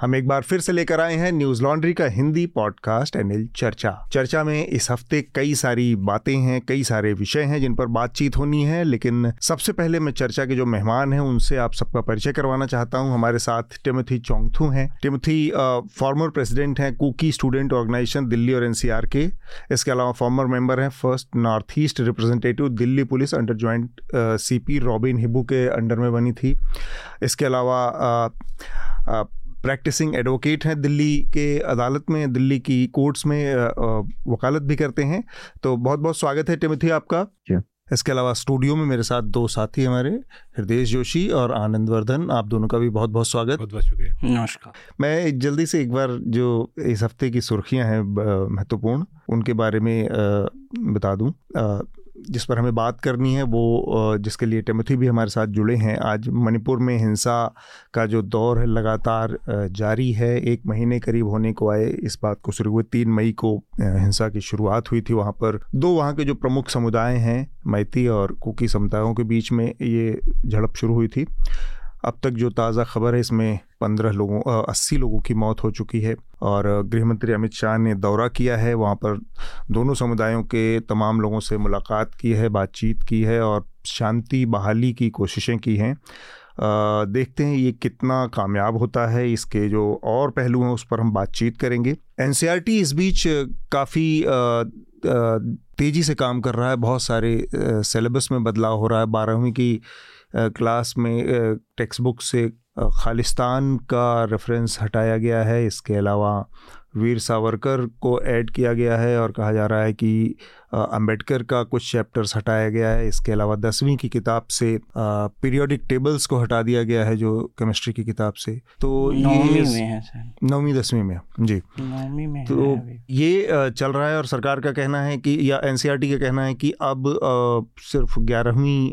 हम एक बार फिर से लेकर आए हैं न्यूज़ लॉन्ड्री का हिंदी पॉडकास्ट एनएल चर्चा। चर्चा में इस हफ़्ते कई सारी बातें हैं, कई सारे विषय हैं जिन पर बातचीत होनी है, लेकिन सबसे पहले मैं चर्चा के जो मेहमान हैं, उनसे आप सबका परिचय करवाना चाहता हूँ। हमारे साथ टिमथी चौंगथू हैं। टिमथी फॉर्मर प्रेसिडेंट हैं, कुकी स्टूडेंट ऑर्गेनाइजेशन दिल्ली और एनसीआर के। इसके अलावा फॉर्मर मेंबर हैं first north east representative Delhi police under joint C Robin Hibu के अंडर में बनी थी। इसके अलावा प्रैक्टिसिंग एडवोकेट हैं दिल्ली के अदालत में दिल्ली की कोर्ट्स में वकालत भी करते हैं। तो बहुत बहुत स्वागत है टिमिथी आपका। इसके अलावा स्टूडियो में मेरे साथ दो साथी हमारे हृदय जोशी और आनंद वर्धन आप दोनों का भी बहुत बहुत स्वागत। बहुत बहुत शुक्रिया। नमस्कार। मैं जल्दी से एक बार जो इस हफ़्ते की सुर्खियाँ हैं महत्वपूर्ण उनके बारे में बता दूँ। जिस पर हमें बात करनी है, वो जिसके लिए टेमथी भी हमारे साथ जुड़े हैं। आज मणिपुर में हिंसा का जो दौर है लगातार जारी है। एक महीने करीब होने को आए, इस बात को शुरू हुए। तीन मई को हिंसा की शुरुआत हुई थी वहाँ पर। दो वहाँ के जो प्रमुख समुदाय हैं मैती और कुकी समुदायों के बीच में ये झड़प शुरू हुई थी। अब तक जो ताज़ा खबर है, इसमें पंद्रह लोगों अस्सी लोगों की मौत हो चुकी है और गृहमंत्री अमित शाह ने दौरा किया है। वहाँ पर दोनों समुदायों के तमाम लोगों से मुलाकात की है, बातचीत की है और शांति बहाली की कोशिशें की हैं। देखते हैं ये कितना कामयाब होता है, इसके जो और पहलू हैं उस पर हम बातचीत करेंगे। एन इस बीच काफ़ी तेज़ी से काम कर रहा है, बहुत सारे सिलेबस में बदलाव हो रहा है। बारहवीं की क्लास में टेक्स्ट बुक से खालिस्तान का रेफरेंस हटाया गया है। इसके अलावा वीर सावरकर को ऐड किया गया है और कहा जा रहा है कि अंबेडकर का कुछ चैप्टर्स हटाया गया है। इसके अलावा दसवीं की किताब से पीरियोडिक टेबल्स को हटा दिया गया है जो केमिस्ट्री की किताब से। तो ये नौवीं दसवीं में जी। नौवीं में तो ये चल रहा है और सरकार का कहना है कि या एनसीईआरटी का कहना है कि अब सिर्फ़ ग्यारहवीं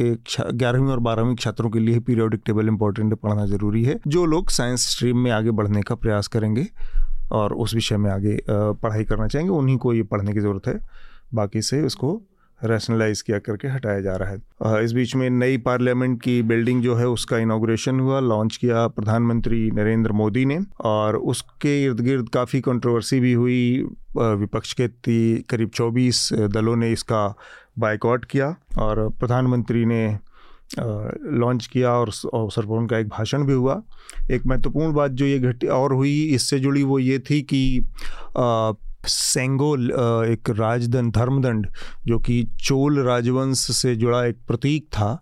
के ग्यारहवीं और बारहवीं छात्रों के लिए पीरियोडिक टेबल इंपॉर्टेंट पढ़ना ज़रूरी है। जो लोग साइंस स्ट्रीम में आगे बढ़ने का प्रयास करेंगे और उस विषय में आगे पढ़ाई करना चाहेंगे, उन्हीं को ये पढ़ने की ज़रूरत है। बाकी से उसको रैशनलाइज किया करके हटाया जा रहा है। इस बीच में नई पार्लियामेंट की बिल्डिंग जो है, उसका इनाग्रेशन हुआ लॉन्च किया प्रधानमंत्री नरेंद्र मोदी ने और उसके इर्द गिर्द काफ़ी कंट्रोवर्सी भी हुई। विपक्ष के करीब 24 दलों ने इसका बाइकआउट किया और प्रधानमंत्री ने लॉन्च किया और अवसर पर उनका एक भाषण भी हुआ। एक महत्वपूर्ण बात जो ये घटी, और हुई इससे जुड़ी वो ये थी कि सेंगोल एक राजदंड, धर्मदंड, जो कि चोल राजवंश से जुड़ा एक प्रतीक था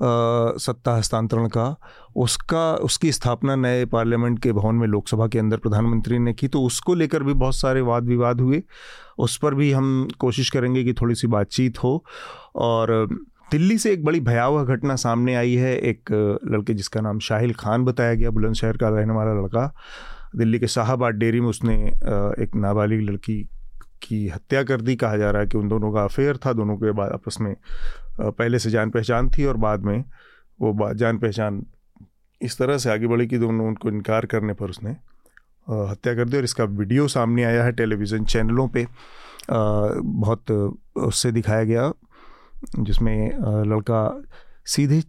सत्ता हस्तांतरण का। उसका, उसकी स्थापना नए पार्लियामेंट के भवन में लोकसभा के अंदर प्रधानमंत्री ने की तो उसको लेकर भी बहुत सारे वाद विवाद हुए। उस पर भी हम कोशिश करेंगे कि थोड़ी सी बातचीत हो, और दिल्ली से एक बड़ी भयावह घटना सामने आई है। एक लड़के जिसका नाम शाहिल खान बताया गया, बुलंदशहर का रहने वाला लड़का। दिल्ली के शाहबाद डेयरी में उसने एक नाबालिग लड़की की हत्या कर दी। कहा जा रहा है कि उन दोनों का अफेयर था। दोनों के बाद आपस में पहले से जान पहचान थी और बाद में वो जान पहचान इस तरह से आगे बढ़ी कि दोनों उनको इनकार करने पर उसने हत्या कर दी। और इसका वीडियो सामने आया है टेलीविज़न चैनलों पे। बहुत उससे दिखाया गया जिसमें लड़का सीधे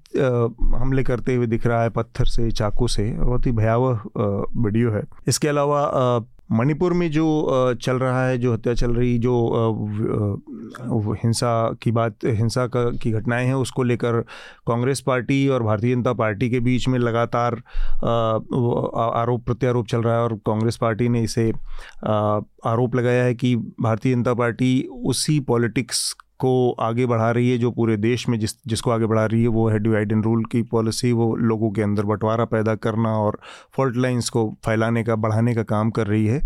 हमले करते हुए दिख रहा है पत्थर से, चाकू से, बहुत ही भयावह वीडियो है। इसके अलावा मणिपुर में जो चल रहा है, जो हत्या चल रही, जो हिंसा की बात, हिंसा का, की घटनाएँ हैं, उसको लेकर कांग्रेस पार्टी और भारतीय जनता पार्टी के बीच में लगातार आरोप प्रत्यारोप चल रहा है और कांग्रेस पार्टी ने इसे आरोप लगाया है कि भारतीय जनता पार्टी उसी पॉलिटिक्स को आगे बढ़ा रही है जो पूरे देश में जिस जिसको आगे बढ़ा रही है वो है डिवाइड एंड रूल की पॉलिसी वो लोगों के अंदर बंटवारा पैदा करना और फॉल्ट लाइंस को फैलाने का बढ़ाने का काम कर रही है।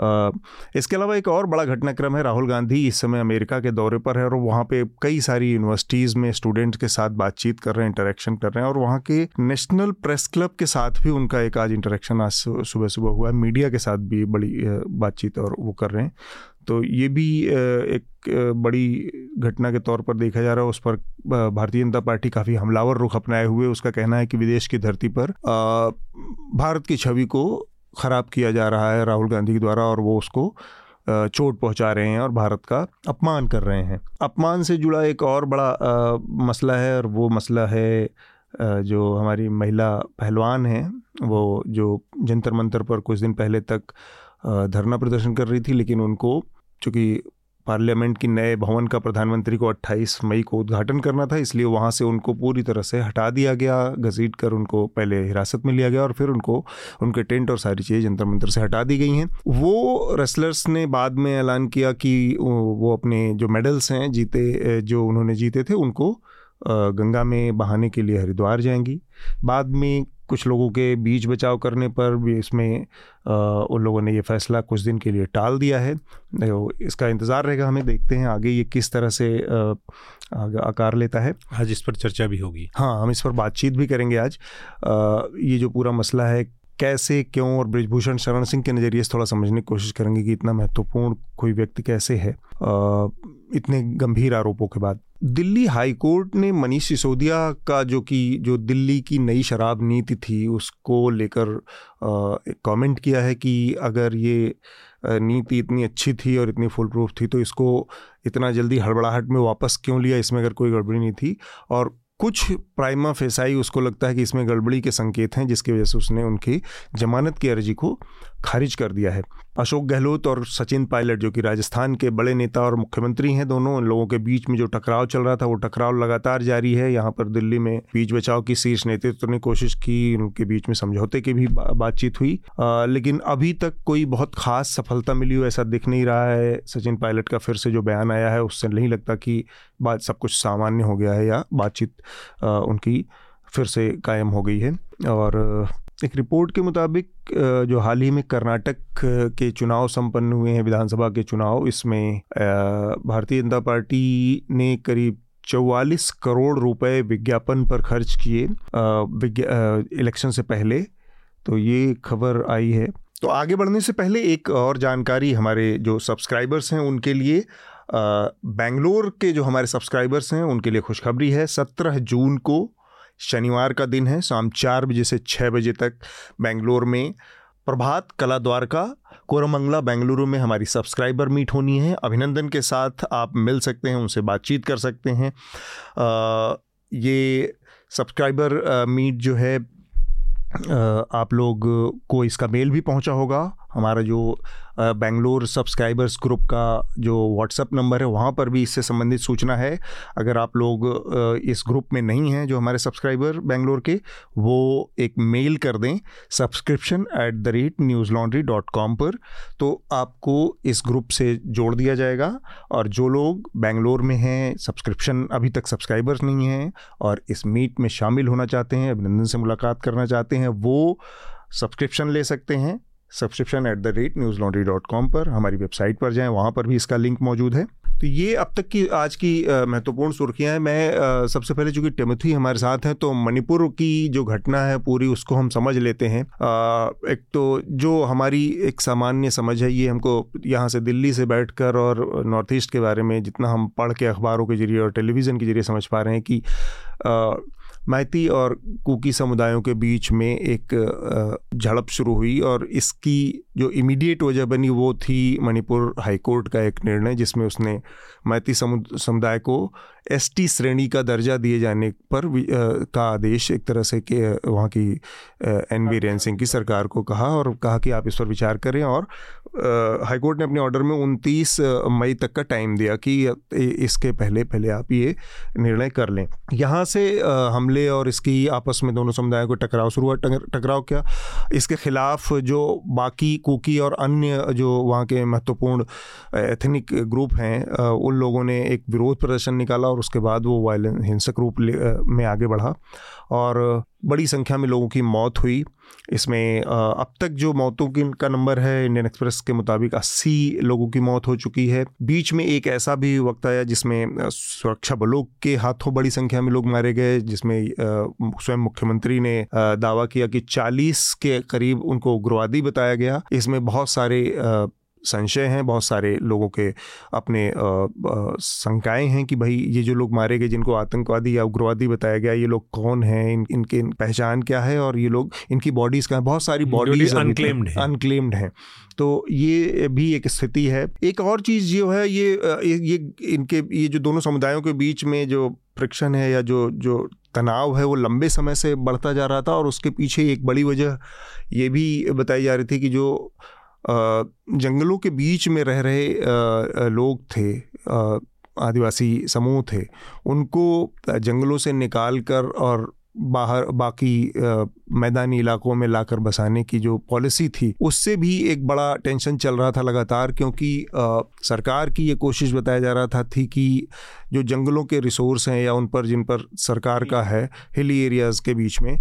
आ, इसके अलावा एक और बड़ा घटनाक्रम है राहुल गांधी इस समय अमेरिका के दौरे पर है और वहाँ पे कई सारी यूनिवर्सिटीज़ में स्टूडेंट्स के साथ बातचीत कर रहे हैं इंटरेक्शन कर रहे हैं और वहाँ के नेशनल प्रेस क्लब के साथ भी उनका एक आज इंटरेक्शन आज सुबह सुबह हुआ है। मीडिया के साथ भी बड़ी बातचीत और वो कर रहे हैं। तो ये भी एक बड़ी घटना के तौर पर देखा जा रहा है। उस पर भारतीय जनता पार्टी काफ़ी हमलावर रुख अपनाए हुए। उसका कहना है कि विदेश की धरती पर भारत की छवि को ख़राब किया जा रहा है राहुल गांधी के द्वारा और वो उसको चोट पहुँचा रहे हैं और भारत का अपमान कर रहे हैं। अपमान से जुड़ा एक और बड़ा मसला है और वो मसला है जो हमारी महिला पहलवान हैं, वो जो जंतर मंतर पर कुछ दिन पहले तक धरना प्रदर्शन कर रही थी, लेकिन उनको चूँकि पार्लियामेंट की नए भवन का प्रधानमंत्री को 28 मई को उद्घाटन करना था, इसलिए वहाँ से उनको पूरी तरह से हटा दिया गया, घसीट कर उनको पहले हिरासत में लिया गया और फिर उनको, उनके टेंट और सारी चीज़ें जंतर मंतर से हटा दी गई हैं। वो रेसलर्स ने बाद में ऐलान किया कि वो अपने जो मेडल्स हैं, जीते जो उन्होंने जीते थे, उनको गंगा में बहाने के लिए हरिद्वार जाएँगी। बाद में कुछ लोगों के बीच बचाव करने पर भी इसमें उन लोगों ने ये फैसला कुछ दिन के लिए टाल दिया है। इसका इंतज़ार रहेगा हमें देखते हैं आगे ये किस तरह से आकार लेता है। आज इस पर चर्चा भी होगी। हाँ हम इस पर बातचीत भी करेंगे आज। ये जो पूरा मसला है कैसे क्यों और ब्रिजभूषण शरण सिंह के नज़रिए से थोड़ा समझने की कोशिश करेंगे कि इतना महत्वपूर्ण कोई व्यक्ति कैसे है। इतने गंभीर आरोपों के बाद दिल्ली हाई कोर्ट ने मनीष सिसोदिया का जो कि, जो दिल्ली की नई शराब नीति थी, उसको लेकर कमेंट किया है कि अगर ये नीति इतनी अच्छी थी और इतनी फुल प्रूफ थी तो इसको इतना जल्दी हड़बड़ाहट में वापस क्यों लिया? इसमें अगर कोई गड़बड़ी नहीं थी। और कुछ प्राइमा फेसाई, उसको लगता है कि इसमें गड़बड़ी के संकेत हैं, जिसकी वजह से उसने उनकी जमानत की अर्जी को खारिज कर दिया है। अशोक गहलोत और सचिन पायलट जो कि राजस्थान के बड़े नेता और मुख्यमंत्री हैं दोनों उन लोगों के बीच में जो टकराव चल रहा था वो टकराव लगातार जारी है। यहाँ पर दिल्ली में बीच बचाव की शीर्ष नेतृत्व ने कोशिश की उनके बीच में समझौते की भी बातचीत हुई। आ, लेकिन अभी तक कोई बहुत खास सफलता मिली हो ऐसा दिख नहीं रहा है। सचिन पायलट का फिर से जो बयान आया है उससे नहीं लगता कि बात सब कुछ सामान्य हो गया है या बातचीत उनकी फिर से कायम हो गई है। और एक रिपोर्ट के मुताबिक जो हाल ही में कर्नाटक के चुनाव संपन्न हुए हैं, विधानसभा के चुनाव, इसमें भारतीय जनता पार्टी ने करीब चौवालीस करोड़ रुपए विज्ञापन पर खर्च किए इलेक्शन से पहले। तो ये खबर आई है। तो आगे बढ़ने से पहले एक और जानकारी हमारे जो सब्सक्राइबर्स हैं, उनके लिए बेंगलोर के जो हमारे सब्सक्राइबर्स हैं, उनके लिए खुशखबरी है। सत्रह जून को शनिवार का दिन है शाम चार बजे से छः बजे तक बेंगलोर में प्रभात कला द्वारका कोरमंगला बेंगलुरु में हमारी सब्सक्राइबर मीट होनी है। अभिनंदन के साथ आप मिल सकते हैं उनसे बातचीत कर सकते हैं। आ, ये सब्सक्राइबर मीट जो है आप लोग को इसका मेल भी पहुँचा होगा। हमारा जो बेंगलोर सब्सक्राइबर्स ग्रुप का जो व्हाट्सअप नंबर है, वहाँ पर भी इससे संबंधित सूचना है। अगर आप लोग इस ग्रुप में नहीं हैं, जो हमारे सब्सक्राइबर बेंगलोर के, वो एक मेल कर दें subscription at the rate Newslaundry dot com पर। तो आपको इस ग्रुप से जोड़ दिया जाएगा और जो लोग बेंगलोर में हैं सब्सक्रिप्शन अभी तक सब्सक्राइबर्स नहीं हैं और इस मीट में शामिल होना चाहते हैं, अभिनंदन से मुलाकात करना चाहते हैं, वो सब्सक्रिप्शन ले सकते हैं। Subscription at the rate Newslaundry dot com पर, हमारी वेबसाइट पर जाएँ, वहाँ पर भी इसका लिंक मौजूद है। तो ये अब तक की, आज की महत्वपूर्ण सुर्खियाँ हैं। मैं सबसे पहले चूँकि टिमथी हमारे साथ हैं तो मणिपुर की जो घटना है पूरी, उसको हम समझ लेते हैं। एक तो जो हमारी एक सामान्य समझ है, ये हमको यहाँ से दिल्ली से बैठकर और नॉर्थ ईस्ट के बारे में जितना हम पढ़ के अखबारों के ज़रिए और टेलीविज़न के ज़रिए समझ पा रहे हैं कि मैती और कुकी समुदायों के बीच में एक झड़प शुरू हुई और इसकी जो इमीडिएट वजह बनी वो थी मणिपुर हाईकोर्ट का एक निर्णय जिसमें उसने मैती समुदाय को एसटी श्रेणी का दर्जा दिए जाने पर आ, का आदेश एक तरह से कि वहाँ की एन वी रेन सिंह की सरकार को कहा और कहा कि आप इस पर विचार करें और हाईकोर्ट ने अपने ऑर्डर में उनतीस मई तक का टाइम दिया कि इसके पहले पहले आप ये निर्णय कर लें। यहाँ से हमले और इसकी आपस में दोनों समुदायों को टकराव शुरू हुआ। टकराव क्या? इसके खिलाफ जो बाकी कुकी और अन्य जो वहाँ के महत्वपूर्ण एथनिक ग्रुप हैं उन लोगों ने एक विरोध प्रदर्शन निकाला और उसके बाद वो वायलेंस हिंसक रूप में आगे बढ़ा और बड़ी संख्या में लोगों की मौत हुई। इसमें अब तक जो मौतों की, का नंबर है इंडियन एक्सप्रेस के मुताबिक 80 लोगों की मौत हो चुकी है। बीच में एक ऐसा भी वक्त आया जिसमें सुरक्षा बलों के हाथों बड़ी संख्या में लोग मारे गए, जिसमें स्वयं मुख्यमंत्री ने दावा किया कि 40 के करीब उनको उग्रवादी बताया गया। इसमें बहुत सारे संशय हैं बहुत सारे लोगों के अपने शंकाएँ हैं कि भाई ये जो लोग मारे गए जिनको आतंकवादी या उग्रवादी बताया गया ये लोग कौन हैं? इन, इनके पहचान क्या है? और ये लोग इनकी बॉडीज़ का बहुत सारी बॉडीज अनक्लेम्ड है। अनक्लेम्ड हैं। तो ये भी एक स्थिति है। एक और चीज़ जो है ये ये इनके ये जो दोनों समुदायों के बीच में जो फ्रिक्शन है या जो जो तनाव है वो लंबे समय से बढ़ता जा रहा था और उसके पीछे एक बड़ी वजह ये भी बताई जा रही थी कि जो जंगलों के बीच में रह रहे लोग थे आदिवासी समूह थे। उनको जंगलों से निकाल कर और बाहर बाकी मैदानी इलाकों में लाकर बसाने की जो पॉलिसी थी उससे भी एक बड़ा टेंशन चल रहा था लगातार क्योंकि आ, सरकार की ये कोशिश बताया जा रहा था थी कि जो जंगलों के रिसोर्स हैं या उन पर जिन पर सरकार का है हिली एरियाज़ के बीच में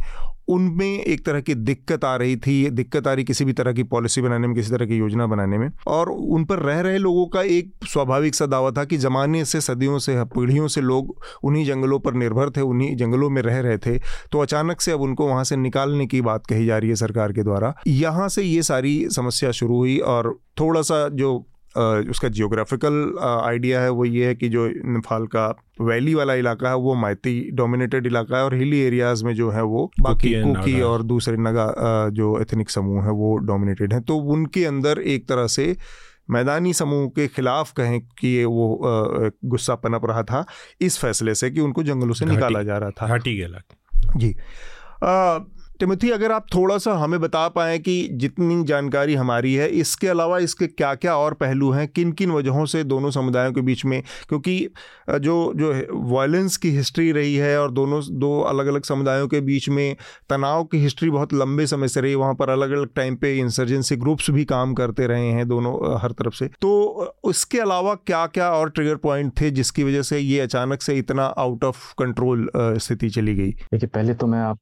उनमें एक तरह की दिक्कत आ रही थी दिक्कत आ रही किसी भी तरह की पॉलिसी बनाने में, किसी तरह की योजना बनाने में। और उन पर रह रहे लोगों का एक स्वाभाविक सा दावा था कि ज़माने से, सदियों से, पीढ़ियों से लोग उन्हीं जंगलों पर निर्भर थे, उन्हीं जंगलों में रह रहे थे। तो अचानक से अब उनको वहाँ से निकालने की बात कही जा रही है सरकार के द्वारा। यहाँ से ये सारी समस्या शुरू हुई और थोड़ा सा जो उसका जियोग्राफिकल आइडिया है वो ये है कि जो इम्फाल का वैली वाला इलाका है वो माइती डोमिनेटेड इलाका है और हिली एरियाज़ में जो है वो बाकी कुकी और दूसरे नगा जो एथनिक समूह है वो डोमिनेटेड हैं। तो उनके अंदर एक तरह से मैदानी समूह के खिलाफ कहें कि ये वो गुस्सा पनप रहा था इस फैसले से कि उनको जंगलों से निकाला जा रहा था। घाटी जी। आ, टिमथी, अगर आप थोड़ा सा हमें बता पाएँ कि जितनी जानकारी हमारी है, इसके अलावा इसके क्या क्या और पहलू हैं किन किन वजहों से दोनों समुदायों के बीच में, क्योंकि जो जो वायलेंस की हिस्ट्री रही है और दोनों दो अलग अलग समुदायों के बीच में तनाव की हिस्ट्री बहुत लंबे समय से रही, वहाँ पर अलग अलग टाइम पे इंसर्जेंसी ग्रुप्स भी काम करते रहे हैं दोनों हर तरफ़ से। तो उसके अलावा क्या क्या और ट्रिगर पॉइंट थे जिसकी वजह से ये अचानक से इतना आउट ऑफ़ कंट्रोल स्थिति चली गई? देखिए, पहले तो मैं आप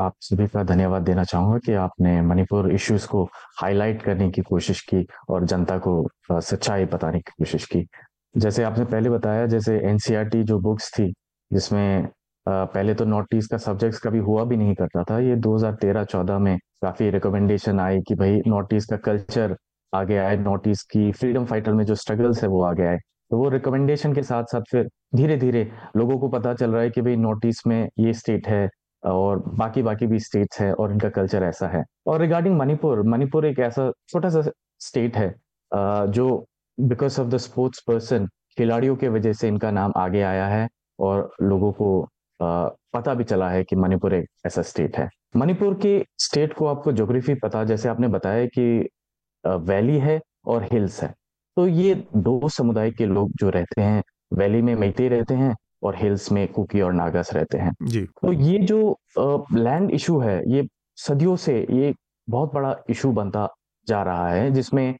आप सभी का धन्यवाद देना चाहूँगा कि आपने मणिपुर इश्यूज़ को हाईलाइट करने की कोशिश की और जनता को सच्चाई बताने की कोशिश की। जैसे आपने पहले बताया, जैसे एनसीईआरटी जो बुक्स थी, जिसमें पहले तो नॉर्थ ईस्ट का सब्जेक्ट्स कभी हुआ भी नहीं करता था, ये 2013-14 में काफ़ी रिकमेंडेशन आई कि भाई नॉर्थ ईस्ट का कल्चर आगे आए नॉर्थ ईस्ट की फ्रीडम फाइटर में जो स्ट्रगल्स है वो आगे आए। तो वो रिकमेंडेशन के साथ साथ फिर धीरे धीरे लोगों को पता चल रहा है कि भाई नॉर्थ ईस्ट में ये स्टेट है और बाकी बाकी भी स्टेट्स है और इनका कल्चर ऐसा है। और रिगार्डिंग मणिपुर मणिपुर एक ऐसा छोटा सा स्टेट है जो because of the sports person खिलाड़ियों के वजह से इनका नाम आगे आया है और लोगों को पता भी चला है कि मणिपुर एक ऐसा स्टेट है। मणिपुर के स्टेट को आपको जोग्राफी पता, जैसे आपने बताया कि वैली है और हिल्स है। तो ये दो समुदाय के लोग जो रहते हैं वैली में मैते रहते हैं और हिल्स में कुकी और नागस रहते हैं। जी। तो ये जो लैंड इशू है ये सदियों से ये बहुत बड़ा इशू बनता जा रहा है जिसमें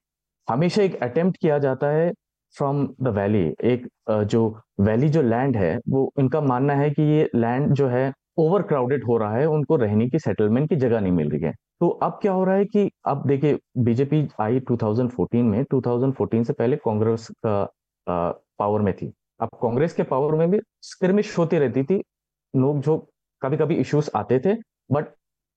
हमेशा एक अटेम्प्ट किया जाता है फ्रॉम द वैली एक जो वैली जो लैंड है वो इनका मानना है कि ये लैंड जो है ओवर क्राउडेड हो रहा है उनको रहने की सेटलमेंट की जगह नहीं मिल रही है। तो अब क्या हो रहा है कि अब देखिए बीजेपी आई 2014 में 2014 से पहले कांग्रेस का पावर में थी। अब कांग्रेस के पावर में भी स्क्रिमिश होती रहती थी। लोग जो कभी कभी इश्यूज़ आते थे बट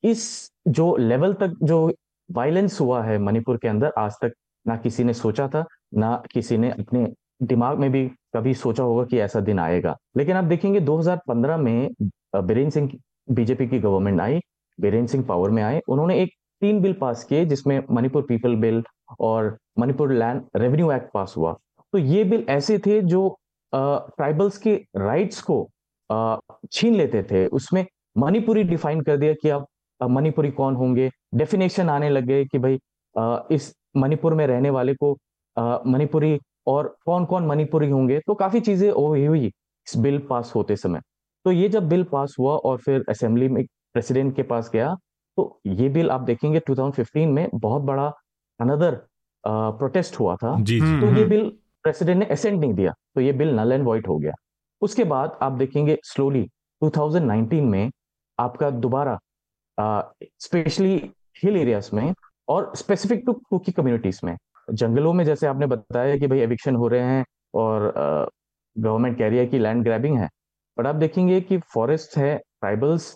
इस जो लेवल तक जो वायलेंस हुआ है मणिपुर के अंदर, आज तक ना किसी ने सोचा था, ना किसी ने अपने दिमाग में भी कभी सोचा होगा कि ऐसा दिन आएगा। लेकिन आप देखेंगे 2015 में बीरेन सिंह बीजेपी की गवर्नमेंट आई, बीरेन सिंह पावर में आए। उन्होंने एक तीन बिल पास किए, जिसमें मणिपुर पीपल बिल और Manipur land revenue act pass हुआ। तो ये बिल ऐसे थे जो ट्राइबल्स के राइट्स को छीन लेते थे। उसमें मणिपुरी डिफाइन कर दिया कि अब मणिपुरी कौन होंगे? डेफिनेशन आने लग गए कि भाई इस मणिपुर में रहने वाले को मणिपुरी और कौन कौन मणिपुरी होंगे? तो काफ़ी चीज़ें हुई इस बिल पास होते समय। तो ये जब बिल पास हुआ और फिर असेंबली में प्रेसिडेंट के पास गया तो ये बिल आप देखेंगे 2015 में बहुत बड़ा अनदर प्रोटेस्ट हुआ था। जी, तो ये बिल प्रेसिडेंट ने असेंट नहीं दिया तो ये बिल नल एंड वाइट हो गया। उसके बाद आप देखेंगे स्लोली 2019 में आपका दोबारा स्पेशली हिल एरियाज़ में और स्पेसिफिक टू कुकी कम्युनिटीज में। जंगलों में जैसे आपने बताया कि भाई एविक्शन हो रहे हैं और गवर्नमेंट कह रही है कि लैंड ग्रैबिंग है। बट आप देखेंगे कि फॉरेस्ट है ट्राइबल्स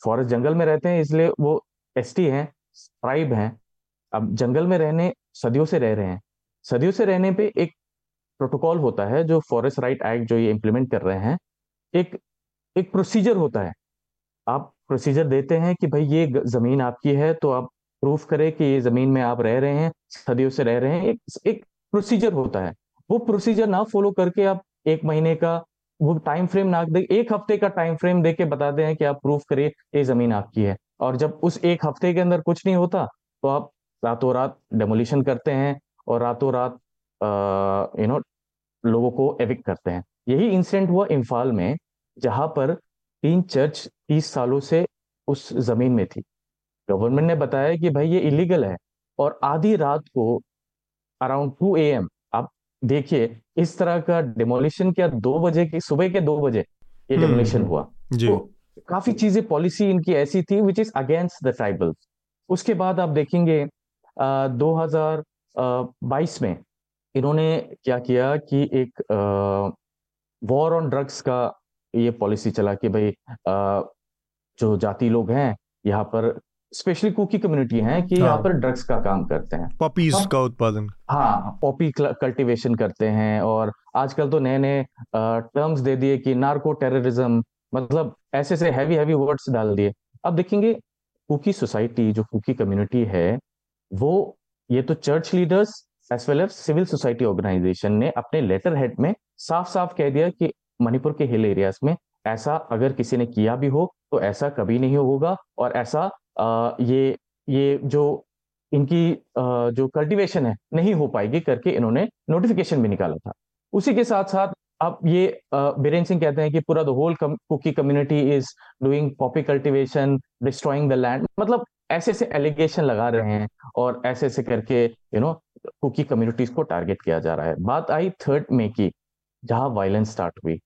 फॉरेस्ट जंगल में रहते हैं, इसलिए वो एस टी हैं ट्राइब हैं। अब जंगल में रहने, सदियों से रह रहे हैं। सदियों से रहने पे एक प्रोटोकॉल होता है जो फॉरेस्ट राइट एक्ट जो ये इम्प्लीमेंट कर रहे हैं, एक एक प्रोसीजर होता है। आप प्रोसीजर देते हैं कि भाई ये ज़मीन आपकी है तो आप प्रूफ करें कि ये ज़मीन में आप रह रहे हैं, सदियों से रह रहे हैं। एक एक प्रोसीजर होता है। वो प्रोसीजर ना फॉलो करके आप एक महीने का, वो टाइम फ्रेम ना दे, एक हफ़्ते का टाइम फ्रेम दे के बताते हैं कि आप प्रूफ करिए ये ज़मीन आपकी है। और जब उस एक हफ़्ते के अंदर कुछ नहीं होता तो आप रातों रात डेमोलिशन करते हैं और रातों रात यू नो लोगों को एविक करते हैं। यही इंसिडेंट हुआ इम्फाल में जहाँ पर तीन चर्च तीस सालों से उस ज़मीन में थी। गवर्नमेंट ने बताया कि भाई ये इलीगल है और आधी रात को अराउंड टू ए एम आप देखिए इस तरह का डिमोलिशन क्या दो बजे की सुबह के दो बजे ये डिमोलिशन हम्म, हुआ। जी। तो काफ़ी चीज़ें पॉलिसी इनकी ऐसी थी which is against the tribal उसके बाद आप देखेंगे दो हज़ार बाईस में इन्होंने क्या किया कि एक वॉर ऑन ड्रग्स का ये पॉलिसी चला कि भाई आ, जो जाति लोग हैं यहाँ पर स्पेशली कुकी कम्युनिटी है कि यहाँ हाँ। पर ड्रग्स का काम करते हैं पॉपीज हाँ। का उत्पादन हाँ पॉपी कल्टीवेशन करते हैं और आजकल तो नए नए टर्म्स दे दिए कि नार्को टेररिज्म मतलब ऐसे ऐसे हैवी हैवी वर्ड्स डाल दिए अब देखेंगे कुकी सोसाइटी जो कुकी कम्युनिटी है वो ये तो church leaders as well as civil society organisation ने अपने लेटर हेड में साफ़ साफ़ कह दिया कि मणिपुर के हिल एरियाज़ में ऐसा अगर किसी ने किया भी हो तो ऐसा कभी नहीं होगा। और ऐसा आ, ये ये जो इनकी आ, जो कल्टीवेशन है नहीं हो पाएगी करके इन्होंने नोटिफिकेशन भी निकाला था। उसी के साथ साथ अब ये बीरेन सिंह कहते हैं कि पूरा the whole Kuki community is doing poppy cultivation destroying the land मतलब ऐसे ऐसे एलिगेशन लगा रहे हैं और ऐसे ऐसे करके यू नो कुकी कम्युनिटीज को टारगेट किया जा रहा है। बात आई थर्ड मे की जहाँ वायलेंस स्टार्ट हुई।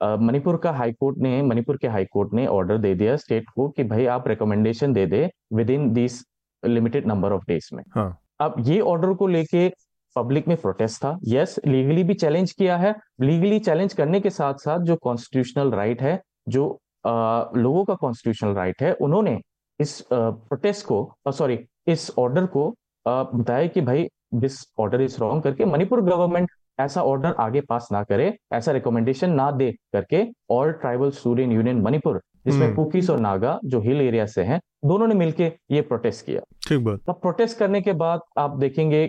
मणिपुर का हाई कोर्ट ने मणिपुर के हाई कोर्ट ने ऑर्डर दे दिया स्टेट को कि भाई आप रिकमेंडेशन दे दे within this limited number of days में। हाँ. अब ये ऑर्डर को लेके पब्लिक में प्रोटेस्ट था। यस लीगली भी चैलेंज किया है। लीगली चैलेंज करने के साथ साथ जो कॉन्स्टिट्यूशनल राइट है जो आ, लोगों का कॉन्स्टिट्यूशनल राइट है उन्होंने इस प्रोटेस्ट को सॉरी इस ऑर्डर को बताया कि भाई दिस ऑर्डर इज़ रॉन्ग करके मणिपुर गवर्नमेंट ऐसा ऑर्डर आगे पास ना करे ऐसा रिकमेंडेशन ना दे करके all tribal student union Manipur जिसमें कुकीस और नागा जो हिल एरिया से हैं दोनों ने मिलकर ये प्रोटेस्ट किया। ठीक बात। तब प्रोटेस्ट करने के बाद आप देखेंगे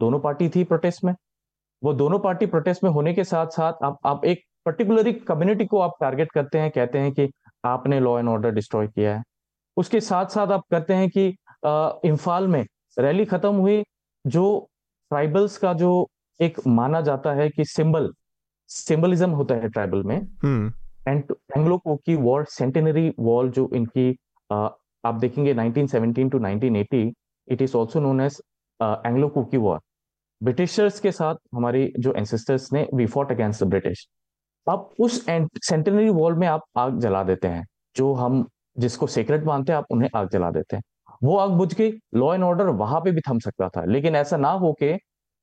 दोनों पार्टी थी प्रोटेस्ट में। वो दोनों पार्टी प्रोटेस्ट में होने के साथ साथ आप आप एक पर्टिकुलर कम्युनिटी को आप टारगेट करते हैं कहते हैं कि आपने लॉ एंड ऑर्डर डिस्ट्रॉय किया है। उसके साथ साथ आप करते हैं कि इम्फाल में रैली खत्म हुई जो ट्राइबल्स का जो एक माना जाता है कि सिंबल सिंबलिज्म होता है ट्राइबल में। एंड एंग्लो की वॉर सेंटेनरी वॉल जो इनकी आ, आप देखेंगे 1917 to 1980 it is also known as Anglo Kuki war Britishers के साथ हमारी जो एंसेस्टर्स ने we fought against the British अब उस सेंटेनरी वॉल में आप आग जला देते हैं। जो हम जिसको सीक्रेट मानते हैं आप उन्हें आग जला देते हैं। वो आग बुझ गई लॉ एंड ऑर्डर वहाँ पे भी थम सकता था। लेकिन ऐसा ना हो के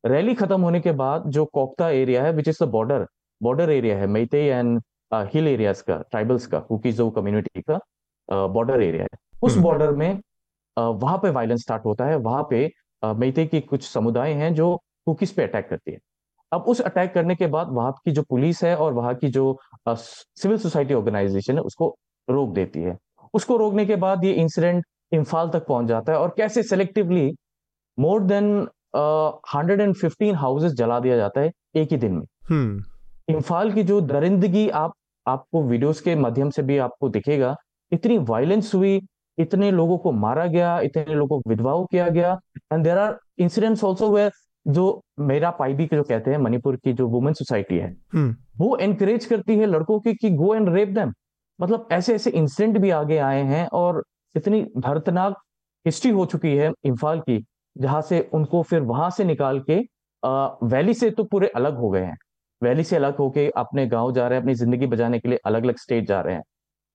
रैली खत्म होने के बाद जो कोकता एरिया है which is the border border area है मैते एंड हिल एरियाज़ का ट्राइबल्स का कुकीजो कम्युनिटी का बॉर्डर uh, एरिया है। उस बॉर्डर हम्म। में uh, वहाँ पे वायलेंस स्टार्ट होता है वहाँ पे uh, मैते की कुछ समुदाय हैं जो कुकीज पे अटैक करती है। अब उस अटैक करने के बाद वहाँ की जो पुलिस है और वहाँ की जो सिविल सोसाइटी ऑर्गेनाइजेशन है उसको रोक देती है। उसको रोकने के बाद ये इंसिडेंट इम्फाल तक पहुँच जाता है और कैसे selectively more than hundred and fifteen houses जला दिया जाता है एक ही दिन में हम्म। इम्फाल की जो दरिंदगी आप आपको वीडियोस के माध्यम से भी आपको दिखेगा इतनी वायलेंस हुई इतने लोगों को मारा गया इतने लोगों को विधवाओं किया गया and there are incidents also were जो मेरा पाइबी के जो कहते हैं मणिपुर की जो वुमेन सोसाइटी है हम्म। वो एनकरेज करती है लड़कों की कि गो एंड रेप देम मतलब ऐसे ऐसे इंसिडेंट भी आगे आए हैं और इतनी दर्दनाक हिस्ट्री हो चुकी है इम्फाल की जहाँ से उनको फिर वहाँ से निकाल के आ, वैली से तो पूरे अलग हो गए हैं। वैली से अलग होके अपने गाँव जा रहे हैं अपनी ज़िंदगी बचाने के लिए अलग अलग स्टेट जा रहे हैं।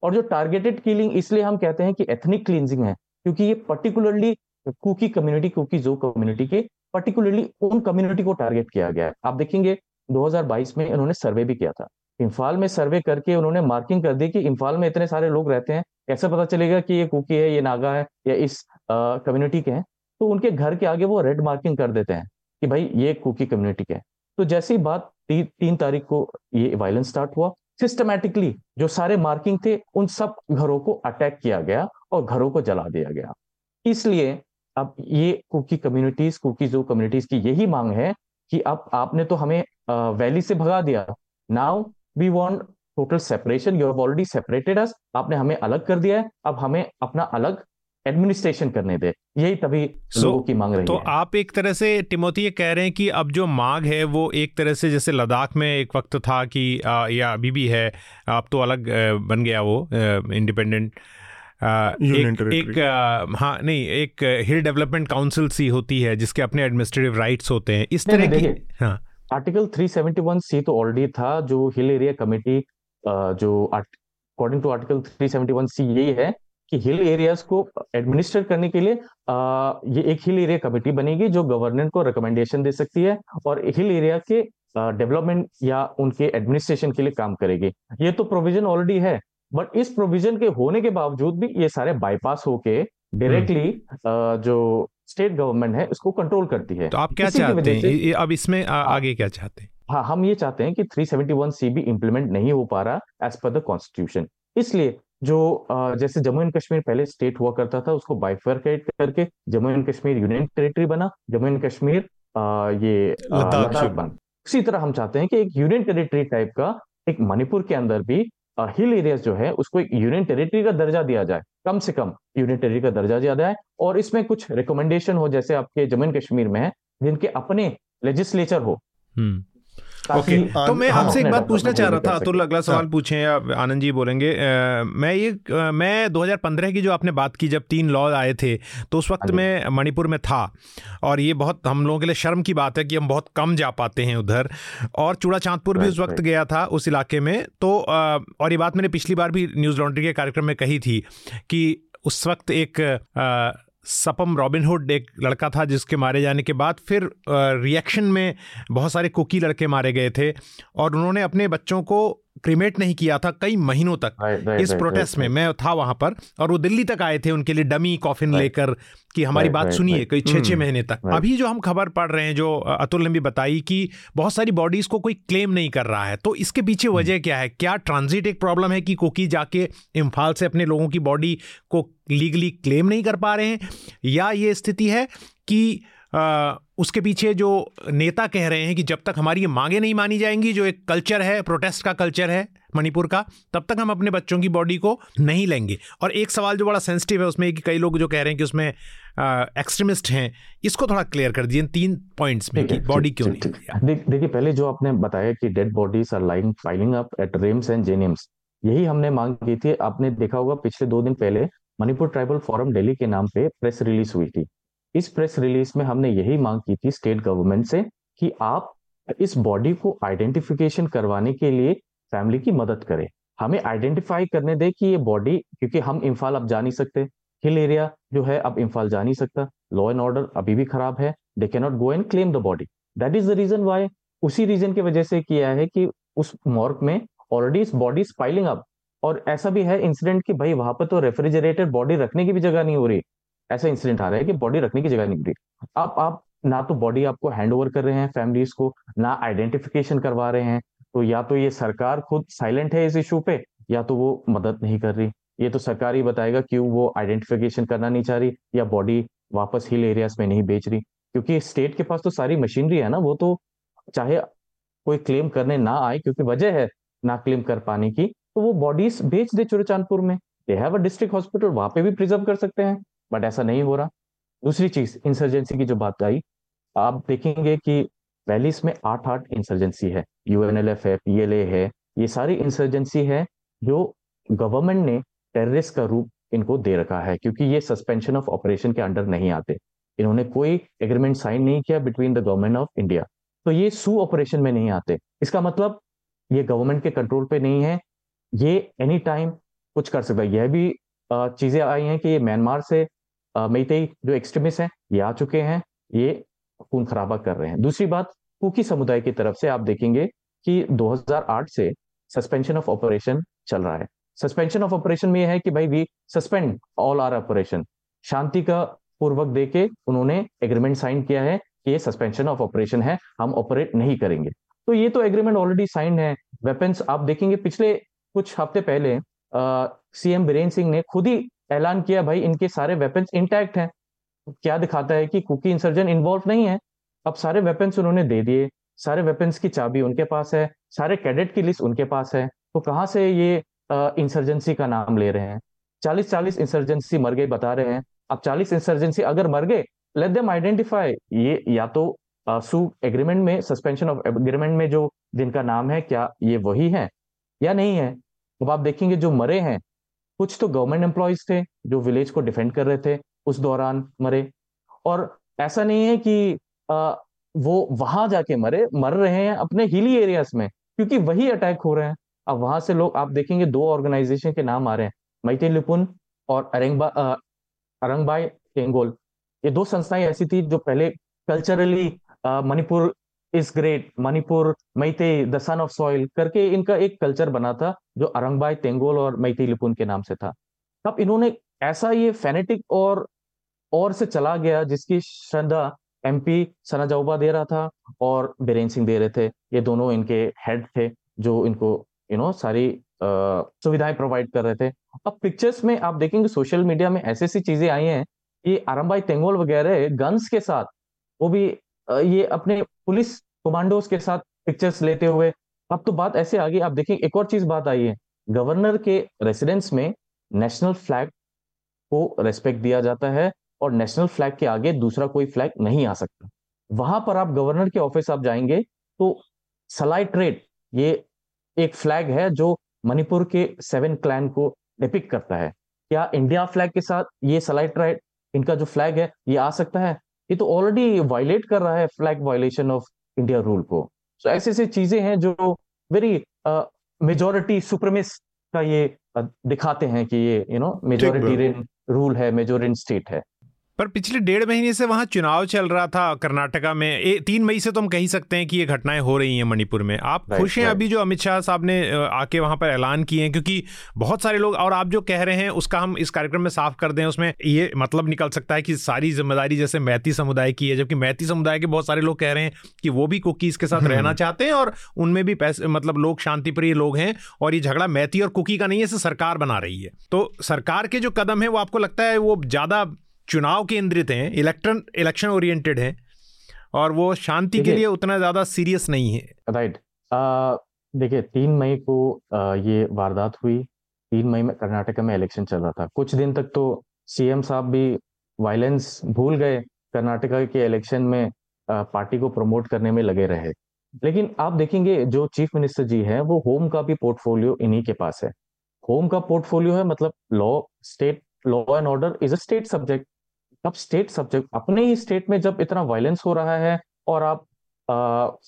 और जो टारगेटेड किलिंग इसलिए हम कहते हैं कि एथनिक क्लींजिंग है क्योंकि ये पर्टिकुलरली कुकी कम्युनिटी कुकी जो कम्युनिटी के पर्टिकुलरली उन कम्युनिटी को टारगेट किया गया है। आप देखेंगे 2022 में इन्होंने सर्वे भी किया था। इम्फाल में सर्वे करके उन्होंने मार्किंग कर दी कि इम्फाल में इतने सारे लोग रहते हैं। कैसे पता चलेगा कि ये कुकी है ये नागा है या इस कम्युनिटी के हैं? तो उनके घर के आगे वो रेड मार्किंग कर देते हैं कि भाई ये कुकी कम्युनिटी है। तो जैसी बात ती, तीन तारीख को ये वायलेंस स्टार्ट हुआ सिस्टमेटिकली जो सारे मार्किंग थे उन सब घरों को अटैक किया गया और घरों को जला दिया गया। इसलिए अब ये कुकी कम्युनिटीज कुकी जो कम्युनिटीज की यही मांग है कि अब आपने तो हमें वैली से भगा दिया। Now we want total separation you have already separated us आपने हमें अलग कर दिया है। अब हमें अपना अलग एडमिनिस्ट्रेशन करने दे। यही तभी so, लोगों की मांग रही तो है। आप एक तरह से टिमोती ये कह रहे हैं कि अब जो मांग है वो एक तरह से जैसे लद्दाख में एक वक्त था कि आ, या अभी भी है अब तो अलग बन गया वो इंडिपेंडेंट एक, एक आ, हाँ नहीं एक हिल डेवलपमेंट काउंसिल सी होती है जिसके अपने एडमिनिस्ट्रेटिव राइट्स होते हैं। इस तरह की हाँ। आर्टिकल 371 सी तो ऑलरेडी था जो हिल एरिया कमेटी जो अकॉर्डिंग टू आर्टिकल 371 सी यही है कि हिल एरियाज़ को एडमिनिस्टर करने के लिए आ, ये एक हिल एरिया कमेटी बनेगी जो गवर्नर को रिकमेंडेशन दे सकती है और हिल एरिया के डेवलपमेंट या उनके एडमिनिस्ट्रेशन के लिए काम करेगी ये तो प्रोविज़न ऑलरेडी है बट इस प्रोविज़न के होने के बावजूद भी ये सारे बाईपास होके डायरेक्टली हम्म। जो स्टेट गवर्नमेंट है उसको कंट्रोल करती है। तो आप क्या चाहते हैं? अब इसमें आ, हाँ। आगे क्या चाहते हैं? हाँ हम ये चाहते हैं कि 371 सी भी इम्प्लीमेंट नहीं हो पा रहा एज पर द कॉन्स्टिट्यूशन इसलिए जो जैसे जम्मू एंड कश्मीर पहले स्टेट हुआ करता था उसको बाइफर्केट करके Jammu and Kashmir union territory बना जम्मू एंड कश्मीर ये लद्दाख बना। उसी तरह हम चाहते हैं कि एक यूनियन टेरिटरी टाइप का एक मणिपुर के अंदर भी हिल एरियाज़ जो है, उसको एक यूनियन टेरिटरी का दर्जा दिया जाए, कम से कम यूनियन टेरिटरी का दर्जा दिया जाए और इसमें कुछ रिकमेंडेशन हो, जैसे आपके जम्मू एंड कश्मीर में है, जिनके अपने लेजिस्लेचर हो हम्म। Okay okay. तो मैं हाँ, आपसे एक बात पूछना चाह रहा था अतुल अगला सवाल हाँ। पूछें या आनंद जी बोलेंगे। आ, मैं ये आ, मैं 2015 की जो आपने बात की जब तीन लॉ आए थे तो उस वक्त हाँ मैं मणिपुर में था और ये बहुत हम लोगों के लिए शर्म की बात है कि हम बहुत कम जा पाते हैं उधर और चूड़ा चांदपुर भी उस वक्त गया था उस इलाके में तो आ, और ये बात मैंने पिछली बार भी न्यूज़ लॉन्ड्री के कार्यक्रम में कही थी कि उस वक्त एक सपम रॉबिनहुड एक लड़का था जिसके मारे जाने के बाद फिर रिएक्शन में बहुत सारे कुकी लड़के मारे गए थे और उन्होंने अपने बच्चों को क्रिमेट नहीं किया था कई महीनों तक। Right, right, इस प्रोटेस्ट में मैं था वहाँ पर और वो दिल्ली तक आए थे उनके लिए डमी कॉफिन लेकर कि हमारी बात सुनिए कई छः छः महीने तक। अभी जो हम खबर पढ़ रहे हैं जो अतुल ने भी बताई कि बहुत सारी बॉडीज को कोई क्लेम नहीं कर रहा है तो इसके पीछे हम्म। वजह क्या है? क्या ट्रांजिट एक प्रॉब्लम है कि कोकी जाके इम्फाल से अपने लोगों की बॉडी को लीगली क्लेम नहीं कर पा रहे हैं? या ये स्थिति है कि उसके पीछे जो नेता कह रहे हैं कि जब तक हमारी ये मांगे नहीं मानी जाएँगी जो एक कल्चर है प्रोटेस्ट का कल्चर है मणिपुर का तब तक हम अपने बच्चों की बॉडी को नहीं लेंगे। और एक सवाल जो बड़ा सेंसिटिव है उसमें कि कई लोग जो कह रहे हैं कि उसमें एक्सट्रीमिस्ट हैं इसको थोड़ा क्लियर कर दीजिए तीन पॉइंट्स में कि बॉडी क्यों नहीं देखिए पहले जो आपने बताया कि dead bodies are lying piling up at RIMS and JNIMS यही हमने मांग की थी आपने देखा होगा पिछले दो दिन पहले मणिपुर ट्राइबल फोरम दिल्ली के नाम पे प्रेस रिलीज़ हुई थी। इस प्रेस रिलीज़ में हमने यही मांग की थी स्टेट गवर्नमेंट से कि आप इस बॉडी को आइडेंटिफिकेशन करवाने के लिए फैमिली की मदद करें। हमें आइडेंटिफाई करने दे कि ये बॉडी, क्योंकि हम इम्फाल अब जा नहीं सकते। हिल एरिया जो है अब इम्फाल जा नहीं सकता। लॉ एंड ऑर्डर अभी भी खराब है। They cannot go and claim the body that is the reason why उसी रीजन की वजह से किया है कि उस मॉर्क में ऑलरेडी इस बॉडी स्पाइलिंग अप और ऐसा भी है इंसिडेंट कि भाई वहाँ पर तो रेफ्रिजरेटेड बॉडी रखने की भी जगह नहीं हो रही। ऐसा इंसिडेंट आ रहा है कि बॉडी रखने की जगह नहीं मिल। अब आप ना तो बॉडी आपको हैंड ओवर कर रहे हैं फैमिलीज़ को, ना आइडेंटिफिकेशन करवा रहे हैं तो या तो ये सरकार खुद साइलेंट है इस इशू पे, या तो वो मदद नहीं कर रही। ये तो सरकार ही बताएगा क्यों वो आइडेंटिफिकेशन करना नहीं चाह रही, या बॉडी वापस हिल एरियाज़ में नहीं बेच रही। क्योंकि स्टेट के पास तो सारी मशीनरी है ना, वो तो चाहे कोई क्लेम करने ना आए, क्योंकि वजह है ना क्लेम कर पाने की तो वो बॉडीज बेच दे चुरचानपुर में। They have a district hospital वहाँ पे भी प्रिजर्व कर सकते हैं। बट ऐसा नहीं हो रहा। दूसरी चीज़ इंसर्जेंसी की जो बात आई, आप देखेंगे कि वैलीस में आठ आठ इंसर्जेंसी है। यूएनएलएफ है पीएलए है, ये सारी इंसर्जेंसी है जो गवर्नमेंट ने टेररिस्ट का रूप इनको दे रखा है, क्योंकि ये सस्पेंशन ऑफ़ ऑपरेशन के अंडर नहीं आते। इन्होंने कोई एग्रीमेंट साइन नहीं किया between the government of India तो ये सू ऑपरेशन में नहीं आते। इसका मतलब ये गवर्नमेंट के कंट्रोल पे नहीं है। ये एनी टाइम कुछ कर सकता है। यह भी चीज़ें आई हैं कि ये म्यांमार से मेईतेई जो एक्सट्रीमिस्ट हैं, ये आ चुके हैं, ये खून खराबा कर रहे हैं। दूसरी बात, कुकी समुदाय की तरफ़ से आप देखेंगे कि 2008 से सस्पेंशन ऑफ़ ऑपरेशन चल रहा है। सस्पेंशन ऑफ़ ऑपरेशन में यह है कि भाई we suspend all our operation शांति का पूर्वक देके उन्होंने एग्रीमेंट साइन किया है कि ये सस्पेंशन ऑफ़ ऑपरेशन है, हम ऑपरेट नहीं करेंगे। तो ये तो एग्रीमेंट ऑलरेडी साइन है। वेपन्स आप देखेंगे, पिछले कुछ हफ़्ते पहले सीएम बीरेन सिंह ने खुद ही ऐलान किया, भाई, इनके सारे वेपन्स इंटैक्ट हैं। क्या दिखाता है कि कुकी इंसर्जन इन्वॉल्व नहीं है। अब सारे वेपन्स उन्होंने दे दिए। सारे वेपन्स की चाबी उनके पास है। सारे कैडेट की लिस्ट उनके पास है। तो कहाँ से ये इंसर्जेंसी का नाम ले रहे हैं? चालीस चालीस इंसर्जेंसी मर गए, बता रहे हैं। अब चालीस इंसर्जेंसी अगर मर गए लेट देम आइडेंटिफाई ये या तो सू एग्रीमेंट में सस्पेंशन ऑफ़ एग्रीमेंट में जो जिनका नाम है, क्या ये वही है या नहीं है? अब आप देखेंगे जो मरे हैं कुछ तो गवर्नमेंट एम्प्लॉयज़ थे जो विलेज को डिफेंड कर रहे थे उस दौरान मरे। और ऐसा नहीं है कि आ, वो वहाँ जाके मरे मर रहे हैं अपने हिली एरियाज़ में क्योंकि वही अटैक हो रहे हैं। अब वहाँ से लोग आप देखेंगे दो ऑर्गेनाइजेशन के नाम आ रहे हैं मैते लिपुन और अरंगबा अरंगबाई टेंगोल ये दो संस्थाएँ ऐसी थी जो पहले culturally Manipur is great Manipur Meitei the son of soil करके इनका एक कल्चर बना था, जो अरंगबाई तेंगोल और मैते लिपुन के नाम से था। तब इन्होंने ऐसा ये फेनेटिक और और से चला गया, जिसकी श्रद्धा एमपी सना जाऊबा दे रहा था और बीरेन सिंह दे रहे थे। ये दोनों इनके हेड थे, जो इनको यू नो सारी सुविधाएँ प्रोवाइड कर रहे थे। अब पिक्चर्स में आप देखेंगे सोशल मीडिया में ऐसी ऐसी चीज़ें आई हैं ये आरम्बाई तेंगोल वगैरह गन्स के साथ, वो भी ये अपने पुलिस कमांडोज के साथ पिक्चर्स लेते हुए। अब तो बात ऐसे आ गई, आप देखेंगे एक और चीज़ बात आई है। गवर्नर के रेसिडेंस में नेशनल फ्लैग को रेस्पेक्ट दिया जाता है और नेशनल फ्लैग के आगे दूसरा कोई फ्लैग नहीं आ सकता। वहाँ पर आप गवर्नर के ऑफ़िस आप जाएँगे तो सलाई ट्रेड ये एक फ्लैग है जो मणिपुर के सेवन क्लैन को डिपिक करता है। क्या इंडिया फ्लैग के साथ ये सलाई ट्रेड इनका जो फ्लैग है, ये आ सकता है? ये तो ऑलरेडी वायलेट कर रहा है flag violation of India rule को। सो so, ऐसे ऐसे चीज़ें हैं जो वेरी मेजोरिटी सुप्रमिस का ये uh, दिखाते हैं कि ये यू नो मेजोरिटी रूल है मेजोरियन स्टेट है। पर पिछले डेढ़ महीने से वहाँ चुनाव चल रहा था कर्नाटका में। ए, तीन मई से तो हम कह ही सकते हैं कि ये घटनाएँ हो रही हैं मणिपुर में। आप खुश हैं अभी जो अमित शाह साहब ने आके वहाँ पर ऐलान किए हैं? क्योंकि बहुत सारे लोग और आप जो कह रहे हैं उसका हम इस कार्यक्रम में साफ़ कर दें उसमें ये मतलब निकल सकता है कि सारी ज़िम्मेदारी जैसे मैती समुदाय की है जबकि मैती समुदाय के बहुत सारे लोग कह रहे हैं कि वो भी कुकीज़ के साथ हम्म। रहना चाहते हैं और उनमें भी पैसे मतलब लोग शांतिप्रिय लोग हैं और ये झगड़ा मैती और कुकी का नहीं है इसे सरकार बना रही है। तो सरकार के जो कदम है वो आपको लगता है वो ज़्यादा चुनाव केंद्रित हैं इलेक्ट्रन इलेक्शन ओरिएंटेड हैं और वो शांति के लिए उतना ज़्यादा सीरियस नहीं है। राइट देखिए तीन मई को आ, ये वारदात हुई। तीन मई में कर्नाटक में इलेक्शन चल रहा था। कुछ दिन तक तो सीएम साहब भी वायलेंस भूल गए कर्नाटका के इलेक्शन में आ, पार्टी को प्रमोट करने में लगे रहे। लेकिन आप देखेंगे जो चीफ मिनिस्टर जी हैं वो होम का भी पोर्टफोलियो इन्हीं के पास है। होम का पोर्टफोलियो है मतलब law state law and order is a state subject. अब स्टेट सब्जेक्ट अपने ही स्टेट में जब इतना वायलेंस हो रहा है और आप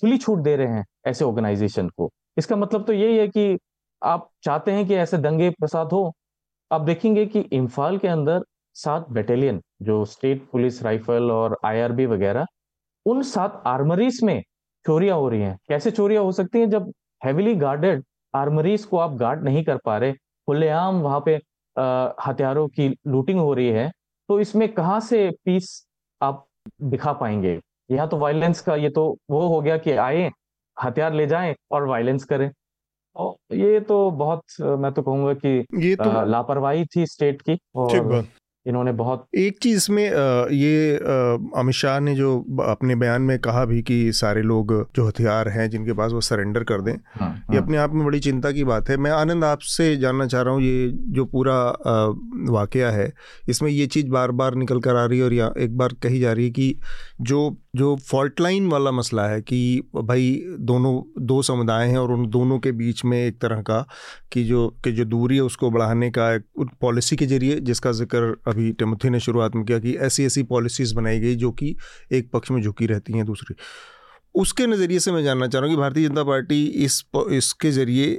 खुली छूट दे रहे हैं ऐसे ऑर्गेनाइजेशन को, इसका मतलब तो यही है कि आप चाहते हैं कि ऐसे दंगे प्रसाद हो। आप देखेंगे कि इम्फाल के अंदर सात बटालियन जो स्टेट पुलिस राइफल और आईआरबी वगैरह, उन सात आर्मरीज में चोरियाँ हो रही हैं। कैसे चोरियाँ हो सकती हैं? जब हैविली गार्डेड आर्मरीज को आप गार्ड नहीं कर पा रहे, खुलेआम वहाँ पे हथियारों की लूटिंग हो रही है तो इसमें कहाँ से पीस आप दिखा पाएँगे? यहाँ तो वायलेंस का ये तो वो हो गया कि आए हथियार ले जाएँ और वायलेंस करें। और ये तो बहुत मैं तो कहूँगा कि ये तो लापरवाही थी स्टेट की और इन्होंने बहुत एक चीज़ में ये अमित शाह ने जो अपने बयान में कहा भी कि सारे लोग जो हथियार हैं जिनके पास वो सरेंडर कर दें हाँ, ये हाँ। अपने आप में बड़ी चिंता की बात है मैं आनंद आपसे जानना चाह रहा हूँ ये जो पूरा वाक़ है इसमें ये चीज़ बार बार निकल कर आ रही है और या एक बार कही जा रही है कि जो जो फॉल्ट लाइन वाला मसला है कि भाई दोनों, दो समुदाय हैं और उन दोनों के बीच में एक तरह का कि जो कि जो दूरी है उसको बढ़ाने का एक पॉलिसी के ज़रिए, जिसका ज़िक्र अभी टिमोथी ने शुरुआत में किया कि ऐसी ऐसी पॉलिसीज़ बनाई गई जो कि एक पक्ष में झुकी रहती हैं दूसरी। उसके नज़रिए से मैं जानना चाह रहा हूँ कि भारतीय जनता पार्टी इस, इसके ज़रिए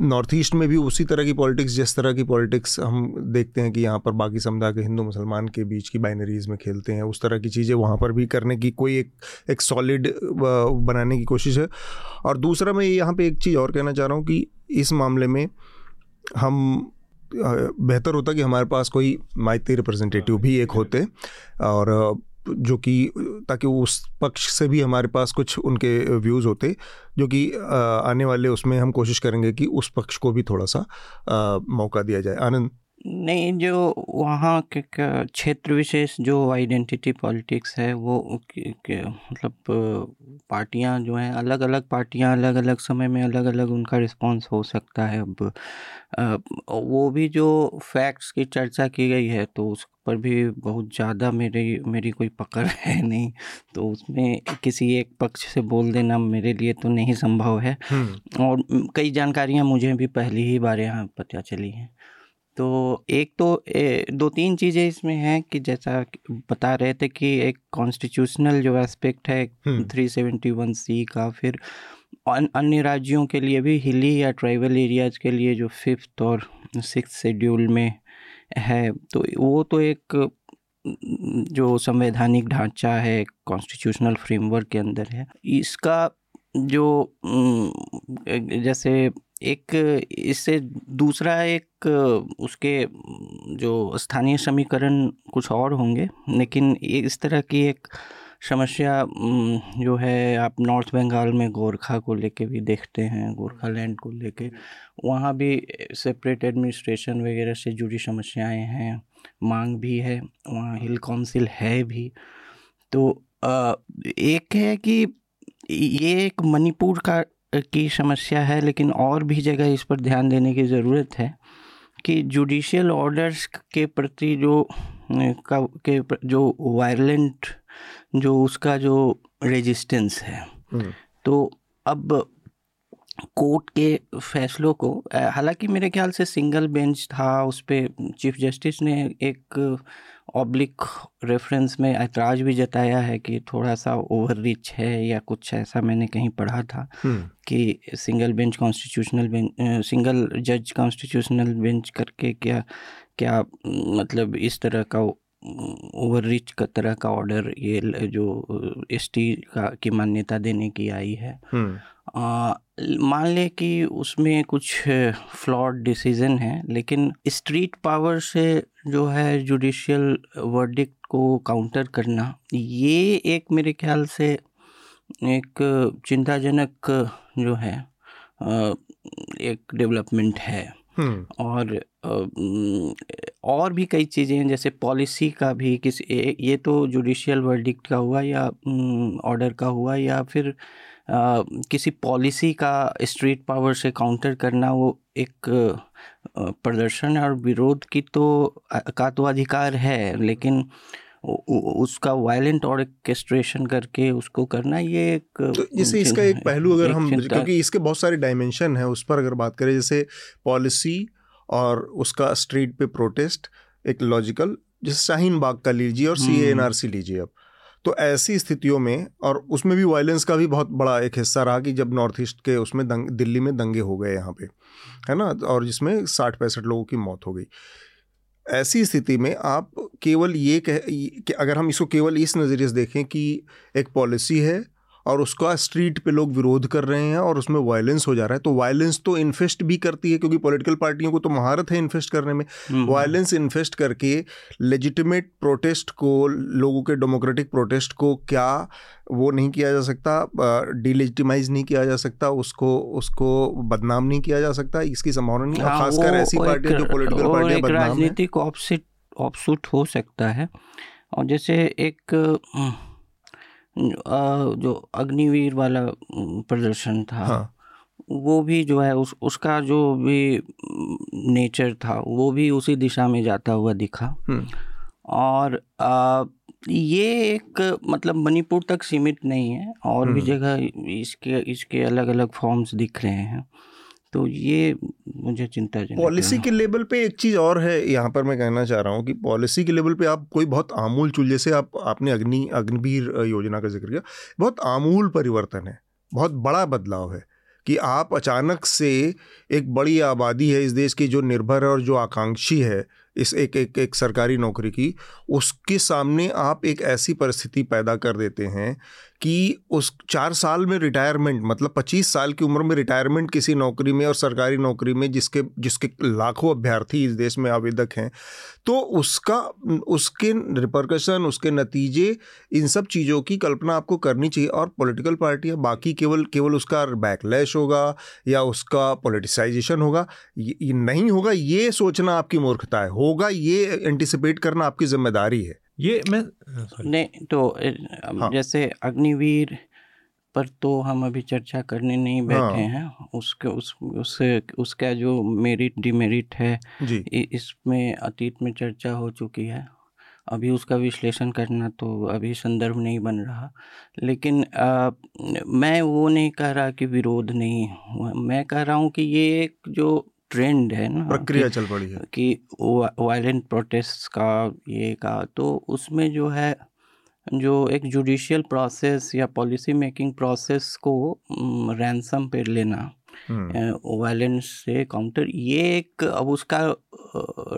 नॉर्थ ईस्ट में भी उसी तरह की पॉलिटिक्स, जिस तरह की पॉलिटिक्स हम देखते हैं कि यहाँ पर बाकी समुदाय के हिंदू मुसलमान के बीच की बाइनरीज में खेलते हैं, उस तरह की चीज़ें वहाँ पर भी करने की कोई एक एक सॉलिड बनाने की कोशिश है। और दूसरा मैं यहाँ पे एक चीज़ और कहना चाह रहा हूँ कि इस मामले में हम बेहतर होता कि हमारे पास कोई माइती रिप्रेजेंटेटिव भी एक होते और जो कि, ताकि उस पक्ष से भी हमारे पास कुछ उनके व्यूज़ होते, जो कि आने वाले उसमें हम कोशिश करेंगे कि उस पक्ष को भी थोड़ा सा मौका दिया जाए। आनंद? नहीं जो वहाँ के क्षेत्र विशेष जो आइडेंटिटी पॉलिटिक्स है वो मतलब पार्टियाँ जो हैं अलग अलग पार्टियाँ अलग अलग समय में अलग अलग उनका रिस्पांस हो सकता है अब। वो भी जो फैक्ट्स की चर्चा की गई है तो उस पर भी बहुत ज़्यादा मेरी मेरी कोई पकड़ है नहीं तो उसमें किसी एक पक्ष से बोल देना मेरे लिए तो नहीं संभव है। हम्म। और कई जानकारियाँ मुझे भी पहली ही बार यहाँ पता चली हैं। तो एक तो ए, दो तीन चीज़ें इसमें हैं कि जैसा बता रहे थे कि एक कॉन्स्टिट्यूशनल जो एस्पेक्ट है थ्री सेवेंटी वन सी का फिर अन्य राज्यों के लिए भी हिली या ट्राइबल एरियाज़ के लिए जो फिफ्थ और सिक्स शेड्यूल में है तो वो तो एक जो संवैधानिक ढांचा है कॉन्स्टिट्यूशनल फ्रेमवर्क के अंदर है। इसका जो जैसे एक इससे दूसरा एक, उसके जो स्थानीय समीकरण कुछ और होंगे, लेकिन इस तरह की एक समस्या जो है, आप नॉर्थ बंगाल में गोरखा को लेके भी देखते हैं गोरखा लैंड को लेके, वहाँ भी सेपरेट एडमिनिस्ट्रेशन वगैरह से जुड़ी समस्याएँ हैं, मांग भी है, वहाँ हिल काउंसिल है भी। तो एक है कि ये एक मणिपुर का की समस्या है लेकिन और भी जगह इस पर ध्यान देने की ज़रूरत है कि जुडिशियल ऑर्डर्स के प्रति जो का के जो वायलेंट जो उसका जो रेजिस्टेंस है हम्म। तो अब कोर्ट के फैसलों को हालाँकि मेरे ख्याल से सिंगल बेंच था उस पर चीफ जस्टिस ने एक ऑब्लिक रेफरेंस में ऐतराज भी जताया है कि थोड़ा सा ओवर रिच है या कुछ ऐसा मैंने कहीं पढ़ा था हम्म। कि single bench constitutional bench single जज कॉन्स्टिट्यूशनल बेंच करके क्या क्या मतलब इस तरह का ओवर रिच का तरह का ऑर्डर ये जो एसटी का की मान्यता देने की आई है हम्म। मान लें कि उसमें कुछ फ्लॉड डिसीज़न है लेकिन स्ट्रीट पावर से जो है जुडिशियल वर्डिक्ट को काउंटर करना ये एक मेरे ख्याल से एक चिंताजनक जो है एक डेवलपमेंट है हम्म। और और भी कई चीज़ें हैं जैसे पॉलिसी का भी किस ये तो जुडिशियल वर्डिक्ट का हुआ या ऑर्डर का हुआ या फिर किसी पॉलिसी का स्ट्रीट पावर से काउंटर करना वो एक प्रदर्शन और विरोध की तो का तो अधिकार है लेकिन उसका वायलेंट ऑर्केस्ट्रेशन करके उसको करना ये एक तो जैसे इसका एक पहलू अगर एक हम क्योंकि इसके बहुत सारे डायमेंशन है उस पर अगर बात करें जैसे पॉलिसी और उसका स्ट्रीट पे प्रोटेस्ट एक लॉजिकल जैसे शाहीन बाग का लीजिए और सी एन आर सी लीजिए अब तो ऐसी स्थितियों में और उसमें भी वायलेंस का भी बहुत बड़ा एक हिस्सा रहा कि जब नॉर्थ ईस्ट के उसमें दंग, दिल्ली में दंगे हो गए यहाँ पे, है ना? और जिसमें साठ पैंसठ लोगों की मौत हो गई। ऐसी स्थिति में आप केवल ये कह कि अगर हम इसको केवल इस नज़रिए से देखें कि एक पॉलिसी है और उसका स्ट्रीट पे लोग विरोध कर रहे हैं और उसमें वायलेंस हो जा रहा है। तो वायलेंस तो इन्फेस्ट भी करती है क्योंकि पॉलिटिकल पार्टियों को तो महारत है इन्फेस्ट करने में। Violence hmm, infest hmm. करके लेजिटिमेट प्रोटेस्ट को लोगों के डेमोक्रेटिक प्रोटेस्ट को क्या वो नहीं किया जा सकता डिलेजिटिमाइज नहीं किया जा सकता उसको उसको बदनाम नहीं किया जा सकता इसकी संभावना नहीं। हाँ, खासकर ऐसी पार्टियाँ जो पॉलिटिकल पार्टियाँ बदनाम राजनीतिक ऑप्सिट ऑप्सूट हो सकता है। और जैसे एक जो अग्निवीर वाला प्रदर्शन था हाँ। वो भी जो है उस उसका जो भी नेचर था वो भी उसी दिशा में जाता हुआ दिखा। और आ, ये एक मतलब मणिपुर तक सीमित नहीं है और भी। जगह इसके इसके अलग अलग फॉर्म्स दिख रहे हैं तो ये मुझे चिंता पॉलिसी के लेवल पे एक चीज़ और है यहाँ पर मैं कहना चाह रहा हूँ कि पॉलिसी के लेवल पे आप कोई बहुत आमूल चूल जैसे आप आपने अग्नि अग्निवीर योजना का ज़िक्र किया बहुत आमूल परिवर्तन है बहुत बड़ा बदलाव है कि आप अचानक से एक बड़ी आबादी है इस देश की जो निर्भर है और जो आकांक्षी है इस एक एक एक सरकारी नौकरी की, उसके सामने आप एक ऐसी परिस्थिति पैदा कर देते हैं कि उस चार साल में रिटायरमेंट मतलब पच्चीस साल की उम्र में रिटायरमेंट किसी नौकरी में और सरकारी नौकरी में जिसके जिसके लाखों अभ्यर्थी इस देश में आवेदक हैं तो उसका उसके रिपरकशन उसके नतीजे इन सब चीज़ों की कल्पना आपको करनी चाहिए और पॉलिटिकल पार्टियाँ बाकी केवल केवल उसका बैकलैश होगा या उसका पोलिटिसाइजेशन होगा ये नहीं होगा ये सोचना आपकी मूर्खता है होगा ये एंटिसिपेट करना आपकी ज़िम्मेदारी है ये मैं नहीं तो हाँ। जैसे अग्निवीर पर तो हम अभी चर्चा करने नहीं बैठे हाँ। हैं। उसके उस उससे उसका जो मेरिट डिमेरिट है इसमें अतीत में चर्चा हो चुकी है। अभी उसका विश्लेषण करना तो अभी संदर्भ नहीं बन रहा। लेकिन आ, मैं वो नहीं कह रहा कि विरोध नहीं हुआ। मैं कह रहा हूँ कि ये एक जो ट्रेंड है ना प्रक्रिया चल पड़ी है। कि वायलेंट प्रोटेस्ट का ये का तो उसमें जो है जो एक जुडिशियल प्रोसेस या पॉलिसी मेकिंग प्रोसेस को रैंसम पे लेना वायलेंस हम्म। से काउंटर ये एक अब उसका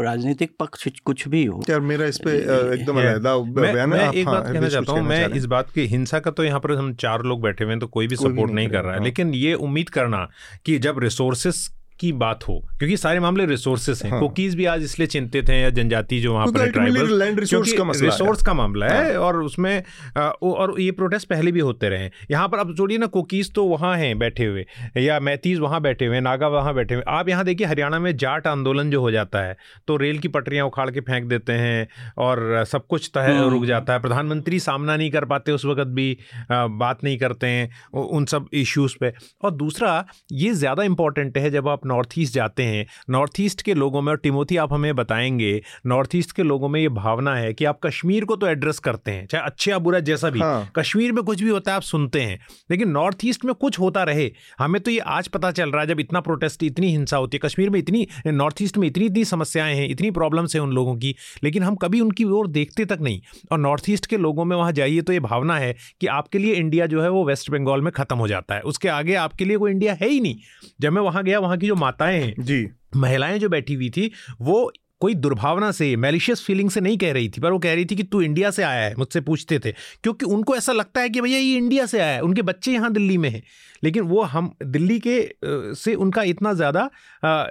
राजनीतिक पक्ष कुछ भी हो यार मेरा इस पे एकदम मैं, मैं एक बात हाँ, कहना चाहता हूँ मैं इस बात की हिंसा का तो यहाँ पर हम चार लोग बैठे हुए हैं तो कोई भी सपोर्ट नहीं कर रहा है हाँ। लेकिन ये उम्मीद करना कि जब रिसोर्सेस की बात हो क्योंकि सारे मामले रिसोर्सेस हैं हाँ। कुकीज भी आज इसलिए चिंतित हैं या जनजाति जो वहाँ पर ट्राइबल रिसोर्स का मामला है हाँ। और उसमें और ये प्रोटेस्ट पहले भी होते रहे यहाँ पर अब जोड़िए ना कुकीज तो वहाँ हैं बैठे हुए या मैतीज वहाँ बैठे हुए नागा वहाँ बैठे हुए आप यहाँ देखिए हरियाणा में जाट आंदोलन जो हो जाता है तो रेल की पटरियाँ उखाड़ के फेंक देते हैं और सब कुछ तय हाँ। रुक जाता है प्रधानमंत्री सामना नहीं कर पाते उस वक्त भी बात नहीं करते हैं उन सब इश्यूज़ पे और दूसरा ये ज़्यादा इंपॉर्टेंट है जब आप नॉर्थ ईस्ट जाते हैं नॉर्थ ईस्ट के लोगों में और टिमोथी आप हमें बताएँगे नॉर्थ ईस्ट के लोगों में ये भावना है कि आप कश्मीर को तो एड्रेस करते हैं चाहे अच्छे या बुरा जैसा भी हाँ। कश्मीर में कुछ भी होता है आप सुनते हैं लेकिन नॉर्थ ईस्ट में कुछ होता रहे हमें तो ये आज पता चल रहा है जब इतना प्रोटेस्ट इतनी हिंसा होती है कश्मीर में इतनी नॉर्थ ईस्ट में इतनी इतनी समस्याएँ हैं इतनी प्रॉब्लम्स हैं उन लोगों की लेकिन हम कभी उनकी ओर देखते तक नहीं और नॉर्थ ईस्ट के लोगों में वहाँ जाइए तो ये भावना है कि आपके लिए इंडिया जो है वो वेस्ट बंगाल में ख़त्म हो जाता है उसके आगे आपके लिए कोई इंडिया है ही नहीं जब मैं वहाँ गया वहाँ की जो माताएँ हैं जी। महिलाएँ जो बैठी हुई थी वो कोई दुर्भावना से मेलिशियस फीलिंग से नहीं कह रही थी, पर वो कह रही थी कि तू इंडिया से आया है, मुझसे पूछते थे। क्योंकि उनको ऐसा लगता है कि भैया ये इंडिया से आया है, उनके बच्चे यहाँ दिल्ली में हैं। लेकिन वो हम, दिल्ली के से उनका इतना ज़्यादा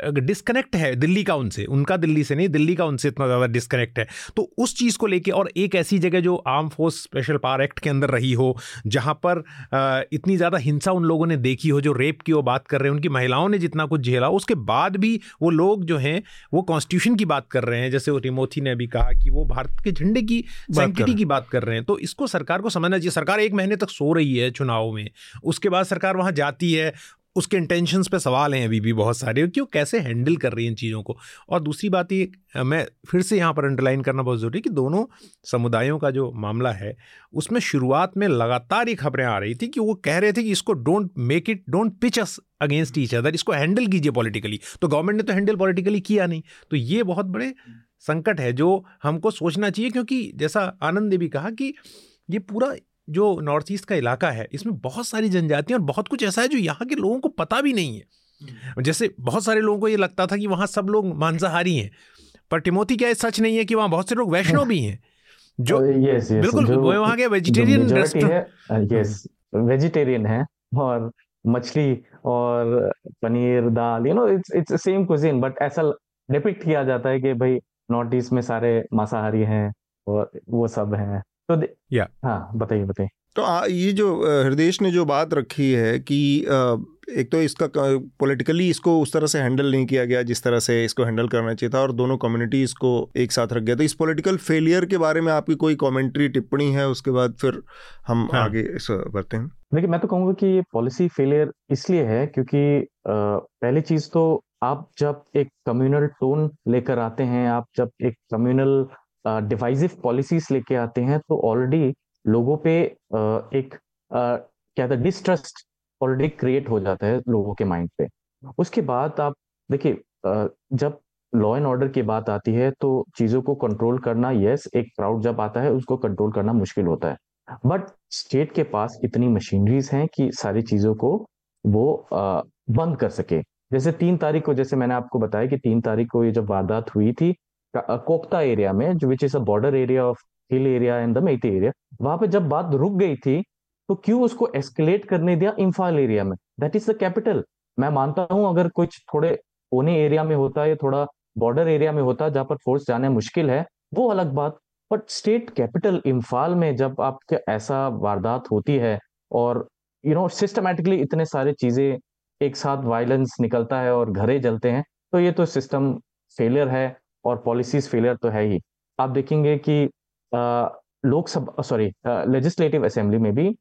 डिस्कनेक्ट है, दिल्ली का उनसे, उनका दिल्ली से नहीं, दिल्ली का उनसे इतना ज़्यादा डिस्कनेक्ट है। तो उस चीज़ को लेके और एक ऐसी जगह जो arm force special power act के अंदर रही हो, जहाँ पर इतनी ज़्यादा हिंसा उन लोगों ने देखी हो, जो रेप की वो बात कर रहे हैं, उनकी महिलाओं ने जितना कुछ झेला, उसके बाद भी वो लोग जो हैं, वो कॉन्स्टिट्यूशन की बात कर रहे हैं जैसे वो रिमोथी ने अभी कहा कि वो भारत के झंडे की सैंक्टिटी की बात कर रहे हैं। तो इसको सरकार को समझना चाहिए। सरकार एक महीने तक सो रही है चुनाव में। उसके बाद सरकार वहाँ जाती है उसके इंटेंशंस पे सवाल हैं अभी भी बहुत सारे कि वो कैसे हैंडल कर रही हैं इन चीज़ों को? और दूसरी बात ये, मैं फिर से यहाँ पर अंडरलाइन करना बहुत ज़रूरी है कि दोनों समुदायों का जो मामला है, उसमें शुरुआत में लगातार ये खबरें आ रही थी कि वो कह रहे थे कि इसको don't make it don't pitch us against each other इसको हैंडल कीजिए पॉलिटिकली तो गवर्नमेंट ने तो हैंडल पॉलिटिकली किया नहीं। तो ये बहुत बड़े संकट है जो हमको सोचना चाहिए, क्योंकि जैसा आनंद ने भी कहा कि ये पूरा जो नॉर्थ ईस्ट का इलाका है इसमें बहुत सारी जनजातियाँ और बहुत कुछ ऐसा है जो यहाँ के लोगों को पता भी नहीं है। हम्म। जैसे बहुत सारे लोगों को ये लगता था कि वहाँ सब लोग मांसाहारी हैं पर टिमोती क्या सच नहीं है कि वहाँ बहुत से लोग वैष्णव भी हैं? जो यस यस बिल्कुल वहाँ के वेजिटेरियन यस वेजिटेरियन है और मछली और पनीर दाल you know it's it's same cuisine but ऐसा डिपिक्ट किया जाता है कि भाई नॉर्थ ईस्ट में सारे मांसाहारी हैं और वो सब हैं। तो या। हाँ बताइए बताइए। तो आ, ये जो हृदय ने जो बात रखी है कि एक तो इसका पॉलिटिकली इसको उस तरह से हैंडल नहीं किया गया जिस तरह से इसको हैंडल करना चाहिए था और दोनों कम्युनिटी इसको एक साथ रख गया। तो इस पॉलिटिकल फेलियर के बारे में आपकी कोई कमेंट्री टिप्पणी है? उसके बाद फिर हम हाँ। आगे इस बढ़ते हैं। देखिए मैं तो कहूँगा कि ये पॉलिसी फेलियर इसलिए है क्योंकि पहली चीज़ तो आप जब एक कम्युनल टोन लेकर आते हैं आप जब एक कम्युनल डिवाइसिव पॉलिसीज़ लेके आते हैं तो ऑलरेडी लोगों पे एक क्या था डिस्ट्रस्ट ऑलरेडी क्रिएट हो जाता है लोगों के माइंड पे। उसके बाद आप, देखिए जब लॉ एंड ऑर्डर की बात आती है तो चीज़ों को कंट्रोल करना यस एक क्राउड जब आता है, उसको कंट्रोल करना मुश्किल होता है। बट स्टेट के पास इतनी मशीनरीज हैं कि सारी चीज़ों को वो बंद कर सके। जैसे तीन तारीख को, जैसे मैंने आपको बताया कि तीन तारीख को ये जब वारदात हुई थी कोकता एरिया में which is a border area of hill area and the Meitei area वहाँ पे जब बात रुक गई थी तो क्यों उसको एस्केलेट करने दिया इम्फाल एरिया में? दैट इज़ द कैपिटल मैं मानता हूँ अगर कुछ थोड़े कोने एरिया में होता या थोड़ा बॉर्डर एरिया में होता, जहाँ पर फोर्स जाने मुश्किल है, वो अलग बात। बट स्टेट कैपिटल इम्फाल में जब आपके ऐसा वारदात होती है और यू नो सिस्टमेटिकली इतने सारे चीज़ें एक साथ वायलेंस निकलता है और घरे जलते हैं तो ये तो सिस्टम फेलियर है। और पॉलिसीज़ फेलियर तो है ही। आप देखेंगे कि लोकसभा सॉरी लेजिस्लेटिव असेंबली में भी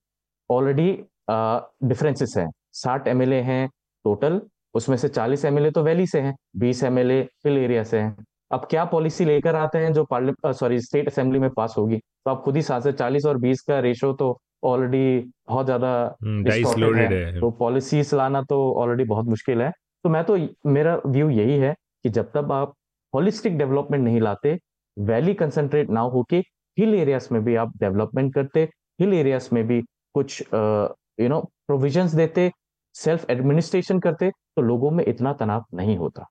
ऑलरेडी डिफरेंसेस हैं। साठ एमएलए हैं टोटल उसमें से चालीस एमएलए तो वैली से हैं बीस एमएलए हिल एरिया से हैं। अब क्या पॉलिसी लेकर आते हैं जो पार्लियामेंट सॉरी स्टेट असेंबली में पास होगी? तो आप खुद ही साथ चालीस और बीस का रेशो तो ऑलरेडी बहुत ज़्यादा हम्म, है।, है। तो पॉलिसीज़ लाना तो ऑलरेडी बहुत मुश्किल है। तो मैं तो मेरा व्यू यही है कि जब तक आप होलिस्टिक डेवलपमेंट नहीं लाते वैली कंसंट्रेट ना होके हिल एरियाज़ में भी आप डेवलपमेंट करते हिल एरियाज़ में भी कुछ यू नो प्रोविज़न देते सेल्फ एडमिनिस्ट्रेशन करते तो लोगों में इतना तनाव नहीं होता।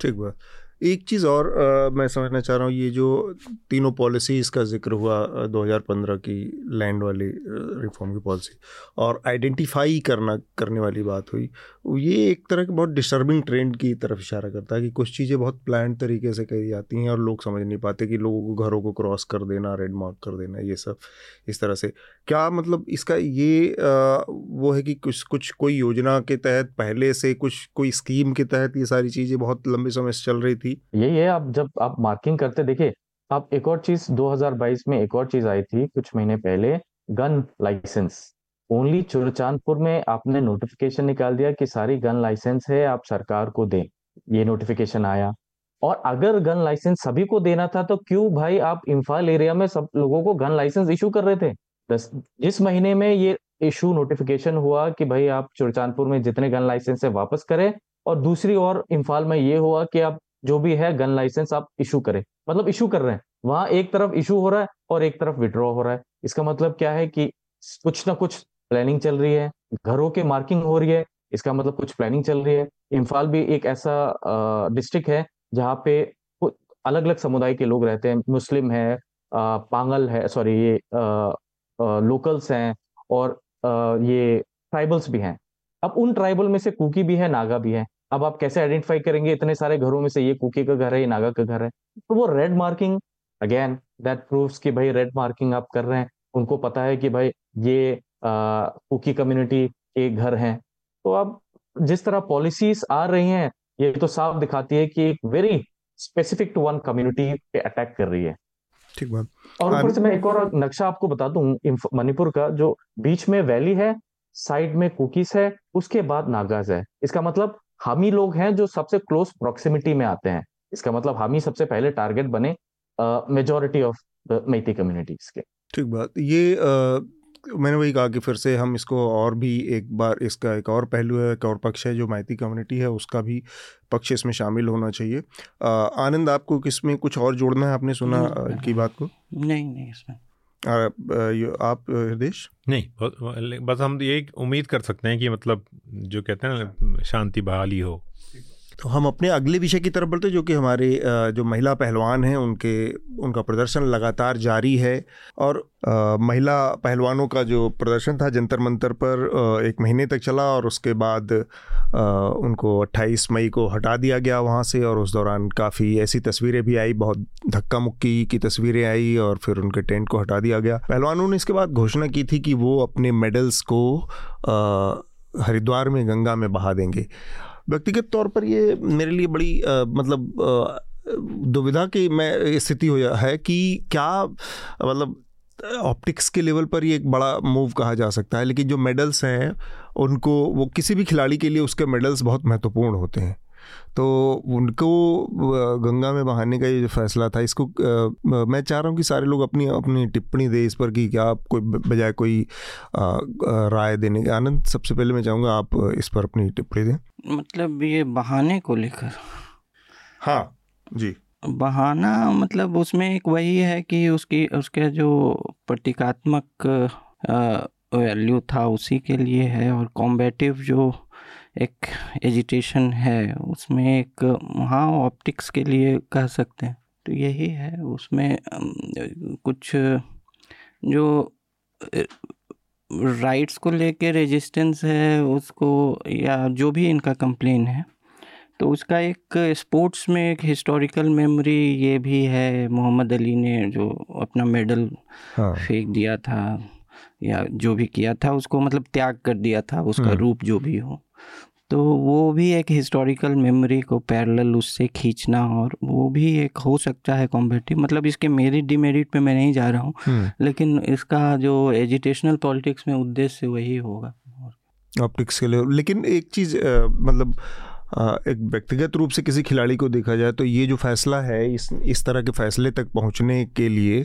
ठीक बात। एक चीज़ और आ, मैं समझना चाह रहा हूँ ये जो तीनों पॉलिसीज़ का ज़िक्र हुआ 2015 की लैंड वाली रिफॉर्म की पॉलिसी और आइडेंटिफाई करना करने वाली बात हुई ये एक तरह के बहुत डिस्टर्बिंग ट्रेंड की तरफ़ इशारा करता है कि कुछ चीज़ें बहुत प्लान तरीके से कही जाती हैं और लोग समझ नहीं पाते कि लोगों को घरों को क्रॉस कर देना रेड मार्क कर देना ये सब इस तरह से। क्या मतलब इसका ये आ, वो है कि कुछ कुछ कोई योजना के तहत पहले से कुछ कोई स्कीम के तहत ये सारी चीज़ें बहुत लंबे समय से चल रही थी? यही है आप जब आप मार्किंग करते, देखिए, आप एक और चीज़ 2022 में एक और चीज़ आई थी कुछ महीने पहले गन लाइसेंस ओनली चुरचांदपुर में आपने नोटिफिकेशन निकाल दिया कि सारी गन लाइसेंस है, आप सरकार को दें। ये नोटिफिकेशन आया। और अगर गन लाइसेंस सभी को देना था तो क्यों भाई आप इम्फाल एरिया में सब लोगों को गन लाइसेंस इशू कर रहे थे? दस, जिस महीने में ये इशू नोटिफिकेशन हुआ कि भाई आप चुरचांदपुर में जितने गन लाइसेंस है, वापस करें, और दूसरी ओर इम्फाल में ये हुआ कि आप जो भी है गन लाइसेंस आप इशू करें। मतलब इशू कर रहे हैं। वहाँ एक तरफ़ इशू हो रहा है और एक तरफ़ विड्रॉ हो रहा है। इसका मतलब क्या है कि कुछ ना कुछ प्लानिंग चल रही है घरों के मार्किंग हो रही है इसका मतलब कुछ प्लानिंग चल रही है। इम्फाल भी एक ऐसा डिस्ट्रिक्ट है जहाँ पे अलग अलग समुदाय के लोग रहते हैं। मुस्लिम है आ, पांगल है सॉरी ये लोकल्स हैं और आ, ये ट्राइबल्स भी हैं। अब उन ट्राइबल में से कुकी भी है नागा भी है। अब आप कैसे आइडेंटिफाई करेंगे? इतने सारे घरों में से ये कुकी का घर है ये नागा का घर है। तो वो red marking again that proves कि भाई रेड मार्किंग आप कर रहे हैं। उनको पता है कि भाई ये कुकी कम्युनिटी के घर हैं। तो अब जिस तरह पॉलिसीज़ आ रही हैं ये तो साफ़ दिखाती है कि एक very specific to one community पे अटैक कर रही है। ठीक बात। और ऊपर से मैं एक और नक्शा आपको बता दूँ मणिपुर का जो बीच में वैली है साइड में कुकीज है उसके बाद नागाज है। इसका मतलब हम ही लोग हैं जो सबसे क्लोज प्रोक्सिमिटी में आते हैं। इसका मतलब हम ही सबसे पहले टारगेट बने majority of the Meitei communities के। ठीक बात। ये आ, मैंने वही कहा कि फिर से हम इसको और भी एक बार इसका एक और पहलू है एक और पक्ष है जो मैती कम्युनिटी है उसका भी पक्ष इसमें शामिल होना चाहिए। आ, आनंद आपको किसमें कुछ और जोड़ना है? आपने सुना इनकी बात को? नहीं नहीं इसमें। आप हृदेश नहीं बस हम ये उम्मीद कर सकते हैं कि मतलब जो कहते हैं ना शांति बहाली हो। तो हम अपने अगले विषय की तरफ़ बढ़ते जो कि हमारे जो महिला पहलवान हैं, उनके, उनका प्रदर्शन लगातार जारी है। और महिला पहलवानों का जो प्रदर्शन था जंतर मंतर पर एक महीने तक चला और उसके बाद उनको 28 मई को हटा दिया गया वहाँ से और उस दौरान काफ़ी ऐसी तस्वीरें भी आई, बहुत धक्का मुक्की की तस्वीरें आई और फिर उनके टेंट को हटा दिया गया। पहलवानों ने इसके बाद घोषणा की थी कि वो अपने मेडल्स को हरिद्वार में, गंगा में बहा देंगे। व्यक्तिगत तौर पर ये मेरे लिए बड़ी आ, मतलब दुविधा की मैं स्थिति हो है कि क्या मतलब ऑप्टिक्स के लेवल पर ये एक बड़ा मूव कहा जा सकता है लेकिन जो मेडल्स हैं उनको वो किसी भी खिलाड़ी के लिए उसके मेडल्स बहुत महत्वपूर्ण होते हैं। तो उनको गंगा में बहाने का ये जो फैसला था इसको मैं चाह रहा हूँ कि सारे लोग अपनी अपनी टिप्पणी दे इस पर कि क्या आप कोई बजाय कोई राय देने के। आनंद सबसे पहले मैं चाहूँगा आप इस पर अपनी टिप्पणी दें। मतलब ये बहाने को लेकर। हाँ जी। बहाना मतलब उसमें एक वही है कि उसकी उसके जो प्रतीकात्मक वैल्यू था उसी के लिए है और कॉम्बेटिव जो एक एजिटेशन है उसमें एक हाँ ऑप्टिक्स के लिए कह सकते हैं तो यही है उसमें कुछ जो राइट्स को लेके रेजिस्टेंस है उसको या जो भी इनका कंप्लेन है तो उसका एक स्पोर्ट्स में एक हिस्टोरिकल मेमोरी ये भी है मोहम्मद अली ने जो अपना मेडल हाँ। फेंक दिया था या जो भी किया था उसको मतलब त्याग कर दिया था उसका हम्म। रूप जो भी हो तो वो भी एक हिस्टोरिकल मेमोरी को पैरेलल उससे खींचना और वो भी एक हो सकता है कॉम्पिटिव मतलब इसके मेरिट डिमेरिट पे मैं नहीं जा रहा हूँ हम्म। लेकिन इसका जो एजुटेशनल पॉलिटिक्स में उद्देश्य वही होगा ऑप्टिक्स के लिए लेकिन एक चीज़ मतलब एक व्यक्तिगत रूप से किसी खिलाड़ी को देखा जाए तो ये जो फैसला है इस इस तरह के फैसले तक पहुँचने के लिए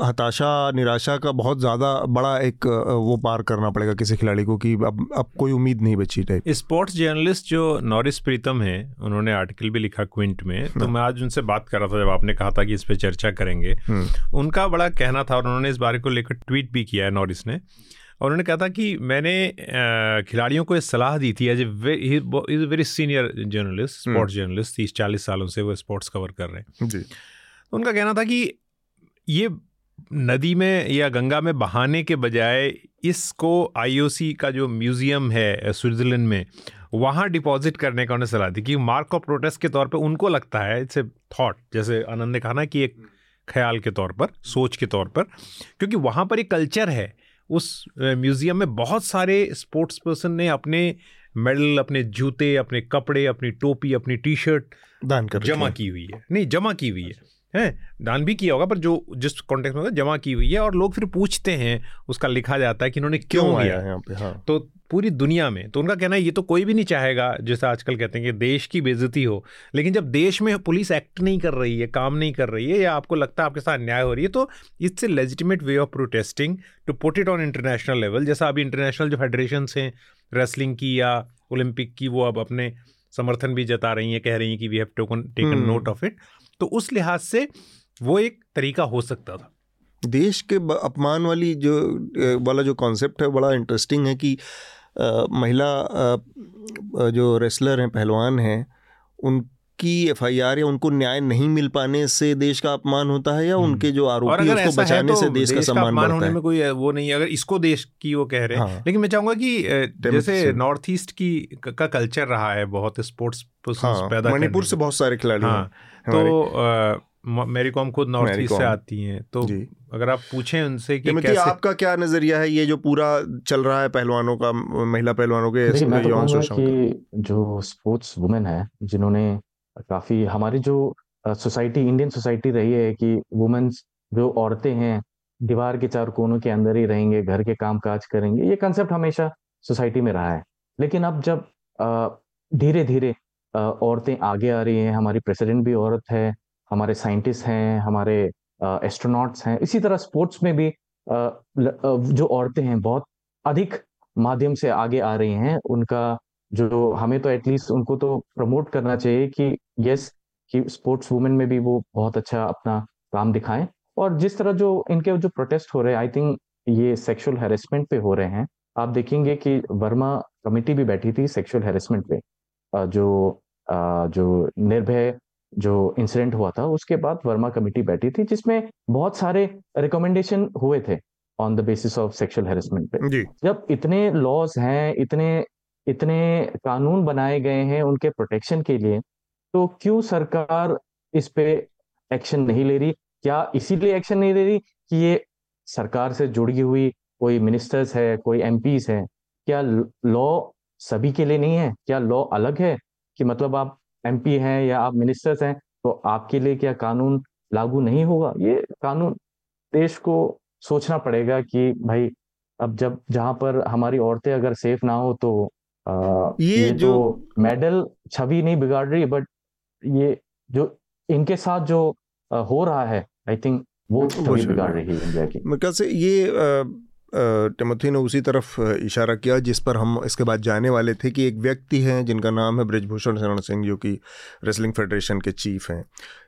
हताशा निराशा का बहुत ज़्यादा बड़ा एक वो पार करना पड़ेगा किसी खिलाड़ी को कि अब अब कोई उम्मीद नहीं बची टाइप स्पोर्ट्स जर्नलिस्ट जो नॉरिस प्रीतम है उन्होंने आर्टिकल भी लिखा क्विंट में तो हाँ। मैं आज उनसे बात कर रहा था जब आपने कहा था कि इस पर चर्चा करेंगे हम्म। उनका बड़ा कहना था और उन्होंने इस बारे को लेकर ट्वीट भी किया है नॉरिस ने और उन्होंने कहा था कि मैंने खिलाड़ियों को ये सलाह दी थी as a is very senior journalist sports journalist तीस चालीस सालों से वो स्पोर्ट्स कवर कर रहे हैं। जी। तो उनका कहना था कि ये नदी में या गंगा में बहाने के बजाय इसको आईओसी का जो म्यूज़ियम है स्विट्ज़रलैंड में वहाँ डिपॉजिट करने का उन्हें सलाह दी कि मार्क ऑफ़ प्रोटेस्ट के तौर पे उनको लगता है इट्स ए थॉट जैसे आनंद ने कहा ना कि एक ख्याल के तौर पर सोच के तौर पर क्योंकि वहाँ पर एक कल्चर है। उस म्यूज़ियम में बहुत सारे स्पोर्ट्स पर्सन ने अपने मेडल अपने जूते अपने कपड़े अपनी टोपी अपनी टी शर्ट दान कर जमा की हुई है। नहीं जमा की हुई है। है दान भी किया होगा पर जो जिस कॉन्टेक्ट में जमा की हुई है और लोग फिर पूछते हैं उसका लिखा जाता है कि इन्होंने क्यों, क्यों किया यहाँ पे? हाँ। तो पूरी दुनिया में तो उनका कहना है ये तो कोई भी नहीं चाहेगा जैसे आजकल कहते हैं कि देश की बेजती हो। लेकिन जब देश में पुलिस एक्ट नहीं कर रही है काम नहीं कर रही है या आपको लगता है आपके साथ अन्याय हो रही है तो it's a legitimate way of protesting to put it on international level जैसा अभी इंटरनेशनल जो फेडरेशन हैं रेसलिंग की या ओलंपिक की वो अब अपने समर्थन भी जता रही हैं कह रही हैं कि we have token taken note of it तो उस लिहाज से वो एक तरीका हो सकता था। देश के अपमान वाली जो वाला जो कॉन्सेप्ट है बड़ा इंटरेस्टिंग है कि आ, महिला आ, जो रेसलर हैं पहलवान हैं उनकी एफआईआर या उनको न्याय नहीं मिल पाने से देश का अपमान होता है या हम्म। उनके जो आरोपी है उसको बचाने तो से देश, देश का सम्मान बढ़ता होने है। में कोई वो नहीं है। अगर इसको देश की वो कह रहे हैं। हाँ। लेकिन मैं चाहूँगा कि जैसे नॉर्थ ईस्ट की का कल्चर रहा है बहुत स्पोर्ट्स हाँ, पैदा मणिपुर से बहुत सारे खिलाड़ी हाँ, तो मेरी कॉम खुद नॉर्थ ईस्ट से आती हैं। तो अगर आप पूछें उनसे कि कैसे आपका क्या नज़रिया है? ये जो पूरा चल रहा है पहलवानों का महिला पहलवानों के मैं तो कि। जो स्पोर्ट्स वुमेन है जिन्होंने काफ़ी हमारी जो सोसाइटी इंडियन सोसाइटी रही है कि वुमेन्स जो औरतें हैं, दीवार के चार कोनों के अंदर ही रहेंगे, घर के काम काज करेंगे, ये कंसेप्ट हमेशा सोसाइटी में रहा है। लेकिन अब जब धीरे धीरे औरतें आगे आ रही हैं, हमारी प्रेसिडेंट भी औरत है, हमारे साइंटिस्ट हैं, हमारे एस्ट्रोनॉट्स हैं, इसी तरह स्पोर्ट्स में भी जो औरतें हैं, बहुत अधिक माध्यम से आगे आ रही हैं, उनका जो हमें तो एटलीस्ट उनको तो प्रमोट करना चाहिए कि यस कि स्पोर्ट्स वुमेन में भी वो बहुत अच्छा अपना काम दिखाएँ। और जिस तरह जो इनके जो प्रोटेस्ट हो रहे हैं आई थिंक ये सेक्सुअल हेरेसमेंट पे हो रहे हैं। आप देखेंगे कि वर्मा कमेटी भी बैठी थी सेक्सुअल हेरेसमेंट पे। जो जो निर्भय जो इंसिडेंट हुआ था उसके बाद वर्मा कमेटी बैठी थी जिसमें बहुत सारे रिकमेंडेशन हुए थे on the basis of sexual harassment पे। जब इतने लॉज हैं इतने इतने कानून बनाए गए हैं उनके प्रोटेक्शन के लिए तो क्यों सरकार इस पे एक्शन नहीं ले रही? क्या इसीलिए एक्शन नहीं ले रही कि ये सरकार से जुड़ी हुई कोई मिनिस्टर्स है, कोई एम है? क्या लॉ सभी के लिए नहीं है? क्या लॉ अलग है कि मतलब आप एमपी हैं या आप मिनिस्टर्स हैं तो आपके लिए क्या कानून लागू नहीं होगा? ये कानून देश को सोचना पड़ेगा कि भाई, अब जब जहाँ पर हमारी औरतें अगर सेफ़ ना हो तो आ, ये, ये जो तो मेडल छवि नहीं बिगाड़ रही बट ये जो इनके साथ जो हो रहा है आई थिंक वो छवि बिगाड़ रही है इंडिया की। मेरे से ये आ, टिमोथी ने उसी तरफ़ इशारा किया जिस पर हम इसके बाद जाने वाले थे कि एक व्यक्ति हैं जिनका नाम है ब्रजभूषण शरण सिंह जो कि रेसलिंग फेडरेशन के चीफ हैं।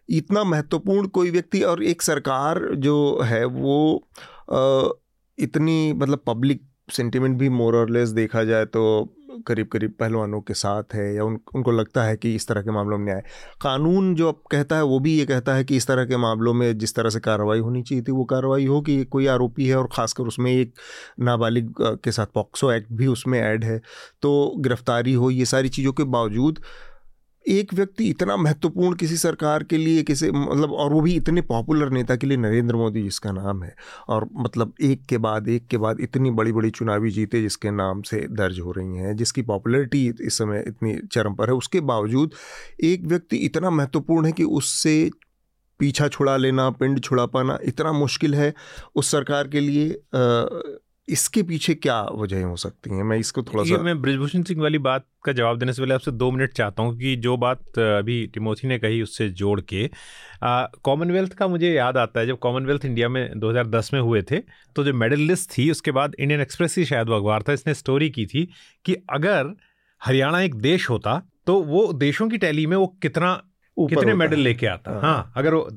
इतना महत्वपूर्ण कोई व्यक्ति और एक सरकार जो है वो इतनी मतलब पब्लिक सेंटिमेंट भी मोर और लेस देखा जाए तो करीब करीब पहलवानों के साथ है या उन, उनको लगता है कि इस तरह के मामलों में न्याय कानून जो अब कहता है, वो भी ये कहता है कि इस तरह के मामलों में जिस तरह से कार्रवाई होनी चाहिए थी, वो कार्रवाई हो कि कोई आरोपी है और ख़ासकर उसमें एक नाबालिग के साथ पॉक्सो एक्ट भी उसमें ऐड है। तो गिरफ्तारी हो, ये सारी चीज़ों के बावजूद एक व्यक्ति इतना महत्वपूर्ण किसी सरकार के लिए, किसी मतलब और वो भी इतने पॉपुलर नेता के लिए नरेंद्र मोदी जिसका नाम है, और मतलब एक के बाद एक के बाद इतनी बड़ी बड़ी चुनावी जीते जिसके नाम से दर्ज हो रही हैं, जिसकी पॉपुलैरिटी इस समय इतनी चरम पर है, उसके बावजूद एक व्यक्ति इतना महत्वपूर्ण है कि उससे पीछा छुड़ा लेना, पिंड छुड़ा पाना इतना मुश्किल है, उस सरकार के लिए इसके पीछे क्या वजह हो सकती हैं? मैं इसको थोड़ा सा मैं ब्रिजभूषण सिंह वाली बात का जवाब देने से पहले आपसे दो मिनट चाहता हूँ कि जो बात अभी टिमोथी ने कही उससे जोड़ के कॉमनवेल्थ का मुझे याद आता है जब कॉमनवेल्थ इंडिया में 2010 में हुए थे तो जो मेडल लिस्ट थी उसके बाद इंडियन एक्सप्रेस ही शायद वो अखबार था इसने स्टोरी की थी कि अगर हरियाणा एक देश होता तो वो देशों की टैली में वो कितना कितने मेडल लेके आता। हाँ, हाँ अगर वो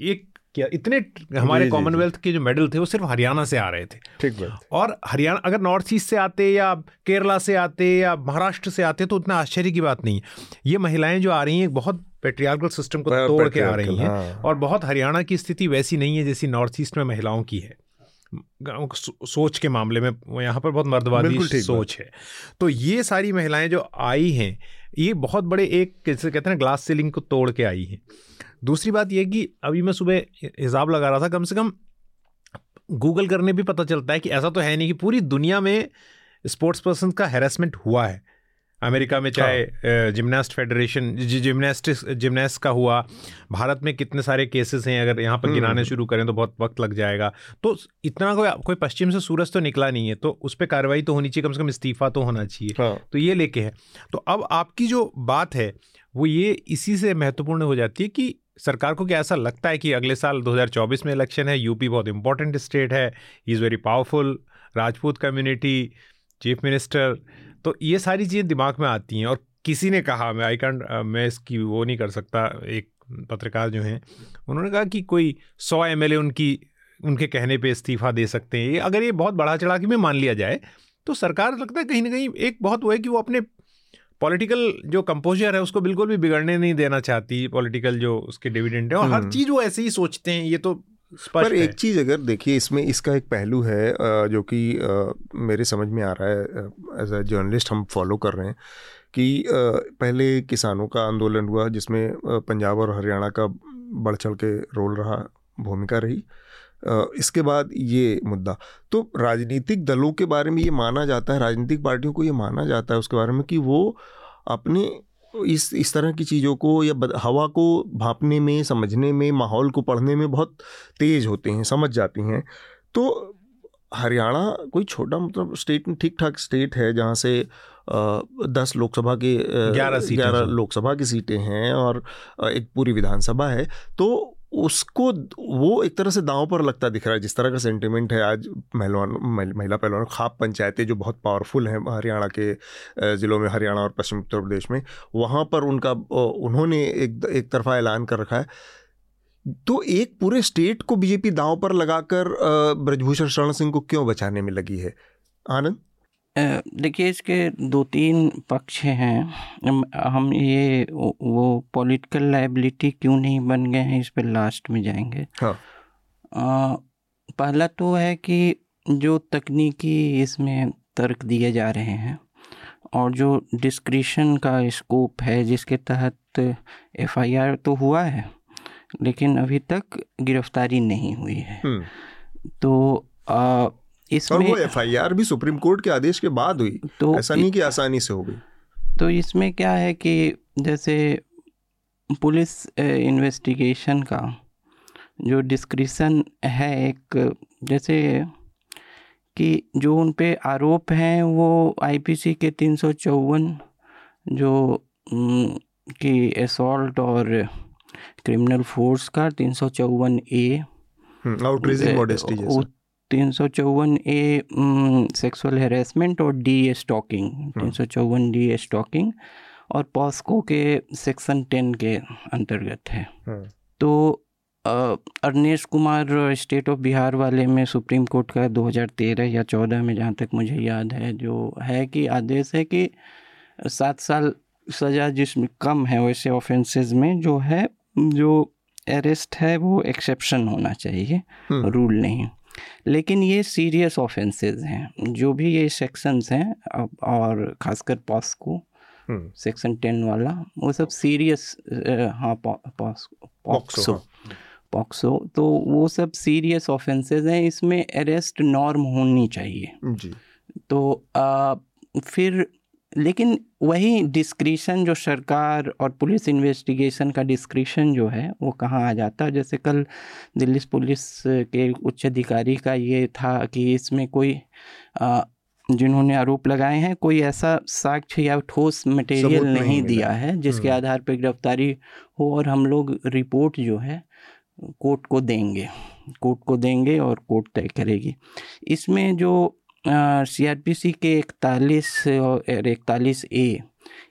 एक क्या। इतने हमारे कॉमनवेल्थ के जो मेडल थे वो सिर्फ़ हरियाणा से आ रहे थे। ठीक और हरियाणा अगर नॉर्थ ईस्ट से आते या केरला से आते या महाराष्ट्र से आते तो उतना आश्चर्य की बात नहीं है। ये महिलाएँ जो आ रही हैं बहुत पेट्रियार्कल सिस्टम को तोड़ के आ रही हैं हाँ। और बहुत हरियाणा की स्थिति वैसी नहीं है जैसी नॉर्थ ईस्ट में महिलाओं की है। सोच के मामले में यहाँ पर बहुत मर्दवादी सोच है। तो ये सारी महिलाएँ जो आई हैं ये बहुत बड़े एक जैसे कहते हैं ग्लास सीलिंग को तोड़ के आई हैं। दूसरी बात यह कि अभी मैं सुबह हिसाब लगा रहा था कम से कम गूगल करने भी पता चलता है कि ऐसा तो है नहीं कि पूरी दुनिया में स्पोर्ट्स पर्सन का हेरासमेंट हुआ है। अमेरिका में चाहे जिमनास्ट फेडरेशन जिमनास्ट जिमनास्ट का हुआ भारत में कितने सारे केसेस हैं अगर यहाँ पर गिनाने हम्म। शुरू करें तो बहुत वक्त लग जाएगा। तो इतना कोई कोई पश्चिम से सूरज तो निकला नहीं है तो उस पर कार्रवाई तो होनी चाहिए कम से कम इस्तीफा तो होना चाहिए। हाँ। तो ये लेके है। तो अब आपकी जो बात है वो ये इसी से महत्वपूर्ण हो जाती है कि सरकार को क्या ऐसा लगता है कि अगले साल 2024 में इलेक्शन है? यूपी बहुत इंपॉर्टेंट स्टेट है। Is very powerful Rajput community chief minister तो ये सारी चीज़ें दिमाग में आती हैं और किसी ने कहा, मैं आई कैंट मैं इसकी वो नहीं कर सकता, एक पत्रकार जो हैं, उन्होंने कहा कि कोई सौ एम उनकी, उनके कहने पे इस्तीफा दे सकते हैं। अगर ये बहुत बड़ा चढ़ा के भी मान लिया जाए तो सरकार लगता है कहीं ना कहीं एक बहुत वो है कि वो अपने पॉलिटिकल जो कंपोजर है उसको बिल्कुल भी बिगड़ने नहीं देना चाहती पॉलिटिकल जो उसके डिविडेंड है। और हर हम्म। चीज़ वो ऐसे ही सोचते हैं ये तो पर एक चीज़ अगर देखिए इसमें इसका एक पहलू है जो कि मेरे समझ में आ रहा है एज अ जर्नलिस्ट हम फॉलो कर रहे हैं कि पहले किसानों का आंदोलन हुआ जिसमें पंजाब और हरियाणा का बढ़ चढ़ के रोल रहा भूमिका रही। इसके बाद ये मुद्दा। तो राजनीतिक दलों के बारे में ये माना जाता है राजनीतिक पार्टियों को ये माना जाता है उसके बारे में कि वो अपने इस इस तरह की चीज़ों को या हवा को भापने में समझने में माहौल को पढ़ने में बहुत तेज़ होते हैं समझ जाती हैं। तो हरियाणा कोई छोटा मतलब स्टेट ठीक ठाक स्टेट है जहाँ से दस लोकसभा के ग्यारह ग्यारह लोकसभा की सीटें हैं और एक पूरी विधानसभा है तो उसको वो एक तरह से दांव पर लगता दिख रहा है, जिस तरह का सेंटिमेंट है आज पहलवान महिला पहलवान, खाप पंचायतें जो बहुत पावरफुल हैं हरियाणा के ज़िलों में, हरियाणा और पश्चिम उत्तर प्रदेश में, वहाँ पर उनका उन्होंने एक एक तरफा ऐलान कर रखा है। तो एक पूरे स्टेट को बीजेपी दांव पर लगाकर ब्रजभूषण शरण सिंह को क्यों बचाने में लगी है? आनंद? देखिए इसके दो तीन पक्ष हैं। हम ये वो पॉलिटिकल लाइबिलिटी क्यों नहीं बन गए हैं इस पर लास्ट में जाएँगे। हाँ। आ, पहला तो है कि जो तकनीकी इसमें तर्क दिए जा रहे हैं और जो डिस्क्रिशन का स्कोप है जिसके तहत एफआईआर तो हुआ है लेकिन अभी तक गिरफ्तारी नहीं हुई है। तो आ, इसमें और वो एफआईआर भी सुप्रीम कोर्ट के आदेश के बाद हुई। तो ऐसा नहीं कि आसानी से हो गई। तो इसमें क्या है कि जैसे पुलिस इन्वेस्टिगेशन का जो डिस्क्रिप्शन है एक जैसे कि जो उन पे आरोप हैं वो आईपीसी के तीन सौ चौवन जो कि असॉल्ट और क्रिमिनल फोर्स का तीन सौ चौवन ए आउटरीजिंग जैसा। तीन सौ चौवन ए सेक्सुअल हेरेसमेंट और डी ए स्टॉकिंग तीन सौ चौवन डी ए स्टॉकिंग और पॉस्को के सेक्शन टेन के अंतर्गत है हाँ। तो अरनेश कुमार स्टेट ऑफ़ बिहार वाले में सुप्रीम कोर्ट का 2013 या 14 में जहाँ तक मुझे याद है जो है कि आदेश है कि सात साल सज़ा जिसमें कम है वैसे ऑफेंसेस में जो है जो अरेस्ट है वो एक्सेप्शन होना चाहिए रूल हम्म। नहीं लेकिन ये सीरियस ऑफेंसेस हैं जो भी ये सेक्शंस हैं और ख़ासकर पॉस्को सेक्शन टेन वाला वो सब सीरियस हाँ पॉक्सो पॉक्सो तो वो सब सीरियस ऑफेंसेस हैं इसमें अरेस्ट नॉर्म होनी चाहिए। जी। तो आ, फिर लेकिन वही डिस्क्रिशन जो सरकार और पुलिस इन्वेस्टिगेशन का डिस्क्रिशन जो है वो कहाँ आ जाता? है जैसे कल दिल्ली पुलिस के उच्च अधिकारी का ये था कि इसमें कोई आ, जिन्होंने आरोप लगाए हैं कोई ऐसा साक्ष्य या ठोस मटेरियल नहीं, नहीं दिया है जिसके हम्म। आधार पर गिरफ्तारी हो और हम लोग रिपोर्ट जो है कोर्ट को देंगे। कोर्ट को देंगे और कोर्ट तय करेगी। इसमें जो सी आर पी सी के इकतालीस और इकतालीस ए।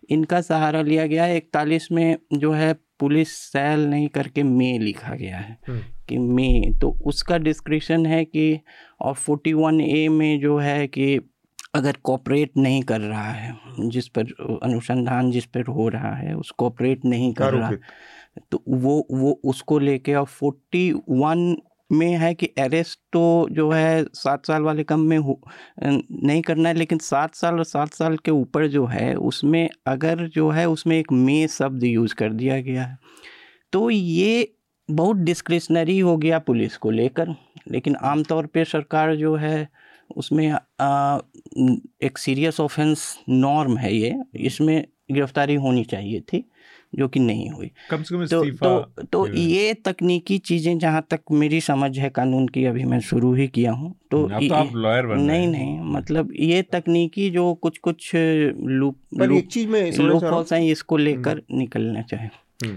इनका सहारा लिया गया है इकतालीस में जो है पुलिस सेल नहीं करके मे लिखा गया है हम्म। कि मे। तो उसका डिस्क्रिप्शन है कि और फोर्टी वन ए में जो है कि अगर कॉपरेट नहीं कर रहा है जिस पर अनुसंधान जिस पर हो रहा है उस कॉपरेट नहीं कर रहा तो वो वो उसको लेके और फोर्टी वन में है कि अरेस्ट तो जो है सात साल वाले कम में हो नहीं करना है लेकिन सात साल और सात साल के ऊपर जो है उसमें अगर जो है उसमें एक मे शब्द यूज़ कर दिया गया है। तो ये बहुत डिस्क्रिशनरी हो गया पुलिस को लेकर लेकिन आमतौर पे सरकार जो है उसमें आ, एक सीरियस ऑफेंस नॉर्म है ये इसमें गिरफ्तारी होनी चाहिए थी। जो कि नहीं हुई। कम से कम तो तो, तो ये तकनीकी चीज़ें जहाँ तक मेरी समझ है कानून की अभी मैं शुरू ही किया हूँ तो, तो आप लॉयर बन नहीं नहीं मतलब ये तकनीकी जो कुछ कुछ लूप लूप चीज़ में लूप हैं। इसको हम्म। लेकर निकलना चाहे। हम्म।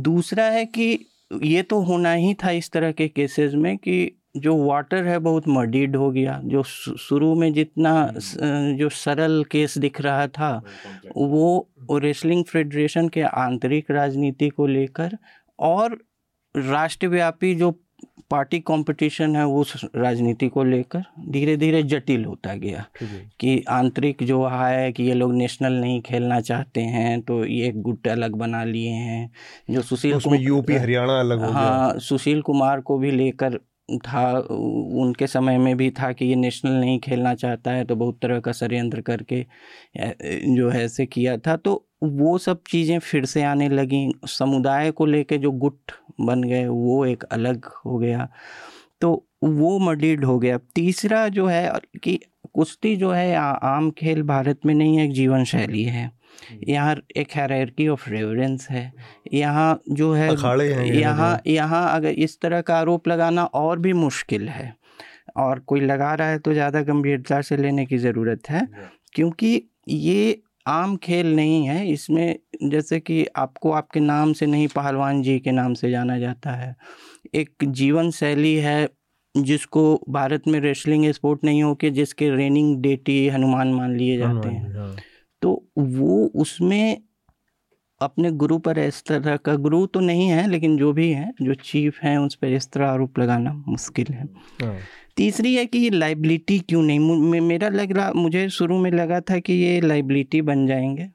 दूसरा है कि ये तो होना ही था इस तरह के केसेस में कि जो वाटर है बहुत मडीड हो गया। जो शुरू में जितना हम्म। जो सरल केस दिख रहा था वो रेसलिंग फेडरेशन के आंतरिक राजनीति को लेकर और राष्ट्रव्यापी जो पार्टी कंपटीशन है उस राजनीति को लेकर धीरे धीरे जटिल होता गया। कि आंतरिक जो है कि ये लोग नेशनल नहीं खेलना चाहते हैं तो ये एक गुट अलग बना लिए हैं। जो सुशील तो यूपी हरियाणा अलग हो हाँ सुशील कुमार को भी लेकर था उनके समय में भी था कि ये नेशनल नहीं खेलना चाहता है तो बहुत तरह का षडयंत्र करके जो है ऐसे किया था। तो वो सब चीज़ें फिर से आने लगी। समुदाय को लेके जो गुट बन गए वो एक अलग हो गया। तो वो मडिड हो गया। तीसरा जो है कि कुश्ती जो है आ, आम खेल भारत में नहीं है एक जीवन शैली है। यहाँ एक हैरारकी ऑफ़ रेवरेंस है। यहाँ जो है यहाँ यहाँ अगर इस तरह का आरोप लगाना और भी मुश्किल है। और कोई लगा रहा है तो ज़्यादा गंभीरता से लेने की ज़रूरत है। क्योंकि ये आम खेल नहीं है। इसमें जैसे कि आपको आपके नाम से नहीं पहलवान जी के नाम से जाना जाता है। एक जीवन शैली है जिसको भारत में रेसलिंग स्पोर्ट नहीं हो के जिसके रेनिंग डेटी हनुमान मान लिए जाते हैं। हाँ। वो उसमें अपने गुरु पर इस तरह का गुरु तो नहीं है लेकिन जो भी है जो चीफ हैं उस पर इस तरह आरोप लगाना मुश्किल है। हाँ। तीसरी है कि ये लाइबिलिटी क्यों नहीं? मेरा लग रहा मुझे शुरू में लगा था कि ये लाइबिलिटी बन जाएँगे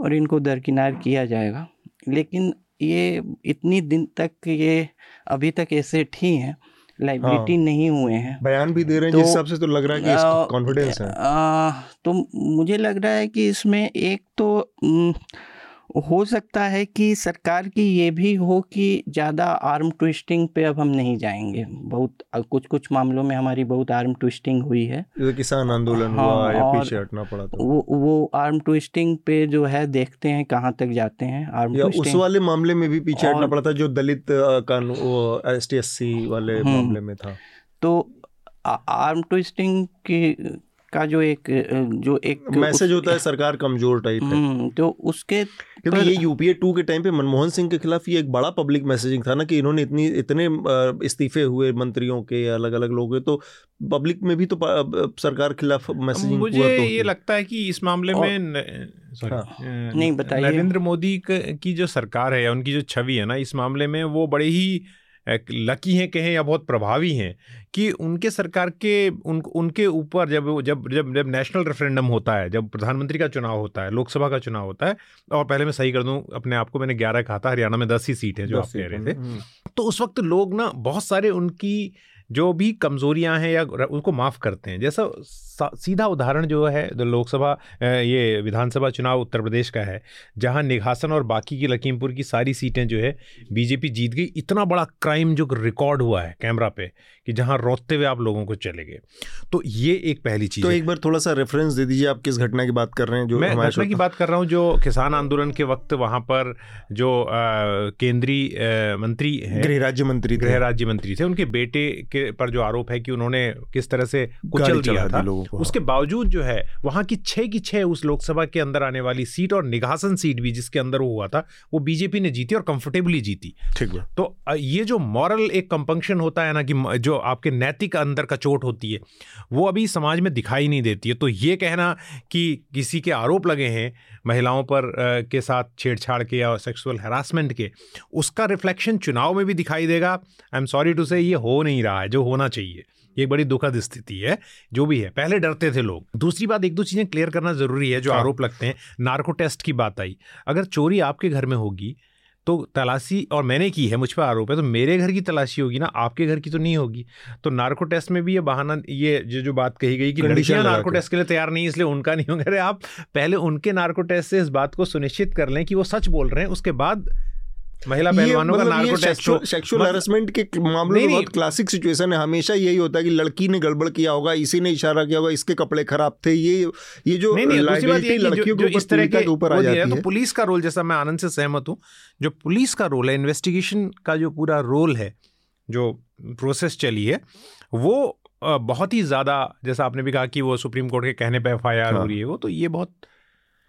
और इनको दरकिनार किया जाएगा। लेकिन ये इतनी दिन तक ये अभी तक ऐसे ही हैं लाइबिलिटी हाँ, नहीं हुए हैं। बयान भी दे रहे हैं तो, जिस हिसाब से तो लग रहा है कि कॉन्फिडेंस है। आ, तो मुझे लग रहा है कि इसमें एक तो हो सकता है कि सरकार की ये भी हो कि ज़्यादा आर्म ट्विस्टिंग पे अब हम नहीं जाएँगे। बहुत कुछ कुछ मामलों में हमारी बहुत आर्म ट्विस्टिंग हुई है। किसान आंदोलन हाँ, हुआ या पीछे हटना पड़ा तो। वो वो आर्म ट्विस्टिंग पे जो है देखते हैं कहाँ तक जाते हैं। आर्म या उस वाले मामले में भी पीछे हटना पड़ा था जो दलित कानून एस टी वाले हम्म। मामले में था। तो आर्म ट्विस्टिंग की का जो एक जो एक मैसेज होता है सरकार कमज़ोर टाइप है। हम्म, तो उसके क्योंकि ये यूपीए टू के टाइम पे मनमोहन सिंह के खिलाफ ये एक बड़ा पब्लिक मैसेजिंग था ना कि इन्होंने इतनी इतने इस्तीफे हुए मंत्रियों के अलग अलग लोगों के तो पब्लिक में भी तो सरकार खिलाफ मैसेजिंग मुझे हुआ तो ये लगता है कि इस मामले में हाँ, नहीं बताइए। नरेंद्र मोदी की जो सरकार है या उनकी जो छवि है ना इस मामले में वो बड़े ही लकी हैं कहें या बहुत प्रभावी हैं। कि उनके सरकार के उन उनके ऊपर जब जब जब जब नेशनल रेफरेंडम होता है जब प्रधानमंत्री का चुनाव होता है लोकसभा का चुनाव होता है और पहले मैं सही कर दूँ अपने आप को मैंने ग्यारह कहा था हरियाणा में दस ही सीट है जो आप कह रहे थे हम्म। तो उस वक्त लोग ना बहुत सारे उनकी जो भी कमजोरियाँ हैं या उनको माफ़ करते हैं जैसा सीधा उदाहरण जो है लोकसभा ये विधानसभा चुनाव उत्तर प्रदेश का है जहाँ निघासन और बाकी की लखीमपुर की सारी सीटें जो है बीजेपी जीत गई। इतना बड़ा क्राइम जो रिकॉर्ड हुआ है कैमरा पे कि जहाँ रोते हुए आप लोगों को चले गए। तो ये एक पहली चीज़ तो एक बार थोड़ा सा रेफरेंस दे दीजिए आप किस घटना की बात कर रहे हैं जो मैं घटना की बात कर रहा हूँ जो किसान आंदोलन के वक्त वहाँ पर जो केंद्रीय मंत्री गृह राज्य मंत्री गृह राज्य मंत्री थे। उनके बेटे के पर जो आरोप है कि उन्होंने किस तरह से कुचल दिया था। हाँ। उसके बावजूद जो है वहाँ की छह की छह उस लोकसभा के अंदर आने वाली सीट और निघासन सीट भी जिसके अंदर वो हुआ था वो बीजेपी ने जीती और कंफर्टेबली जीती। ठीक है। तो ये जो मॉरल एक कंपंक्शन होता है ना कि जो आपके नैतिक अंदर का चोट होती है वो अभी समाज में दिखाई नहीं देती है। तो ये कहना कि किसी के आरोप लगे हैं महिलाओं पर के साथ छेड़छाड़ के या सेक्सुअल हरासमेंट के उसका रिफ्लेक्शन चुनाव में भी दिखाई देगा। आई एम सॉरी टू से ये हो नहीं रहा है जो होना चाहिए। ये बड़ी दुखद स्थिति है जो भी है। पहले डरते थे लोग। दूसरी बात एक दो चीज़ें क्लियर करना ज़रूरी है जो हाँ। आरोप लगते हैं। नार्को टेस्ट की बात आई। अगर चोरी आपके घर में होगी तो तलाशी और मैंने की है मुझ पर आरोप है तो मेरे घर की तलाशी होगी ना आपके घर की तो नहीं होगी। तो नार्को टेस्ट में भी ये बहाना ये जो जो बात कही गई कि लड़कियाँ नार्को टेस्ट के। लिए तैयार नहीं इसलिए उनका नहीं होंगे। अरे आप पहले उनके नार्को टेस्ट से इस बात को सुनिश्चित कर लें कि वो सच बोल रहे हैं उसके बाद महिला पहलवानों का नार्को टेस्ट सेक्सुअल हैरेसमेंट के मामले में बहुत क्लासिक सिचुएशन है। हमेशा यही होता है कि लड़की ने गड़बड़ किया होगा इसी ने इशारा किया होगा इसके कपड़े खराब थे ये ये जो लड़कियों के इस तरह के ऊपर आ जाती है। तो पुलिस का रोल जैसा मैं आनंद से सहमत हूँ जो पुलिस का रोल है इन्वेस्टिगेशन का जो पूरा रोल है जो प्रोसेस चली है वो बहुत ही ज़्यादा जैसा आपने भी कहा कि वो सुप्रीम कोर्ट के कहने पर एफ़ आई आर हो। रही है वो तो ये बहुत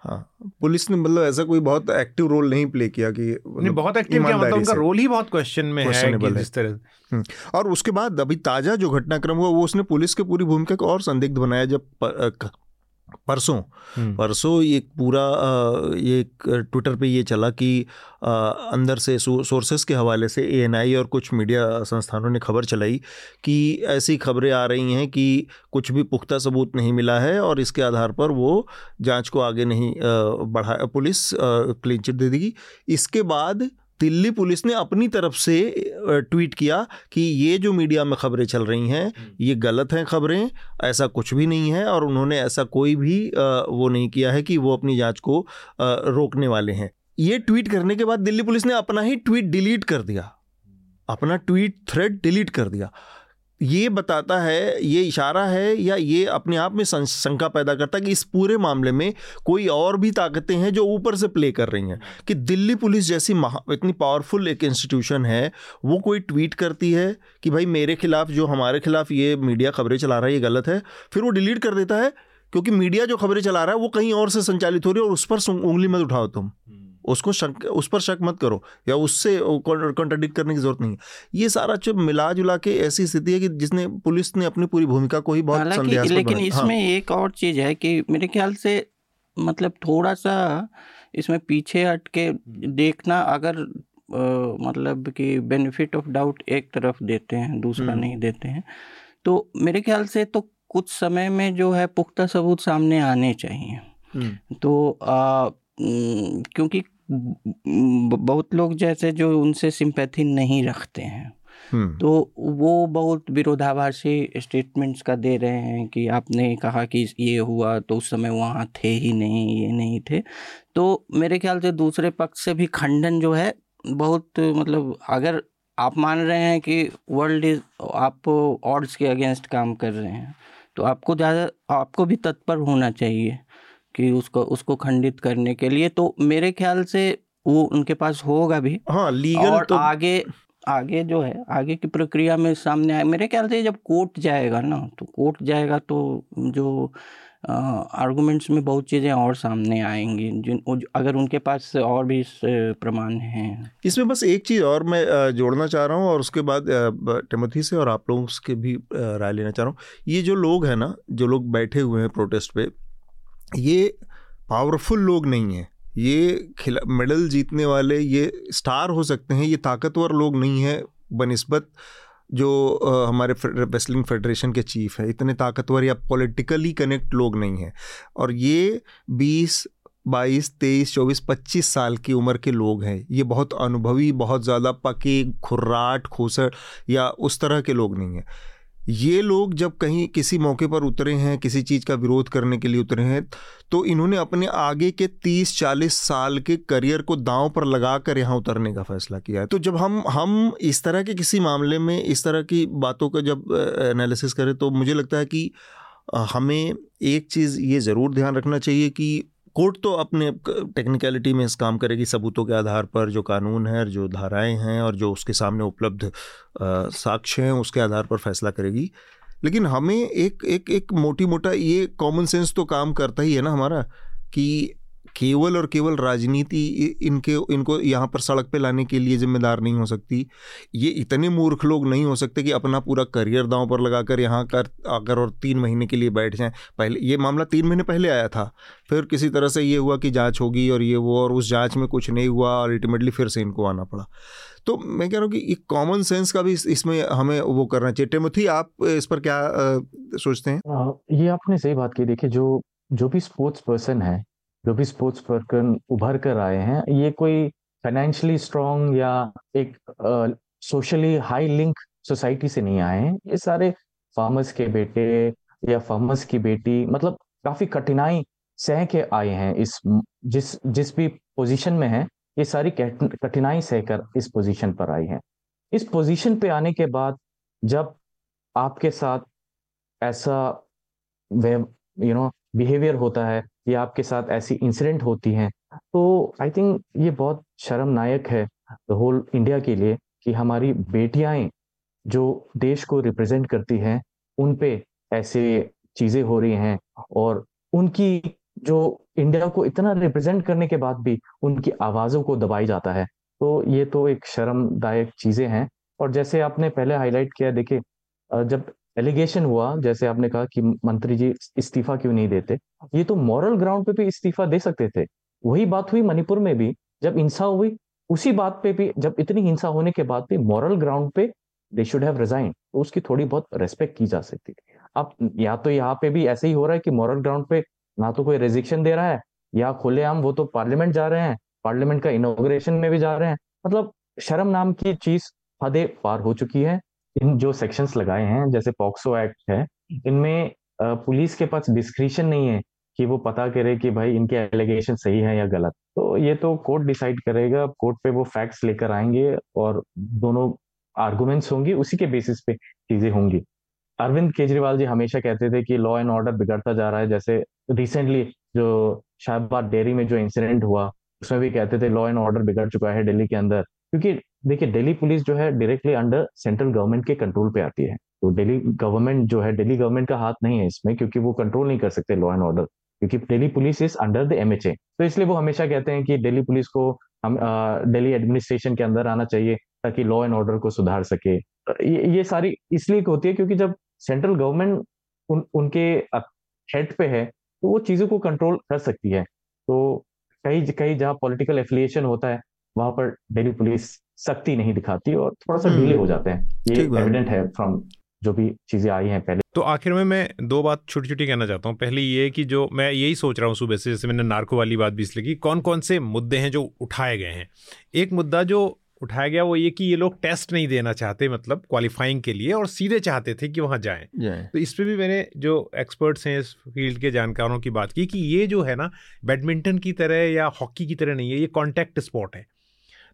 हाँ। पुलिस ने मतलब ऐसा कोई बहुत एक्टिव रोल नहीं प्ले किया कि नहीं मतलब बहुत एक्टिव क्या मतलब उनका रोल ही बहुत क्वेश्चन में है कि जिस तरह हम्म, और उसके बाद अभी ताज़ा जो घटनाक्रम हुआ वो उसने पुलिस के पूरी भूमिका को और संदिग्ध बनाया जब परसों हम्म। परसों एक पूरा ये ट्विटर पे ये चला कि अंदर से सोर्सेस के हवाले से एएनआई और कुछ मीडिया संस्थानों ने खबर चलाई कि ऐसी खबरें आ रही हैं कि कुछ भी पुख्ता सबूत नहीं मिला है और इसके आधार पर वो जाँच को आगे नहीं बढ़ा पुलिस क्लीन चिट दे देगी इसके बाद दिल्ली पुलिस ने अपनी तरफ़ से ट्वीट किया कि ये जो मीडिया में खबरें चल रही हैं हम्म। ये गलत हैं खबरें ऐसा कुछ भी नहीं है और उन्होंने ऐसा कोई भी वो नहीं किया है कि वो अपनी जाँच को रोकने वाले हैं। ये ट्वीट करने के बाद दिल्ली पुलिस ने अपना ही ट्वीट डिलीट कर दिया। अपना ट्वीट थ्रेड डिलीट कर दिया। ये बताता है, ये इशारा है या ये अपने आप में शंका पैदा करता है कि इस पूरे मामले में कोई और भी ताकतें हैं जो ऊपर से प्ले कर रही हैं? कि दिल्ली पुलिस जैसी इतनी पावरफुल एक इंस्टीट्यूशन है, वो कोई ट्वीट करती है कि भाई मेरे खिलाफ जो हमारे खिलाफ ये मीडिया खबरें चला रहा है, ये गलत है, फिर वो डिलीट कर देता है? क्योंकि मीडिया जो खबरें चला रहा है, वो कहीं और से संचालित हो रही है और उस पर उंगली मत उठाओ तुम। उसको शक उस पर शक मत करो या उससे कॉन्ट्राडिक्ट करने की ज़रूरत नहीं है ये सारा जो मिला जुला के ऐसी स्थिति है कि जिसने पुलिस ने अपनी पूरी भूमिका को ही बहुत लेकिन इसमें हाँ। एक और चीज़ है कि मेरे ख्याल से मतलब थोड़ा सा इसमें पीछे हट के देखना अगर आ, मतलब कि बेनिफिट ऑफ़ डाउट एक तरफ़ देते हैं दूसरा हम्म। नहीं देते हैं तो मेरे ख्याल से तो कुछ समय में जो है पुख्ता सबूत सामने आने चाहिए हम्म। तो आ, क्योंकि बहुत लोग जैसे जो उनसे सिंपैथी नहीं रखते हैं। तो वो बहुत विरोधाभासी स्टेटमेंट्स का दे रहे हैं कि आपने कहा कि ये हुआ तो उस समय वहाँ थे ही नहीं ये नहीं थे। तो मेरे ख्याल से दूसरे पक्ष से भी खंडन जो है बहुत मतलब अगर आप मान रहे हैं कि वर्ल्ड इज़ आप ऑर्ड्स के अगेंस्ट काम कर रहे हैं तो आपको ज़्यादा आपको भी तत्पर होना चाहिए। कि उसको उसको खंडित करने के लिए तो मेरे ख्याल से वो उनके पास होगा भी। हाँ लीगल और तो... आगे आगे जो है आगे की प्रक्रिया में सामने आए मेरे ख्याल से जब कोर्ट जाएगा ना तो कोर्ट जाएगा तो जो आर्गुमेंट्स में बहुत चीज़ें और सामने आएँगी जिन अगर उनके पास और भी प्रमाण हैं। इसमें बस एक चीज़ और मैं जोड़ना चाह रहा हूँ और उसके बाद टिमोथी से और आप लोगों के भी राय लेना चाह रहा हूँ। ये जो लोग हैं ना जो लोग बैठे हुए हैं प्रोटेस्ट पे ये पावरफुल लोग नहीं हैं। ये खिला मेडल जीतने वाले, ये स्टार हो सकते हैं, ये ताकतवर लोग नहीं हैं बनस्बत, जो हमारे रेसलिंग फेडरेशन के चीफ है। इतने ताकतवर या पॉलिटिकली कनेक्ट लोग नहीं हैं। और ये बीस, बाईस, तेईस, चौबीस, पच्चीस साल की उम्र के लोग हैं। ये बहुत अनुभवी, बहुत ज़्यादा पके, खुर्राट, खोसर या उस तरह के लोग नहीं हैं। ये लोग जब कहीं किसी मौके पर उतरे हैं, किसी चीज़ का विरोध करने के लिए उतरे हैं तो इन्होंने अपने आगे के तीस चालीस साल के करियर को दांव पर लगा कर यहाँ उतरने का फैसला किया है। तो जब हम हम इस तरह के किसी मामले में, इस तरह की बातों का जब एनालिसिस करें तो मुझे लगता है कि हमें एक चीज़ ये ज़रूर ध्यान रखना चाहिए कि कोर्ट तो अपने टेक्निकलिटी में इस काम करेगी, सबूतों के आधार पर जो कानून है, जो धाराएँ हैं और जो उसके सामने उपलब्ध साक्ष्य हैं, उसके आधार पर फैसला करेगी। लेकिन हमें एक एक एक मोटी मोटा ये कॉमन सेंस तो काम करता ही है ना हमारा कि केवल और केवल राजनीति इनके, इनको यहाँ पर सड़क पे लाने के लिए जिम्मेदार नहीं हो सकती। ये इतने मूर्ख लोग नहीं हो सकते कि अपना पूरा करियर दांव पर लगाकर यहाँ कर, आकर और तीन महीने के लिए बैठ जाएँ। पहले, ये मामला तीन महीने पहले आया था। फिर किसी तरह से ये हुआ कि जाँच होगी और ये वो, और उस जाँच में कुछ नहीं हुआ अल्टीमेटली फिर से इनको आना पड़ा। तो मैं कह रहा हूँ कि एक कॉमन सेंस का भी इसमें हमें वो करना चाहिए। टेमोथी आप इस पर क्या सोचते हैं? ये आपने सही बात की। देखिए, जो जो भी स्पोर्ट्स पर्सन है जो भी स्पोर्ट्स पर्सन उभर कर आए हैं, ये कोई फाइनेंशियली स्ट्रांग या एक सोशली हाई लिंक सोसाइटी से नहीं आए हैं। ये सारे फार्मर्स के बेटे या फार्मर्स की बेटी मतलब काफ़ी कठिनाई सह के आए हैं इस, जिस जिस भी पोजीशन में है, ये सारी कठिनाई सहकर इस पोजीशन पर आई हैं। इस पोजीशन पे आने के बाद जब आपके साथ ऐसा यू नो बिहेवियर होता है या आपके साथ ऐसी इंसिडेंट होती हैं। तो आई थिंक ये बहुत शर्मनायक है होल इंडिया के लिए कि हमारी बेटियाँ जो देश को रिप्रेजेंट करती हैं, उन पे ऐसे चीज़ें हो रही हैं और उनकी जो इंडिया को इतना रिप्रेजेंट करने के बाद भी उनकी आवाजों को दबाई जाता है। तो ये तो एक शर्मदायक चीज़ें हैं। और जैसे आपने पहले हाईलाइट किया, देखिए जब एलिगेशन हुआ, जैसे आपने कहा कि मंत्री जी इस्तीफा क्यों नहीं देते? ये तो मॉरल ग्राउंड पे भी इस्तीफा दे सकते थे। वही बात हुई मणिपुर में भी, जब हिंसा हुई, उसी बात पे भी, जब इतनी हिंसा होने के बाद भी मॉरल ग्राउंड पे दे शुड हैव रिजाइन उसकी थोड़ी बहुत रेस्पेक्ट की जा सकती थी। अब या तो यहाँ पे भी ऐसे ही हो रहा है कि मॉरल ग्राउंड पे ना तो कोई रेजिक्शन दे रहा है, या खुलेआम वो तो पार्लियामेंट जा रहे हैं पार्लियामेंट का इनोग्रेशन में भी जा रहे हैं। मतलब शर्म नाम की चीज़ हदे पार हो चुकी है। इन जो सेक्शंस लगाए हैं, जैसे पॉक्सो एक्ट है, इनमें पुलिस के पास डिस्क्रिप्शन नहीं है कि वो पता करे कि भाई इनके एलिगेशन सही है या गलत। तो ये तो कोर्ट डिसाइड करेगा कोर्ट पे वो फैक्ट्स लेकर आएँगे और दोनों आर्गुमेंट्स होंगी, उसी के बेसिस पे चीज़ें होंगी। अरविंद केजरीवाल जी हमेशा कहते थे कि लॉ एंड ऑर्डर बिगड़ता जा रहा है, जैसे रिसेंटली जो शाहबाद डेयरी में जो इंसिडेंट हुआ, उसमें भी कहते थे लॉ एंड ऑर्डर बिगड़ चुका है दिल्ली के अंदर, क्योंकि देखिए दिल्ली पुलिस जो है डायरेक्टली अंडर सेंट्रल गवर्नमेंट के कंट्रोल पे आती है। तो दिल्ली गवर्नमेंट जो है दिल्ली गवर्नमेंट का हाथ नहीं है इसमें क्योंकि वो कंट्रोल नहीं कर सकते लॉ एंड ऑर्डर क्योंकि Delhi police is under the M तो इसलिए वो हमेशा कहते हैं कि दिल्ली पुलिस को हम दिल्ली एडमिनिस्ट्रेशन के अंदर आना चाहिए ताकि लॉ एंड ऑर्डर को सुधार सके। ये, ये सारी इसलिए होती है क्योंकि जब सेंट्रल गवर्नमेंट उन, उनके हेड पे है तो वो चीज़ों को कंट्रोल कर सकती है। तो कई कई जहाँ पॉलिटिकल एफिलिएशन होता है वहाँ पर दिल्ली पुलिस सख्ती नहीं दिखाती और थोड़ा सा डिले हो हम्म। जाते हैं। ये एविडेंट है फ्रॉम जो भी चीज़ें आई हैं पहले। तो आखिर में मैं दो बात छोटी छोटी कहना चाहता हूँ। पहले ये कि जो मैं यही सोच रहा हूँ सुबह से जैसे मैंने नार्को वाली बात भी इसलिए की कौन कौन से मुद्दे हैं जो उठाए गए हैं? एक मुद्दा जो उठाया गया वो ये कि ये लोग टेस्ट नहीं देना चाहते मतलब क्वालिफाइंग के लिए और सीधे चाहते थे कि वहाँ जाएँ। तो इस पर भी मैंने जो एक्सपर्ट्स हैं इस फ़ील्ड के जानकारों की बात की कि ये जो है ना बैडमिंटन की तरह या हॉकी की तरह नहीं है ये कॉन्टैक्ट स्पोर्ट है।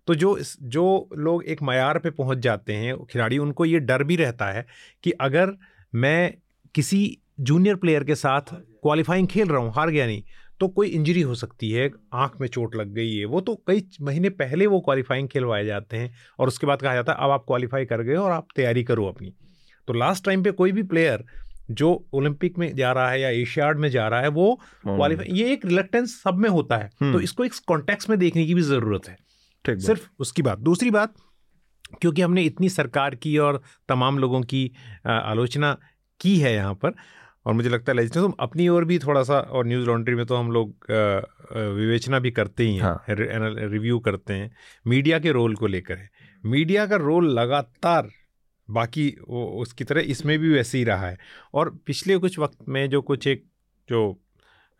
तो जो जो लोग एक मैार पे पहुँच जाते हैं खिलाड़ी उनको ये डर भी रहता है कि अगर मैं किसी जूनियर प्लेयर के साथ क्वालिफाइंग खेल रहा हूँ हार गया नहीं तो कोई इंजरी हो सकती है आँख में चोट लग गई है वो तो कई महीने पहले वो क्वालिफाइंग खेलवाए जाते हैं और उसके बाद कहा जाता है अब आप क्वालिफाई कर गए और आप तैयारी करो अपनी तो लास्ट टाइम पे कोई भी प्लेयर जो ओलंपिक में जा रहा है या एशियाड में जा रहा है वो क्वालिफाई हम्म। ये एक रिलेक्टेंस सब में होता है तो हम्म। इसको एक कॉन्टेक्स में देखने की भी ज़रूरत है सिर्फ़ उसकी बात। दूसरी बात क्योंकि हमने इतनी सरकार की और तमाम लोगों की आलोचना की है यहाँ पर और मुझे लगता है लेजिस्लेशन तो अपनी ओर भी थोड़ा सा और न्यूज़ लॉन्ड्री में तो हम लोग विवेचना भी करते ही हैं हाँ। रिव्यू करते हैं मीडिया के रोल को लेकर है। मीडिया का रोल लगातार बाकी वो उसकी तरह इसमें भी वैसे ही रहा है। और पिछले कुछ वक्त में जो कुछ एक जो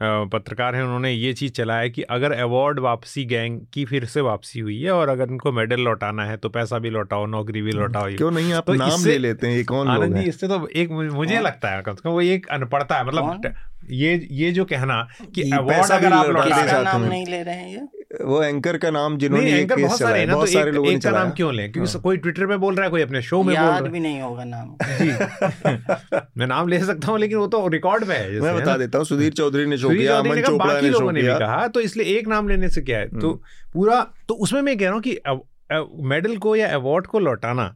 पत्रकार हैं उन्होंने ये चीज़ चलाया कि अगर अवार्ड वापसी गैंग की फिर से वापसी हुई है और अगर इनको मेडल लौटाना है तो पैसा भी लौटाओ नौकरी भी लौटाओ क्यों नहीं? आप तो नाम ले लेते हैं ये कौन आनंद जी इससे तो एक मुझे आ? लगता है कम से कम वो एक अनपढ़ता है मतलब ये ये जो कहना कि अवार्ड अगर आप लौटा नाम नहीं ले रहे हैं ये। वो एंकर का नाम जिन्होंने एंकर बहुत सारे ना तो सारे लोगों एक का नाम क्यों लें? क्योंकि हाँ। कोई ट्विटर पे बोल रहा है कोई अपने शो में बोल रहा है। भी नहीं होगा नाम। जी। मैं नाम ले सकता हूँ लेकिन वो तो रिकॉर्ड में है मैं बता देता हूँ सुधीर चौधरी ने शो किया अमन चोपड़ा ने शो किया। कहा तो इसलिए एक नाम लेने से क्या है? तो हम्म। पूरा तो उसमें मैं कह रहा हूँ कि मेडल को या अवार्ड को लौटाना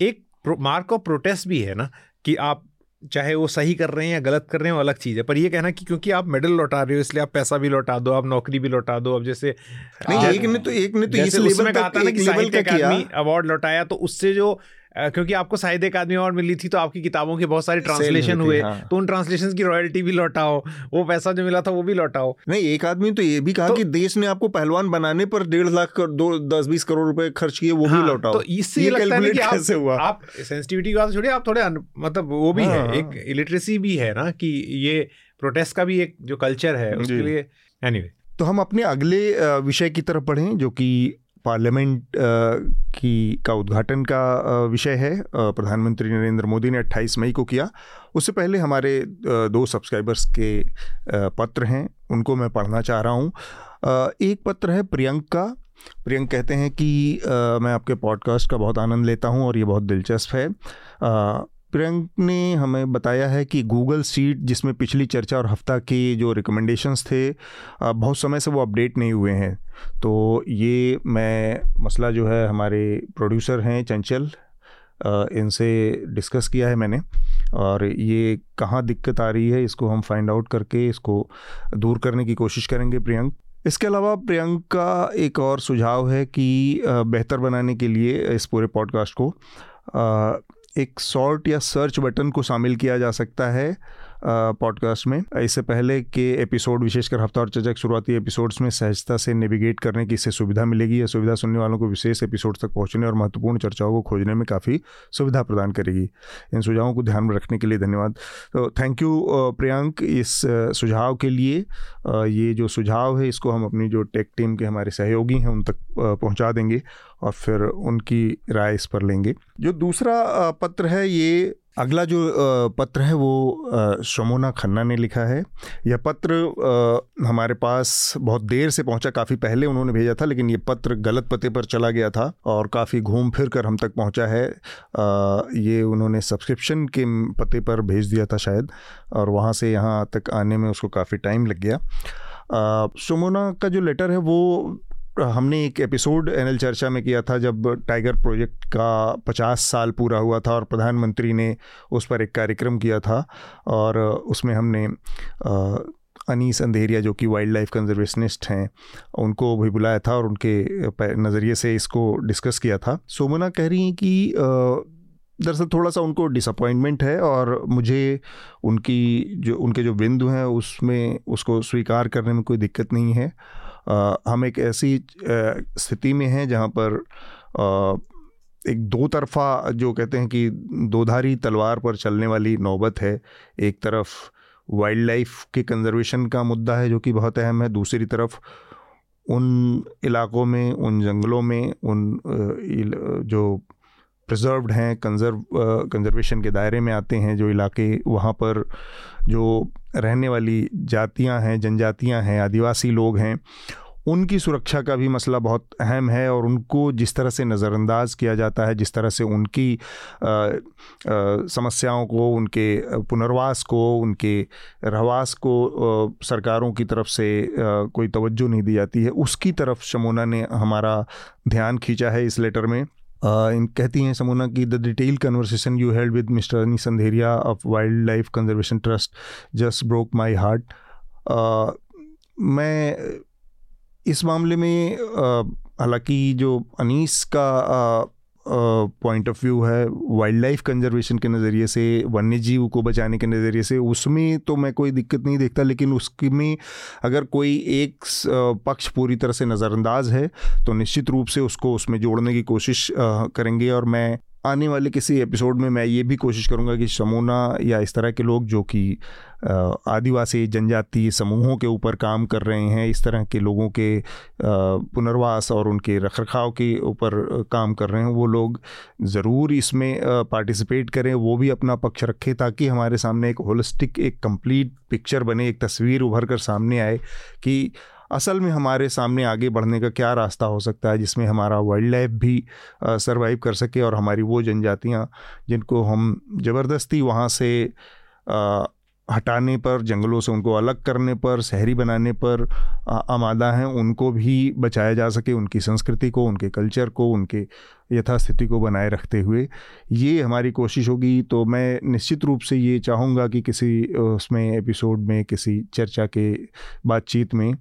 एक मार्क ऑफ़ प्रोटेस्ट भी है ना कि आप चाहे वो सही कर रहे हैं या गलत कर रहे हैं वो अलग चीज़ है। पर ये कहना कि क्योंकि आप मेडल लौटा रहे हो इसलिए आप पैसा भी लौटा दो आप नौकरी भी लौटा दो। अब जैसे नहीं एक ने तो एक ने तो इस लेवल कहा था ना कि साहित्य अकादमी अवार्ड लौटाया तो उससे जो क्योंकि आपको साहित्य अकादमी अवार्ड मिली थी तो आपकी किताबों के बहुत सारे ट्रांसलेशन हुए हाँ। तो उन ट्रांसलेशन की रॉयल्टी भी लौटाओ वो पैसा जो मिला था वो भी लौटाओ। नहीं एक आदमी तो ये भी कहा तो, कि देश ने आपको पहलवान बनाने पर डेढ़ लाख कर, दो दस बीस करोड़ रुपए खर्च किए वो हाँ, भी लौटाओ। तो इससे ये लगता है कि आप, हुआ? आप सेंसिटिविटी की बात छोड़िए आप थोड़े मतलब वो भी है हाँ। एक इलिटरेसी भी है ना कि ये प्रोटेस्ट का भी एक जो कल्चर है उसके लिए एनीवे तो हम अपने अगले विषय की तरफ़ बढ़ें जो कि पार्लियामेंट की, का उद्घाटन का विषय है। प्रधानमंत्री नरेंद्र मोदी ने 28 मई को किया। उससे पहले हमारे दो सब्सक्राइबर्स के पत्र हैं। उनको मैं पढ़ना चाह रहा हूँ। एक पत्र है प्रियंका। प्रियंक कहते हैं कि मैं आपके पॉडकास्ट का बहुत आनंद लेता हूँ और ये बहुत दिलचस्प है। प्रियंक ने हमें बताया है कि गूगल सीट, जिसमें पिछली चर्चा और हफ़्ता के जो रिकमेंडेशंस थे बहुत समय से वो अपडेट नहीं हुए हैं। तो ये मैं मसला जो है, हमारे प्रोड्यूसर हैं चंचल इनसे डिस्कस किया है मैंने। और ये कहाँ दिक्कत आ रही है, इसको हम फाइंड आउट करके, इसको दूर करने की कोशिश करेंगे प्रियंक। इसके अलावा प्रियंक का एक और सुझाव है कि बेहतर बनाने के लिए इस पूरे पॉडकास्ट को एक सॉर्ट या सर्च बटन को शामिल किया जा सकता है पॉडकास्ट में। इससे पहले के एपिसोड विशेषकर हफ़्ता और चर्चा के शुरुआती एपिसोड्स में सहजता से नेविगेट करने की इससे सुविधा मिलेगी यह सुविधा सुनने वालों को विशेष एपिसोड तक पहुँचने और महत्वपूर्ण चर्चाओं को खोजने में काफ़ी सुविधा प्रदान करेगी। इन सुझावों को ध्यान में रखने के लिए धन्यवाद। तो थैंक यू प्रियंक, इस सुझाव के लिए। ये जो सुझाव है, इसको हम अपनी जो टेक टीम के हमारे सहयोगी हैं, उन तक पहुँचा देंगे। और फिर उनकी राय इस पर लेंगे। जो दूसरा पत्र है, ये अगला जो पत्र है, वो शमोना खन्ना ने लिखा है। यह पत्र हमारे पास बहुत देर से पहुँचा, काफ़ी पहले उन्होंने भेजा था, लेकिन ये पत्र गलत पते पर चला गया था और काफ़ी घूम फिर कर हम तक पहुँचा है। ये उन्होंने सब्सक्रिप्शन के पते पर भेज दिया था शायद, और वहाँ से यहाँ तक आने में उसको काफ़ी टाइम लग गया। शमोना का जो लेटर है, वो हमने एक एपिसोड एनएल चर्चा में किया था जब टाइगर प्रोजेक्ट का पचास साल पूरा हुआ था और प्रधानमंत्री ने उस पर एक कार्यक्रम किया था और उसमें हमने अनीस अंधेरिया जो कि वाइल्ड लाइफ कंजर्वेशनिस्ट हैं, उनको भी बुलाया था और उनके नज़रिए से इसको डिस्कस किया था। सोमना कह रही हैं कि दरअसल थोड़ा सा उनको डिसअपॉइंटमेंट है और मुझे उनकी जो, उनके जो बिंदु हैं उसमें उसको स्वीकार करने में कोई दिक्कत नहीं है। हम एक ऐसी स्थिति में हैं जहाँ पर एक दो तरफा जो कहते हैं कि दोधारी तलवार पर चलने वाली नौबत है। एक तरफ़ वाइल्ड लाइफ के कंजर्वेशन का मुद्दा है जो कि बहुत अहम है। दूसरी तरफ़ उन इलाकों में, उन जंगलों में, उन जो प्रिजर्व्ड हैं कंजर्व कंजर्वेशन के दायरे में आते हैं जो इलाके वहाँ पर जो रहने वाली जातियाँ हैं जनजातियाँ हैं आदिवासी लोग हैं उनकी सुरक्षा का भी मसला बहुत अहम है और उनको जिस तरह से नज़रअंदाज किया जाता है जिस तरह से उनकी आ, आ, समस्याओं को उनके पुनर्वास को उनके रहवास को आ, सरकारों की तरफ़ से आ, कोई तवज्जो नहीं दी जाती है उसकी तरफ़ शमोना ने हमारा ध्यान खींचा है इस लेटर में। इन कहती हैं समोना की the detail conversation you held with mister Ani Sandheria of wildlife conservation trust just broke my heart मैं इस मामले में हालाँकि जो अनीस का पॉइंट ऑफ़ व्यू है वाइल्ड लाइफ कंजर्वेशन के नज़रिए से वन्य जीव को बचाने के नज़रिए से, उसमें तो मैं कोई दिक्कत नहीं देखता, लेकिन उसमें अगर कोई एक पक्ष पूरी तरह से नज़रअंदाज है तो निश्चित रूप से उसको उसमें जोड़ने की कोशिश करेंगे। और मैं आने वाले किसी एपिसोड में मैं ये भी कोशिश करूँगा कि समूना या इस तरह के लोग जो कि आदिवासी जनजाति समूहों के ऊपर काम कर रहे हैं इस तरह के लोगों के पुनर्वास और उनके रखरखाव के ऊपर काम कर रहे हैं वो लोग ज़रूर इसमें पार्टिसिपेट करें वो भी अपना पक्ष रखें ताकि हमारे सामने एक होलिस्टिक एक कंप्लीट पिक्चर बने एक तस्वीर उभर कर सामने आए कि असल में हमारे सामने आगे बढ़ने का क्या रास्ता हो सकता है जिसमें हमारा वाइल्ड लाइफ भी सरवाइव कर सके और हमारी वो जनजातियाँ जिनको हम ज़बरदस्ती वहाँ से आ, हटाने पर, जंगलों से उनको अलग करने पर, शहरी बनाने पर आमादा हैं, उनको भी बचाया जा सके, उनकी संस्कृति को, उनके कल्चर को, उनके यथास्थिति को बनाए रखते हुए। ये हमारी कोशिश होगी तो मैं निश्चित रूप से ये चाहूँगा कि किसी उसमें एपिसोड में, किसी चर्चा के बातचीत में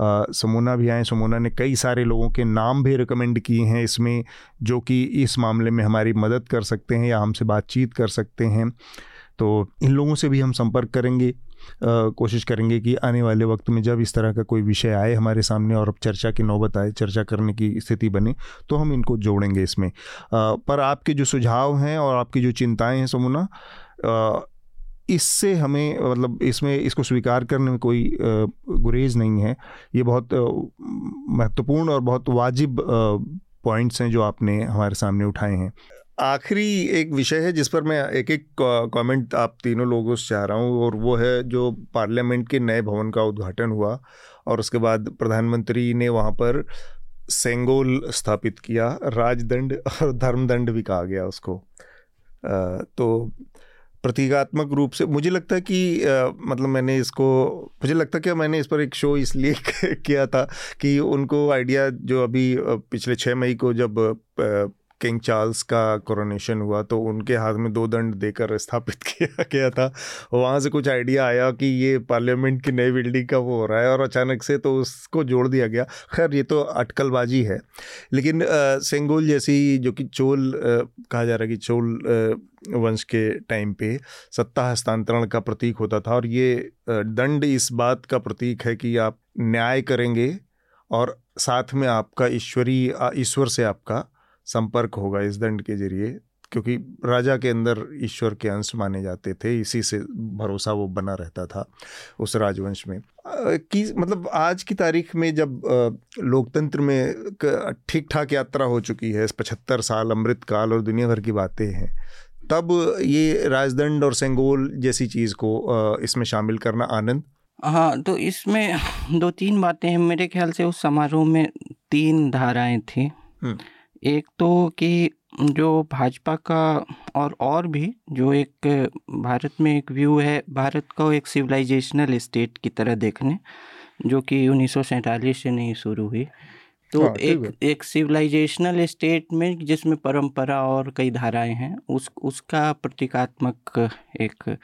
समोना भी आए। समोना ने कई सारे लोगों के नाम भी रिकमेंड किए हैं इसमें, जो कि इस मामले में हमारी मदद कर सकते हैं या हमसे बातचीत कर सकते हैं। तो इन लोगों से भी हम संपर्क करेंगे आ, कोशिश करेंगे कि आने वाले वक्त में जब इस तरह का कोई विषय आए हमारे सामने और अब चर्चा की नौबत आए चर्चा करने की स्थिति बने तो हम इनको जोड़ेंगे इसमें। आ, पर आपके जो सुझाव हैं और आपकी जो चिंताएँ हैं समुना इससे हमें मतलब इसमें इसको स्वीकार करने में कोई गुरेज नहीं है। ये बहुत महत्वपूर्ण और बहुत वाजिब पॉइंट्स हैं जो आपने हमारे सामने उठाए हैं। आखिरी एक विषय है जिस पर मैं एक एक कमेंट आप तीनों लोगों से चाह रहा हूँ और वो है जो पार्लियामेंट के नए भवन का उद्घाटन हुआ और उसके बाद प्रधानमंत्री ने वहाँ पर सेंगोल स्थापित किया राजदंड और धर्मदंड भी कहा गया उसको। तो प्रतीकात्मक रूप से मुझे लगता है कि आ, मतलब मैंने इसको मुझे लगता कि मैंने इस पर एक शो इसलिए किया था कि उनको आइडिया जो अभी पिछले छः मई को जब किंग चार्ल्स का कोरोनेशन हुआ तो उनके हाथ में दो दंड देकर स्थापित किया गया था। वहाँ से कुछ आइडिया आया कि ये पार्लियामेंट की नई बिल्डिंग का वो हो रहा है और अचानक से तो उसको जोड़ दिया गया। खैर, ये तो अटकलबाजी है। लेकिन सेंगोल जैसी जो कि चोल कहा जा रहा है कि चोल वंश के टाइम पे सत्ता हस्तांतरण का प्रतीक होता था और ये दंड इस बात का प्रतीक है कि आप न्याय करेंगे और साथ में आपका ईश्वरी ईश्वर से आपका संपर्क होगा इस दंड के ज़रिए क्योंकि राजा के अंदर ईश्वर के अंश माने जाते थे इसी से भरोसा वो बना रहता था उस राजवंश में। कि मतलब आज की तारीख में जब लोकतंत्र में ठीक ठाक यात्रा हो चुकी है पचहत्तर साल अमृत काल और दुनिया भर की बातें हैं तब ये राजदंड और सेंगोल जैसी चीज़ को इसमें शामिल करना आनंद? हाँ तो इसमें दो तीन बातें हैं। मेरे ख्याल से उस समारोह में तीन धाराएँ थी। एक तो कि जो भाजपा का और और भी जो एक भारत में एक व्यू है, भारत का एक सिविलाइजेशनल स्टेट की तरह देखने, जो कि उन्नीस सौ सैंतालीस से नहीं शुरू हुई। तो हाँ, एक एक सिविलाइजेशनल स्टेट में जिसमें परंपरा और कई धाराएँ हैं उस उसका प्रतीकात्मक एक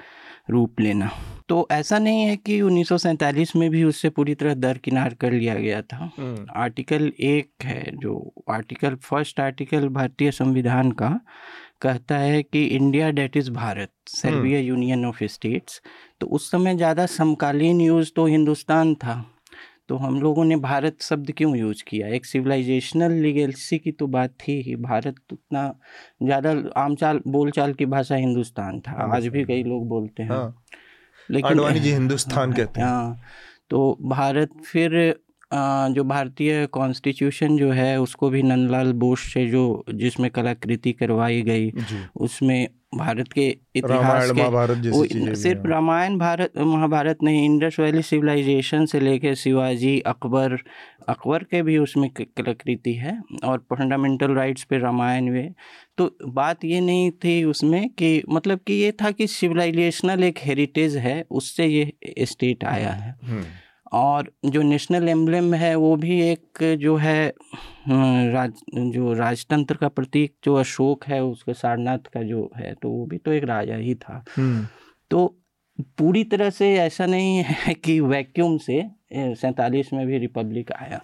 रूप लेना। तो ऐसा नहीं है कि उन्नीस सौ सैंतालीस में भी उससे पूरी तरह दरकिनार कर लिया गया था। आर्टिकल एक है जो आर्टिकल फ़र्स्ट आर्टिकल भारतीय संविधान का कहता है कि इंडिया डेट इज़ भारत सर्बिया यूनियन ऑफ़ स्टेट्स। तो उस समय ज़्यादा समकालीन यूज़ तो हिंदुस्तान था। तो हम लोगों ने भारत शब्द क्यों यूज़ किया? एक सिविलाइजेशनल लीगेसी की तो बात थी ही। भारत उतना ज़्यादा आम चाल बोल चाल की भाषा हिंदुस्तान था। आज भी कई लोग बोलते हैं। हाँ। लेकिन जी हिंदुस्तान हाँ, कहते हैं। हाँ। तो भारत फिर जो भारतीय कॉन्स्टिट्यूशन जो है उसको भी नंदलाल बोस से जो जिसमें कलाकृति करवाई गई उसमें भारत के इतिहास के सिर्फ़ रामायण भारत महाभारत नहीं इंडस वैली सिविलाइजेशन से लेके शिवाजी अकबर अकबर के भी उसमें कलाकृति है और फंडामेंटल राइट्स पे रामायण में तो बात ये नहीं थी उसमें कि मतलब कि ये था कि सिविलाइजेशनल एक हेरिटेज है उससे ये स्टेट आया है। हम्म। और जो नेशनल एम्बलम है वो भी एक जो है राज जो राजतंत्र का प्रतीक जो अशोक है उसके सारनाथ का जो है तो वो भी तो एक राजा ही था। हम्म। तो पूरी तरह से ऐसा नहीं है कि वैक्यूम से सैतालीस में भी रिपब्लिक आया।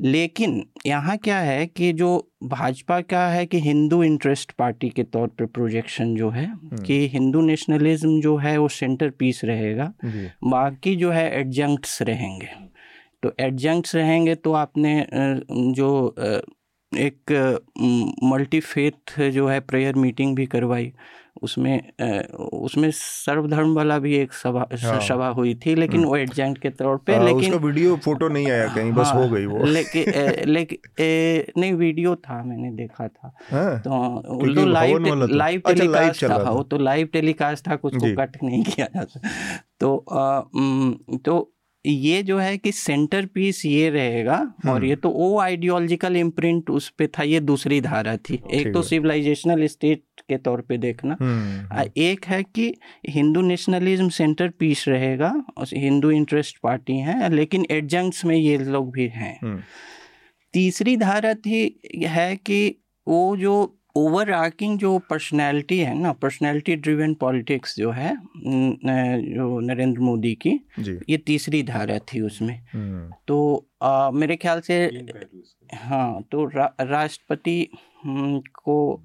लेकिन यहाँ क्या है कि जो भाजपा का है कि हिंदू इंटरेस्ट पार्टी के तौर पर प्रोजेक्शन जो है हम्म। कि हिंदू नेशनलिज्म जो है वो सेंटर पीस रहेगा बाकी जो है एडजंक्ट्स रहेंगे तो एडजंक्ट्स रहेंगे तो आपने जो एक मल्टी फेथ जो है प्रेयर मीटिंग भी करवाई उसमें उसमें सर्वधर्म वाला भी एक सभा हाँ। सभा हुई थी लेकिन हम्म। वो एडजेंट के तौर पे आ, लेकिन उसका वीडियो फ़ोटो नहीं आया कहीं बस हाँ, हो गई वो। लेकिन लेकिन नहीं वीडियो था मैंने देखा था। हाँ, तो तो लाइव लाइव टेलीकास्ट था। वो तो लाइव टेलीकास्ट था कुछ को कट नहीं किया जा तो तो ये जो है कि सेंटर पीस ये रहेगा और हम्म। ये तो वो आइडियोलॉजिकल इम्प्रिंट उस पे था ये दूसरी धारा थी एक तो सिविलाइजेशनल स्टेट के तौर पे देखना हम्म। एक है कि हिंदू नेशनलिज्म सेंटर पीस रहेगा और हिंदू इंटरेस्ट पार्टी है लेकिन एडजंक्ट्स में ये लोग भी हैं हम्म। तीसरी धारा थी है कि वो जो ओवर आर्किंग जो पर्सनैलिटी है ना पर्सनैलिटी ड्रिवन पॉलिटिक्स जो है जो नरेंद्र मोदी की ये तीसरी धारा थी उसमें। हम्म। तो आ, मेरे ख्याल से हाँ तो रा, राष्ट्रपति हम्म, को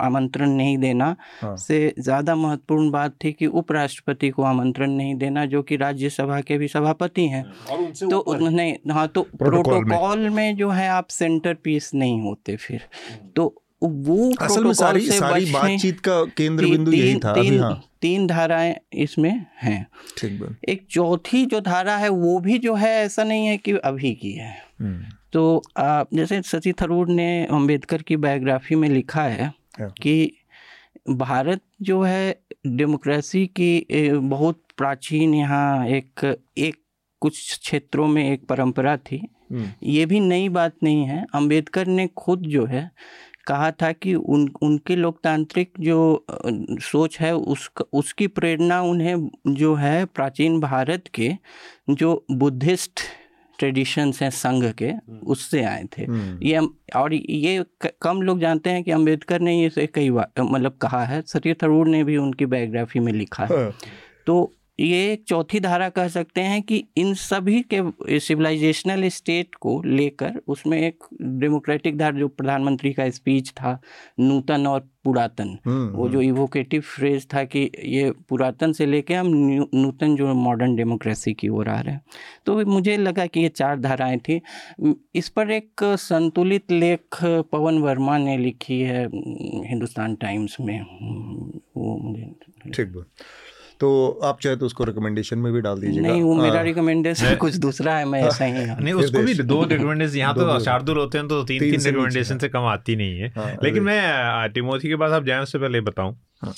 आमंत्रण नहीं देना हाँ। से ज़्यादा महत्वपूर्ण बात थी कि उपराष्ट्रपति को आमंत्रण नहीं देना जो कि राज्यसभा के भी सभापति हैं। तो नहीं हाँ तो प्रोटोकॉल में, में जो है आप सेंटर पीस नहीं होते फिर। हम्म। तो वो असल में सारी सारी बातचीत का केंद्र बिंदु यही था तीन, हाँ। तीन धाराएँ इसमें हैं ठीक एक चौथी जो धारा है वो भी जो है ऐसा नहीं है कि अभी की है हम्म। तो आ, जैसे शशि थरूर ने अंबेडकर की बायोग्राफी में लिखा है हाँ। कि भारत जो है डेमोक्रेसी की बहुत प्राचीन यहाँ एक एक कुछ क्षेत्रों में एक परंपरा थी हम्म। ये भी नई बात नहीं है अंबेडकर ने खुद जो है कहा था कि उन उनके लोकतांत्रिक जो सोच है उस उसकी प्रेरणा उन्हें जो है प्राचीन भारत के जो बुद्धिस्ट ट्रेडिशंस हैं संघ के हम्म। उससे आए थे हम्म। ये और ये कम लोग जानते हैं कि अंबेडकर ने ये कई बार मतलब कहा है सत्य थरूर ने भी उनकी बायोग्राफी में लिखा है हाँ। तो ये एक चौथी धारा कह सकते हैं कि इन सभी के सिविलाइजेशनल स्टेट को लेकर उसमें एक डेमोक्रेटिक धारा जो प्रधानमंत्री का स्पीच था नूतन और पुरातन। हम्म, वो जो इवोकेटिव हम्म। फ्रेज था कि ये पुरातन से लेके हम नूतन जो मॉडर्न डेमोक्रेसी की ओर आ रहे हैं। तो मुझे लगा कि ये चार धाराएँ थी। इस पर एक संतुलित लेख पवन वर्मा ने लिखी है हिंदुस्तान टाइम्स में। वो मुझे ठीक तो आप चाहे तो उसको रिकमेंडेशन में भी डाल दीजिएगा। नहीं वो मेरा रिकमेंडेशन हाँ। कुछ दूसरा है मैं ऐसा ही नहीं उसको भी दो रिकमेंडेशन यहाँ तो शार्दुल होते हैं तो तीन तीन रिकमेंडेशन से कम आती नहीं है। हाँ, लेकिन मैं टिमोथी के बाद आप जाए उससे पहले बताऊँ हाँ।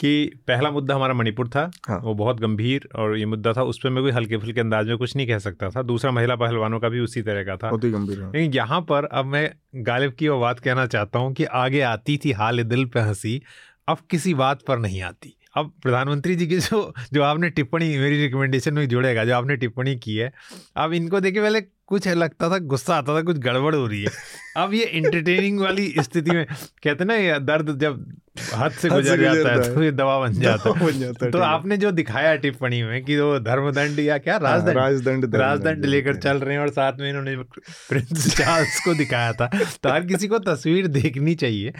कि पहला मुद्दा हमारा मणिपुर था हाँ। वो बहुत गंभीर और ये मुद्दा था उस पर मैं कोई हल्के फुल्के अंदाज में कुछ नहीं कह सकता था। दूसरा महिला पहलवानों का भी उसी तरह का था। बहुत ही गंभीर लेकिन यहाँ पर अब मैं गालिब की वो बात कहना चाहता हूँ कि आगे आती थी हाल दिल पे हँसी अब किसी बात पर नहीं आती। अब प्रधानमंत्री जी की जो जो आपने टिप्पणी मेरी रिकमेंडेशन में जोड़ेगा जो आपने टिप्पणी की है अब इनको देखे पहले कुछ लगता था गुस्सा आता था कुछ गड़बड़ हो रही है। अब ये इंटरटेनिंग वाली स्थिति में कहते ना ये दर्द जब हद से गुजर जाता है तो ये दवा बन जाता है। बन जाता तो आपने जो दिखाया टिप्पणी में कि वो धर्मदंड या क्या हाँ, राजदंड? राजदंड राजदंड लेकर चल रहे हैं और साथ में इन्होंने प्रिंस चार्ल्स को दिखाया था। तो हर किसी को तस्वीर देखनी चाहिए।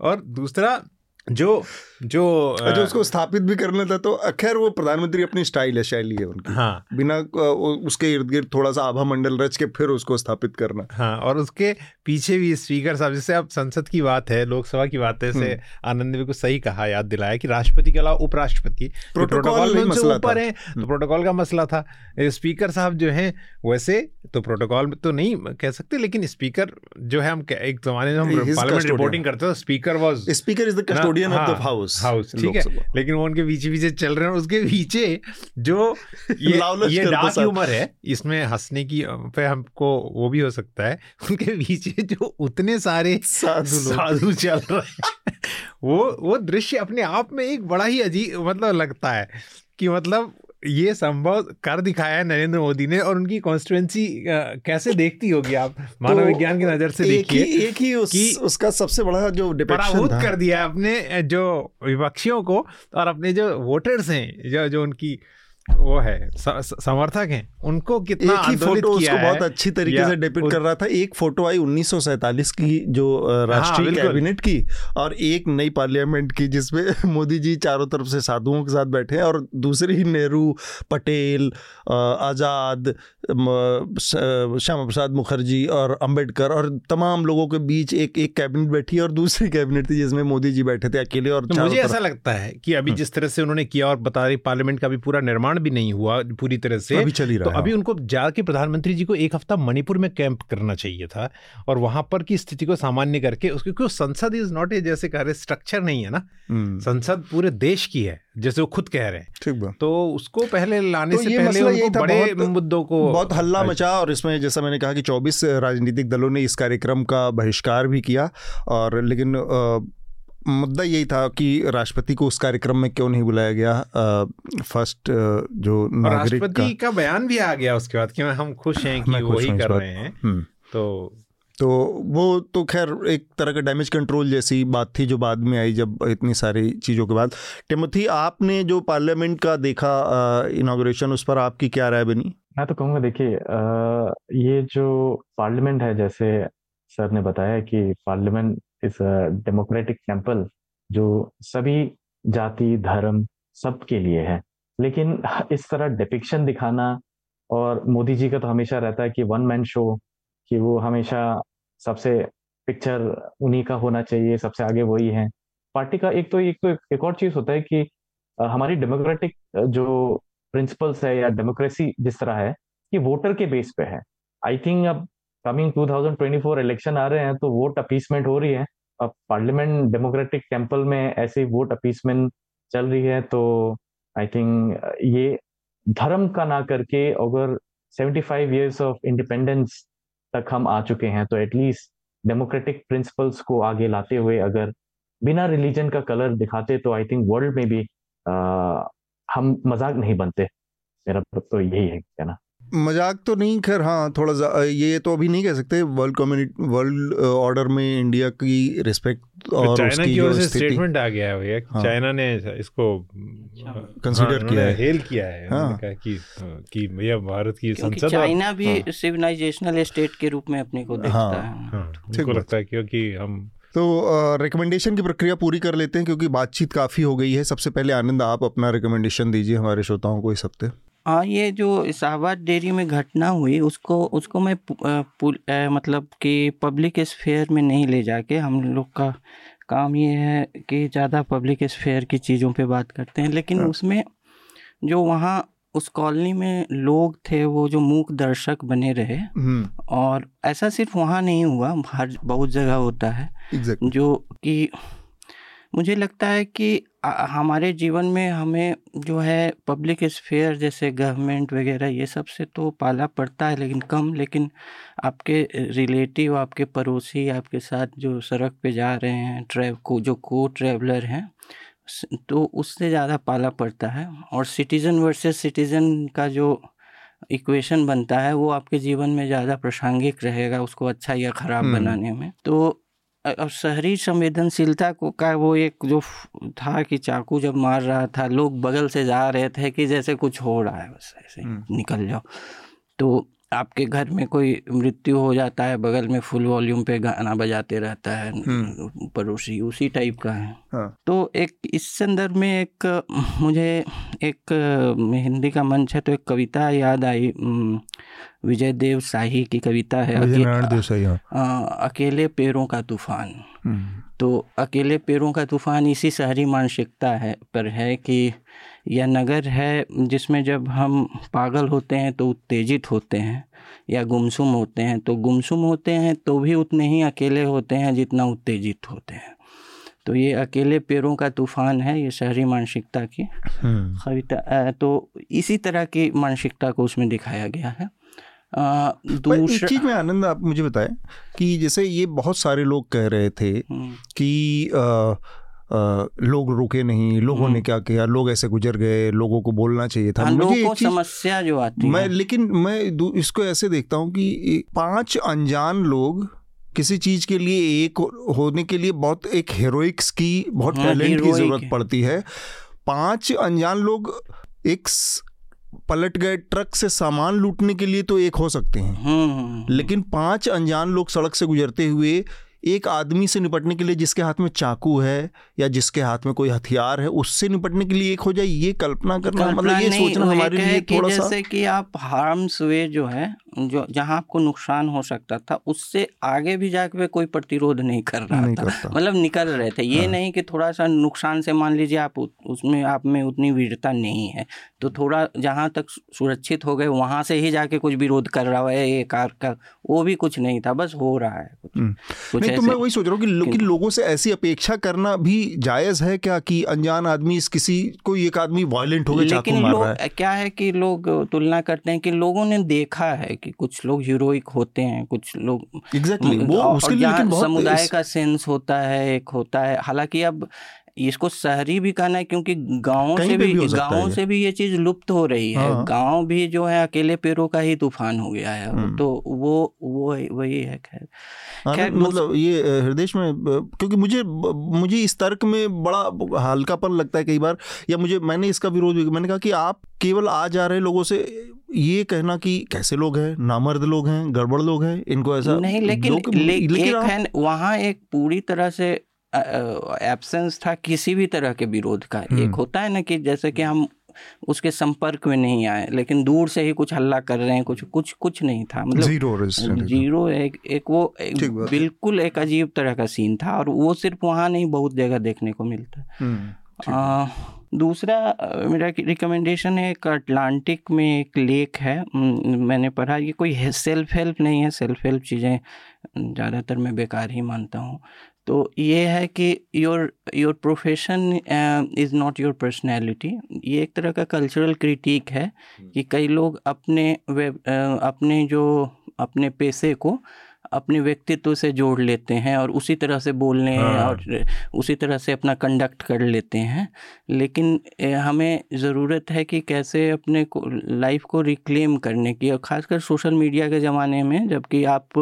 और दूसरा जो जो जो उसको स्थापित भी करना था तो खैर वो प्रधानमंत्री अपनी स्टाइल है शैली है उनकी। हाँ। बिना उसके इर्द गिर्द थोड़ा सा आभा मंडल रच के फिर उसको स्थापित करना। हाँ और उसके पीछे भी स्पीकर साहब जैसे अब संसद की बात है लोकसभा की बात है जैसे हम्म। आनंद ने को सही कहा याद दिलाया कि राष्ट्रपति के अलावा उपराष्ट्रपति प्रोटोकॉल में मसला ऊपर है तो हम्म। प्रोटोकॉल का मसला था। स्पीकर साहब जो है वैसे तो प्रोटोकॉल तो नहीं कह सकते लेकिन स्पीकर जो है हम एक जमाने में हम पार्लियामेंट रिपोर्टिंग करते थे speaker was speaker is the custodian of the house house house ठीक है? लेकिन वो उनके पीछे पीछे चल रहे हैं उसके पीछे जो ये ये डार्क ह्यूमर है इसमें हंसने की पे हमको वो भी हो सकता है उनके पीछे जो उतने सारे साधु साधु चल रहे हैं वो वो दृश्य अपने आप में एक बड़ा ही अजीब मतलब लगता है कि मतलब ये संभव कर दिखाया है नरेंद्र मोदी ने और उनकी कॉन्स्टिट्युएंसी कैसे देखती होगी आप? मानव तो विज्ञान की नज़र से देखिए एक, एक ही उस, कि उसका सबसे बड़ा जो पराभूत कर दिया अपने जो विपक्षियों को और अपने जो वोटर्स हैं जो जो उनकी वो है समर्थक हैं। उनको कितना एक ही फ़ोटो उसको बहुत अच्छी तरीके से डिपिक्ट कर रहा था। एक फ़ोटो आई उन्नीस की जो हाँ, राष्ट्रीय हाँ, कैबिनेट की और एक नई पार्लियामेंट की जिसमें मोदी जी चारों तरफ़ से साधुओं के साथ बैठे हैं और दूसरी ही नेहरू पटेल आज़ाद श्यामा प्रसाद मुखर्जी और अंबेडकर और तमाम लोगों के बीच एक एक कैबिनेट बैठी और दूसरी कैबिनेट थी जिसमें मोदी जी बैठे थे अकेले और मुझे ऐसा लगता है कि अभी हम्म। जिस तरह से उन्होंने किया और बता रही पार्लियामेंट का भी पूरा निर्माण भी नहीं हुआ पूरी तरह से। अभी चल ही रहा तो अभी उनको जाके प्रधानमंत्री जी को एक हफ़्ता मणिपुर में कैंप करना चाहिए था और वहाँ पर की स्थिति को सामान्य करके उसके क्योंकि संसद इज़ नॉट ए जैसे कह रहे स्ट्रक्चर नहीं है ना। हम्म। संसद पूरे देश की है जैसे वो खुद कह रहे हैं। ठीक तो उसको पहले लाने तो से पहले उनको बड़े मुद्दों को बहुत हल्ला मचा और इसमें जैसा मैंने कहा कि 24 राजनीतिक दलों ने इस कार्यक्रम का बहिष्कार भी किया और लेकिन मुद्दा यही था कि राष्ट्रपति को उस कार्यक्रम में क्यों नहीं बुलाया गया? आ, फ़र्स्ट जो नागरिक राष्ट्रपति का, का बयान भी आ गया उसके बाद कि हम खुश हैं कि वही कर रहे हैं। हम्म। तो तो वो तो खैर एक तरह का डैमेज कंट्रोल जैसी बात थी जो बाद में आई जब इतनी सारी चीज़ों के बाद। टिमोथी आपने जो पार्लियामेंट का देखा इनाग्रेशन उस पर आपकी क्या राय बनी? मैं तो कहूँगा देखिए ये जो पार्लियामेंट है जैसे सर ने बताया कि पार्लियामेंट इस डेमोक्रेटिक टेंपल जो सभी जाति, धर्म सबके लिए है। लेकिन इस तरह डिपिक्शन दिखाना और मोदी जी का तो हमेशा रहता है कि वन मैन शो कि वो हमेशा सबसे पिक्चर उन्हीं का होना चाहिए, सबसे आगे वही है। पार्टी का एक तो एक तो एक और चीज़ होता है कि हमारी डेमोक्रेटिक जो प्रिंसिपल्स है या डेमोक्रेसी जिस तरह है कि वोटर के बेस पे है। आई थिंक अब कमिंग 2024 इलेक्शन आ रहे हैं तो वोट अपीसमेंट हो रही है। अब पार्लियामेंट डेमोक्रेटिक टेंपल में ऐसी वोट अपीसमेंट चल रही है तो आई थिंक ये धर्म का ना करके अगर 75 फाइव ईयर्स ऑफ़ इंडिपेंडेंस तक हम आ चुके हैं तो एटलीस्ट डेमोक्रेटिक प्रिंसिपल्स को आगे लाते हुए अगर बिना रिलीजन का कलर दिखाते तो आई थिंक वर्ल्ड में भी आ, हम मज़ाक नहीं बनते। मेरा तो यही है कहना मज़ाक तो नहीं खैर हाँ थोड़ा ये तो अभी नहीं कह सकते वर्ल्ड कम्युनिटी वर्ल्ड ऑर्डर में इंडिया की रिस्पेक्ट तो और चाइना की ओर से स्टेटमेंट आ गया है भैया हाँ। चाइना ने इसको कंसीडर हाँ, किया है। हेल किया है। हाँ। कहा कि कि भैया भारत की संसद चाइना भी सिविलाइजेशनल हाँ। स्टेट के रूप में अपने को देखता हाँ, है। हाँ, उनको लगता है क्योंकि हम तो रिकमेंडेशन की प्रक्रिया पूरी कर लेते हैं क्योंकि बातचीत काफ़ी हो गई है। सबसे पहले आनंद आप अपना रिकमेंडेशन दीजिए हमारे श्रोताओं को इस हफ़्ते। हाँ ये जो इसाबाद डेयरी में घटना हुई उसको उसको मैं पुल मतलब कि पब्लिक स्फेयर में नहीं ले जाके हम लोग का काम ये है कि ज़्यादा पब्लिक स्फेयर की चीज़ों पे बात करते हैं लेकिन हाँ। उसमें जो वहाँ उस कॉलोनी में लोग थे वो जो मूक दर्शक बने रहे हम्म। और ऐसा सिर्फ़ वहाँ नहीं हुआ हर बहुत जगह होता है exactly. जो कि मुझे लगता है कि हमारे जीवन में हमें जो है पब्लिक स्फेयर जैसे गवर्नमेंट वगैरह ये सबसे तो पाला पड़ता है लेकिन कम। लेकिन आपके रिलेटिव आपके पड़ोसी आपके साथ जो सड़क पे जा रहे हैं ट्रैव को जो को ट्रैवलर हैं तो उससे ज़्यादा पाला पड़ता है। और सिटीज़न वर्सेस सिटीज़न का जो इक्वेशन बनता है वो आपके जीवन में ज़्यादा प्रासंगिक रहेगा उसको अच्छा या ख़राब हम्म। बनाने में। तो अब शहरी संवेदनशीलता को का वो एक जो था कि चाकू जब मार रहा था लोग बगल से जा रहे थे कि जैसे कुछ हो रहा है बस ऐसे। निकल जाओ तो आपके घर में कोई मृत्यु हो जाता है बगल में फुल वॉल्यूम पे गाना बजाते रहता है हम्म। पड़ोसी उसी टाइप का है हाँ। तो एक इस संदर्भ में एक मुझे एक हिंदी का मंच है तो एक कविता याद आई विजय देव शाही की कविता है अके, हाँ। अकेले पैरों का तूफ़ान हम्म। तो अकेले पैरों का तूफ़ान इसी शहरी मानसिकता है पर है कि यह नगर है जिसमें जब हम पागल होते हैं तो उत्तेजित होते हैं या गुमसुम होते हैं तो गुमसुम होते हैं तो भी उतने ही अकेले होते हैं जितना उत्तेजित होते हैं तो ये अकेले पैरों का तूफ़ान है ये शहरी मानसिकता की हम्म। कविता तो इसी तरह की मानसिकता को उसमें दिखाया गया है दूसरा चीज़ में आनंद आप मुझे बताएँ कि जैसे ये बहुत सारे लोग कह रहे थे हम्म। कि आ, लोग रुके नहीं लोगों ने हम्म। क्या किया? लोग ऐसे गुजर गए लोगों को बोलना चाहिए था। हाँ, मुझे एक समस्या जो आती मैं है। लेकिन मैं इसको ऐसे देखता हूँ कि पाँच अनजान लोग किसी चीज़ के लिए एक होने के लिए बहुत एक हेरोइक्स की बहुत टैलेंट हाँ, की ज़रूरत पड़ती है। पाँच अनजान लोग एक पलट गए ट्रक से सामान लूटने के लिए तो एक हो सकते हैं। हम्म, हम्म, लेकिन पाँच अनजान लोग सड़क से गुजरते हुए एक आदमी से निपटने के लिए जिसके हाथ में चाकू है या जिसके हाथ में कोई हथियार है उससे निपटने के लिए एक हो जाए ये कल्पना करना मतलब ये सोचना हमारे लिए थोड़ा सा जैसे कि आप हार्म्स वे जो है जो जहाँ आपको नुकसान हो सकता था उससे आगे भी जाके कोई प्रतिरोध नहीं कर रहा नहीं था। मतलब निकल रहे थे। ये हाँ। नहीं कि थोड़ा सा नुकसान से मान लीजिए आप उसमें आप में उतनी वीरता नहीं है। तो थोड़ा जहाँ तक सुरक्षित हो गए वहाँ से ही जाके कुछ विरोध कर रहा है ये कार का वो भी कुछ नहीं था बस हो रहा है कुछ। हम्म। कुछ नहीं तो मैं वही सोच रहा हूँ कि, लो, कि लोगों से ऐसी अपेक्षा करना भी जायज़ है क्या कि अनजान आदमी इस किसी कोई एक आदमी वायलेंट हो गया लेकिन मार रहा है? क्या है कि लोग तुलना करते हैं कि लोगों ने देखा है कि कुछ लोग हीरोइक होते हैं कुछ लोग एग्जैक्टली समुदाय का सेंस होता है एक होता है। हालाँकि अब इसको शहरी भी कहना है क्योंकि गाँव से भी, भी गाँव से भी ये चीज़ लुप्त हो रही है हाँ। गाँव भी जो है अकेले पेड़ों का ही तूफ़ान हो गया है हम्म। तो वो वो वही है खैर हाँ, खैर मतलब ये हृदय में क्योंकि मुझे मुझे इस तर्क में बड़ा हल्कापन लगता है कई बार या मुझे मैंने इसका विरोध भी मैंने कहा कि आप केवल आ जा रहे लोगों से ये कहना कि कैसे लोग हैं नामर्द लोग हैं गड़बड़ लोग हैं इनको ऐसा नहीं लेकिन ले, लेकिन एक है वहाँ एक पूरी तरह से एब्सेंस था किसी भी तरह के विरोध का। एक हम्म। होता है ना कि जैसे कि हम उसके संपर्क में नहीं आए लेकिन दूर से ही कुछ हल्ला कर रहे हैं कुछ कुछ कुछ नहीं था। मतलब ज़ीरो ज़ीरो एक एक वो एक बिल्कुल एक अजीब तरह का सीन था और वो सिर्फ़ वहाँ नहीं बहुत जगह देखने को मिलता। है हम्म, दूसरा मेरा रिकमेंडेशन है एक अटलांटिक में एक लेक है। मैंने पढ़ा ये कोई सेल्फ हेल्प नहीं है सेल्फ हेल्प चीज़ें ज़्यादातर मैं बेकार ही मानता हूँ। तो ये है कि your your profession is not your personality ये एक तरह का कल्चरल क्रिटिक है कि कई लोग अपने वेब uh, अपने जो अपने पैसे को अपने व्यक्तित्व से जोड़ लेते हैं और उसी तरह से बोलने हाँ। और उसी तरह से अपना कंडक्ट कर लेते हैं लेकिन हमें ज़रूरत है कि कैसे अपने को लाइफ को रिक्लेम करने की और ख़ासकर सोशल मीडिया के ज़माने में जबकि आप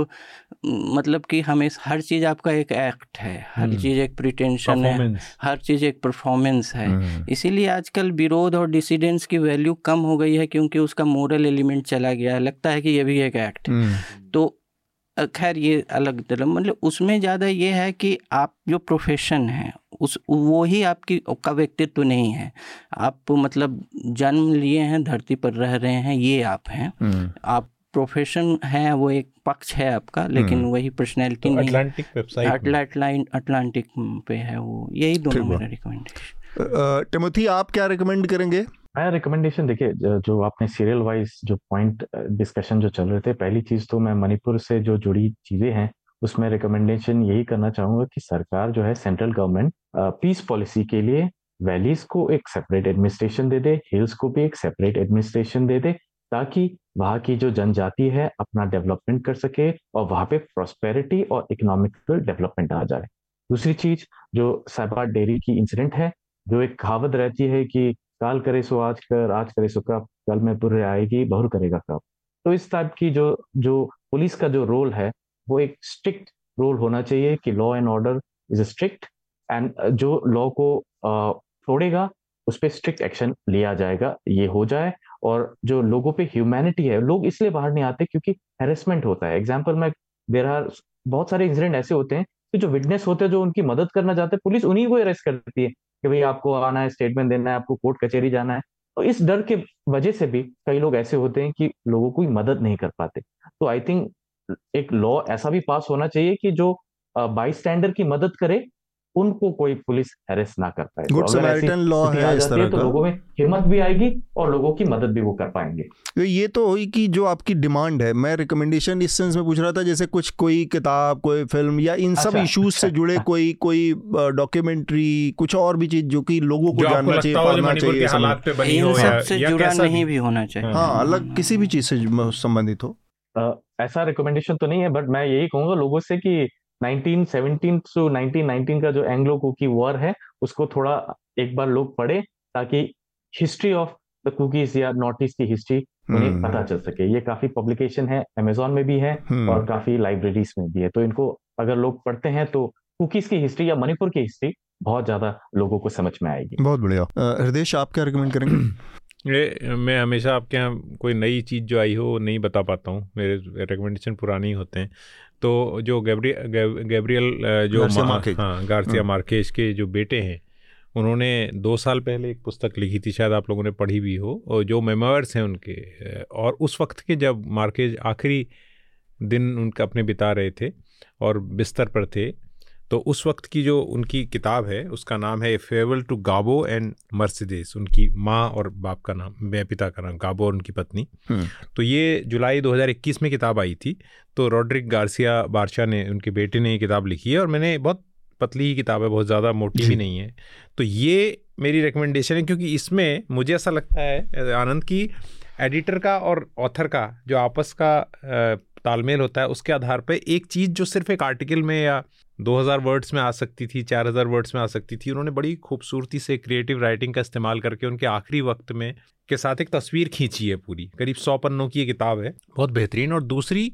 मतलब कि हमें हर चीज़ आपका एक एक्ट है हर हम्म। चीज़ एक प्रिटेंशन है हर चीज़ एक परफॉर्मेंस है। इसीलिए आजकल विरोध और डिसिडेंट्स की वैल्यू कम हो गई है क्योंकि उसका मोरल एलिमेंट चला गया है लगता है कि ये भी एक एक्ट है हम्म। तो खैर ये अलग तरह मतलब उसमें ज़्यादा ये है कि आप जो प्रोफेशन है उस वो ही आपकी का व्यक्तित्व तो नहीं है। आप मतलब जन्म लिए हैं धरती पर रह रहे हैं ये आप हैं। हम्म। आप प्रोफेशन है वो एक पक्ष है आपका लेकिन हम्म। वही पर्सनैलिटी तो नहीं अटलांटिक वेबसाइट अटलांटिक पे है वो। यही दोनों मेरा रिकमेंडेशन टिमोथी आप क्या रिकमेंड करेंगे? मैं रिकमेंडेशन देखिए, जो आपने सीरियल वाइज जो पॉइंट डिस्कशन जो चल रहे थे, पहली चीज़ तो मैं मणिपुर से जो जुड़ी चीज़ें हैं, उसमें रिकमेंडेशन यही करना चाहूँगा कि सरकार जो है सेंट्रल गवर्नमेंट पीस पॉलिसी के लिए वैलीज को एक सेपरेट एडमिनिस्ट्रेशन दे दे हिल्स को भी एक सेपरेट एडमिनिस्ट्रेशन दे दे, ताकि वहाँ की जो जनजाति है अपना डेवलपमेंट कर सके और वहाँ पे प्रॉस्पेरिटी और इकोनॉमिकल डेवलपमेंट आ जाए। दूसरी चीज़, जो साइबर डेयरी की इंसिडेंट है, जो एक कहावत रहती है कि काल करे सो आज कर, आज करे सो कब, कल में पुर आएगी, बहुर करेगा कब। तो इस टाइप की जो जो पुलिस का जो रोल है, वो एक स्ट्रिक्ट रोल होना चाहिए कि law and order is strict and जो लॉ को तोड़ेगा, उस पर स्ट्रिक्ट एक्शन लिया जाएगा, ये हो जाए। और जो लोगों पे ह्यूमैनिटी है, लोग इसलिए बाहर नहीं आते क्योंकि हेरेसमेंट होता है। एग्ज़ाम्पल में देर आर बहुत सारे इंसिडेंट ऐसे होते हैं कि जो विटनेस होते हैं, जो उनकी मदद करना चाहते हैं, पुलिस उन्हीं को अरेस्ट करती है। कि भाई आपको आना है स्टेटमेंट देना है, आपको कोर्ट कचहरी जाना है। तो इस डर के वजह से भी कई लोग ऐसे होते हैं कि लोगों को मदद नहीं कर पाते। तो आई थिंक एक लॉ ऐसा भी पास होना चाहिए कि जो बाई स्टैंडर की मदद करे उनको कोई पुलिस हेरेस ना कर पाए। गुड समैरिटन लॉ है इस तरह तो का। लोगों में हिम्मत भी आएगी और लोगों की मदद भी वो कर पाएँगे। तो ये तो हुई कि जो आपकी डिमांड है मैं रिकमेंडेशन इस सेंस में पूछ रहा था जैसे कुछ कोई किताब कोई फ़िल्म या इन सब इश्यूज़ अच्छा, से अच्छा, जुड़े हाँ। कोई कोई डॉक्यूमेंट्री कुछ और भी चीज़ जो कि लोगों को जानना चाहिए पढ़ना चाहिए जुड़ा नहीं भी होना चाहिए। हाँ। अलग किसी भी चीज़ से संबंधित हो। ऐसा रिकमेंडेशन तो नहीं है बट मैं यही कहूँगा लोगों से कि 1917 टू 1919 का जो एंग्लो कुकी वॉर है उसको थोड़ा एक बार लोग पढ़े ताकि हिस्ट्री ऑफ़ द कुकीज या नॉर्थ ईस्ट की हिस्ट्री उन्हें हम्म। पता चल सके। ये काफ़ी पब्लिकेशन है अमेजोन में भी है हम्म। और काफ़ी लाइब्रेरीज में भी है। तो इनको अगर लोग पढ़ते हैं तो कुकीज की हिस्ट्री या मणिपुर की हिस्ट्री बहुत ज़्यादा लोगों को समझ में आएगी। बहुत बढ़िया। हृदय आप क्या रिकमेंड करेंगे? ये मैं हमेशा आपके यहाँ कोई नई चीज़ जो आई हो नहीं बता पाता हूँ। मेरे रिकमेंडेशन पुराने ही होते हैं। तो जो गैब्रियल गैब्रियल जो हाँ गार्सिया मार्केज हाँ। के जो बेटे हैं उन्होंने दो साल पहले एक पुस्तक लिखी थी शायद आप लोगों ने पढ़ी भी हो और जो मेमोर्स हैं उनके और उस वक्त के जब मार्केज आखिरी दिन उनका अपने बिता रहे थे और बिस्तर पर थे तो उस वक्त की जो उनकी किताब है उसका नाम है फेवल टू गाबो एंड मर्सिडेस उनकी माँ और बाप का नाम मैं पिता का नाम गाबो और उनकी पत्नी। हम्म। तो ये जुलाई 2021 में किताब आई थी तो रॉड्रिक गार्सिया बारशा ने उनके बेटे ने ये किताब लिखी है और मैंने बहुत पतली ही किताब है बहुत ज़्यादा मोटी भी नहीं है। तो ये मेरी रिकमेंडेशन है क्योंकि इसमें मुझे ऐसा लगता है आनंद की एडिटर का और ऑथर का जो आपस का तालमेल होता है उसके आधार पर एक चीज़ जो सिर्फ़ एक आर्टिकल में या 2000 वर्ड्स में आ सकती थी 4000 वर्ड्स में आ सकती थी। उन्होंने बड़ी खूबसूरती से क्रिएटिव राइटिंग का इस्तेमाल करके उनके आखिरी वक्त में के साथ एक तस्वीर खींची है पूरी। करीब सौ पन्नों की ये किताब है। बहुत बेहतरीन और दूसरी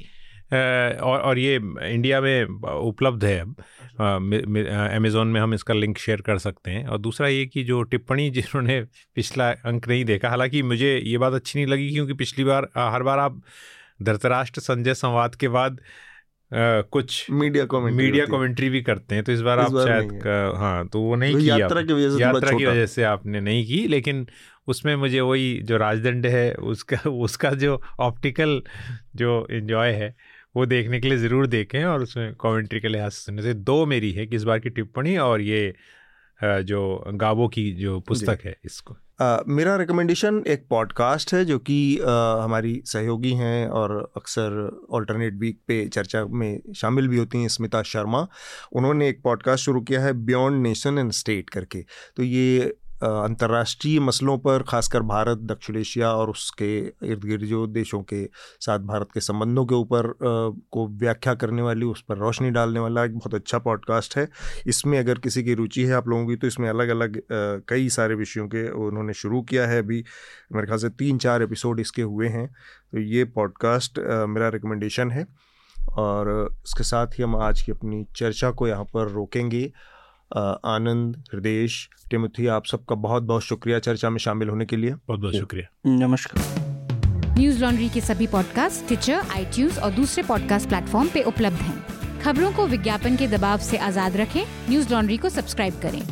और और ये इंडिया में उपलब्ध है अब। अमेज़ोन में हम इसका लिंक शेयर कर सकते हैं। और दूसरा ये कि जो टिप्पणी जिन्होंने पिछला अंक नहीं देखा हालाँकि मुझे ये बात अच्छी नहीं लगी क्योंकि पिछली बार हर बार आप धरतराष्ट्र संजय संवाद के बाद Uh, कुछ मीडिया कमेंट्री मीडिया कमेंट्री भी करते हैं तो इस बार इस आप बार शायद हाँ। तो वो नहीं तो किया यात्रा की वजह से यात्रा की वजह से आपने नहीं की लेकिन उसमें मुझे वही जो राजदंड है उसका उसका जो ऑप्टिकल जो इन्जॉय है वो देखने के लिए ज़रूर देखें और उसमें कमेंट्री के लिहाज से सुनने से दो मेरी है कि इस बार की टिप्पणी और ये जो गावो की जो पुस्तक है इसको। आ, मेरा रिकमेंडेशन एक पॉडकास्ट है जो कि हमारी सहयोगी हैं और अक्सर अल्टरनेट वीक पे चर्चा में शामिल भी होती हैं स्मिता शर्मा। उन्होंने एक पॉडकास्ट शुरू किया है बियॉन्ड नेशन एंड स्टेट करके। तो ये अंतर्राष्ट्रीय मसलों पर, खासकर भारत, दक्षिण एशिया और उसके इर्द गिर्द जो देशों के साथ भारत के संबंधों के ऊपर को व्याख्या करने वाली, उस पर रोशनी डालने वाला एक बहुत अच्छा पॉडकास्ट है। इसमें अगर किसी की रुचि है आप लोगों की तो इसमें अलग अलग कई सारे विषयों के उन्होंने शुरू किया है। अभी मेरे ख्याल से तीन चार एपिसोड इसके हुए हैं। तो ये पॉडकास्ट मेरा रिकमेंडेशन है। और इसके साथ ही हम आज की अपनी चर्चा को यहाँ पर रोकेंगे। आनंद हृदय टिमुथी आप सबका बहुत बहुत शुक्रिया चर्चा में शामिल होने के लिए। बहुत बहुत शुक्रिया। नमस्कार। न्यूज़ लॉन्ड्री के सभी पॉडकास्ट ट्विटर आई और दूसरे पॉडकास्ट प्लेटफॉर्म पे उपलब्ध हैं। खबरों को विज्ञापन के दबाव से आज़ाद रखें। न्यूज़ लॉन्ड्री को सब्सक्राइब करें।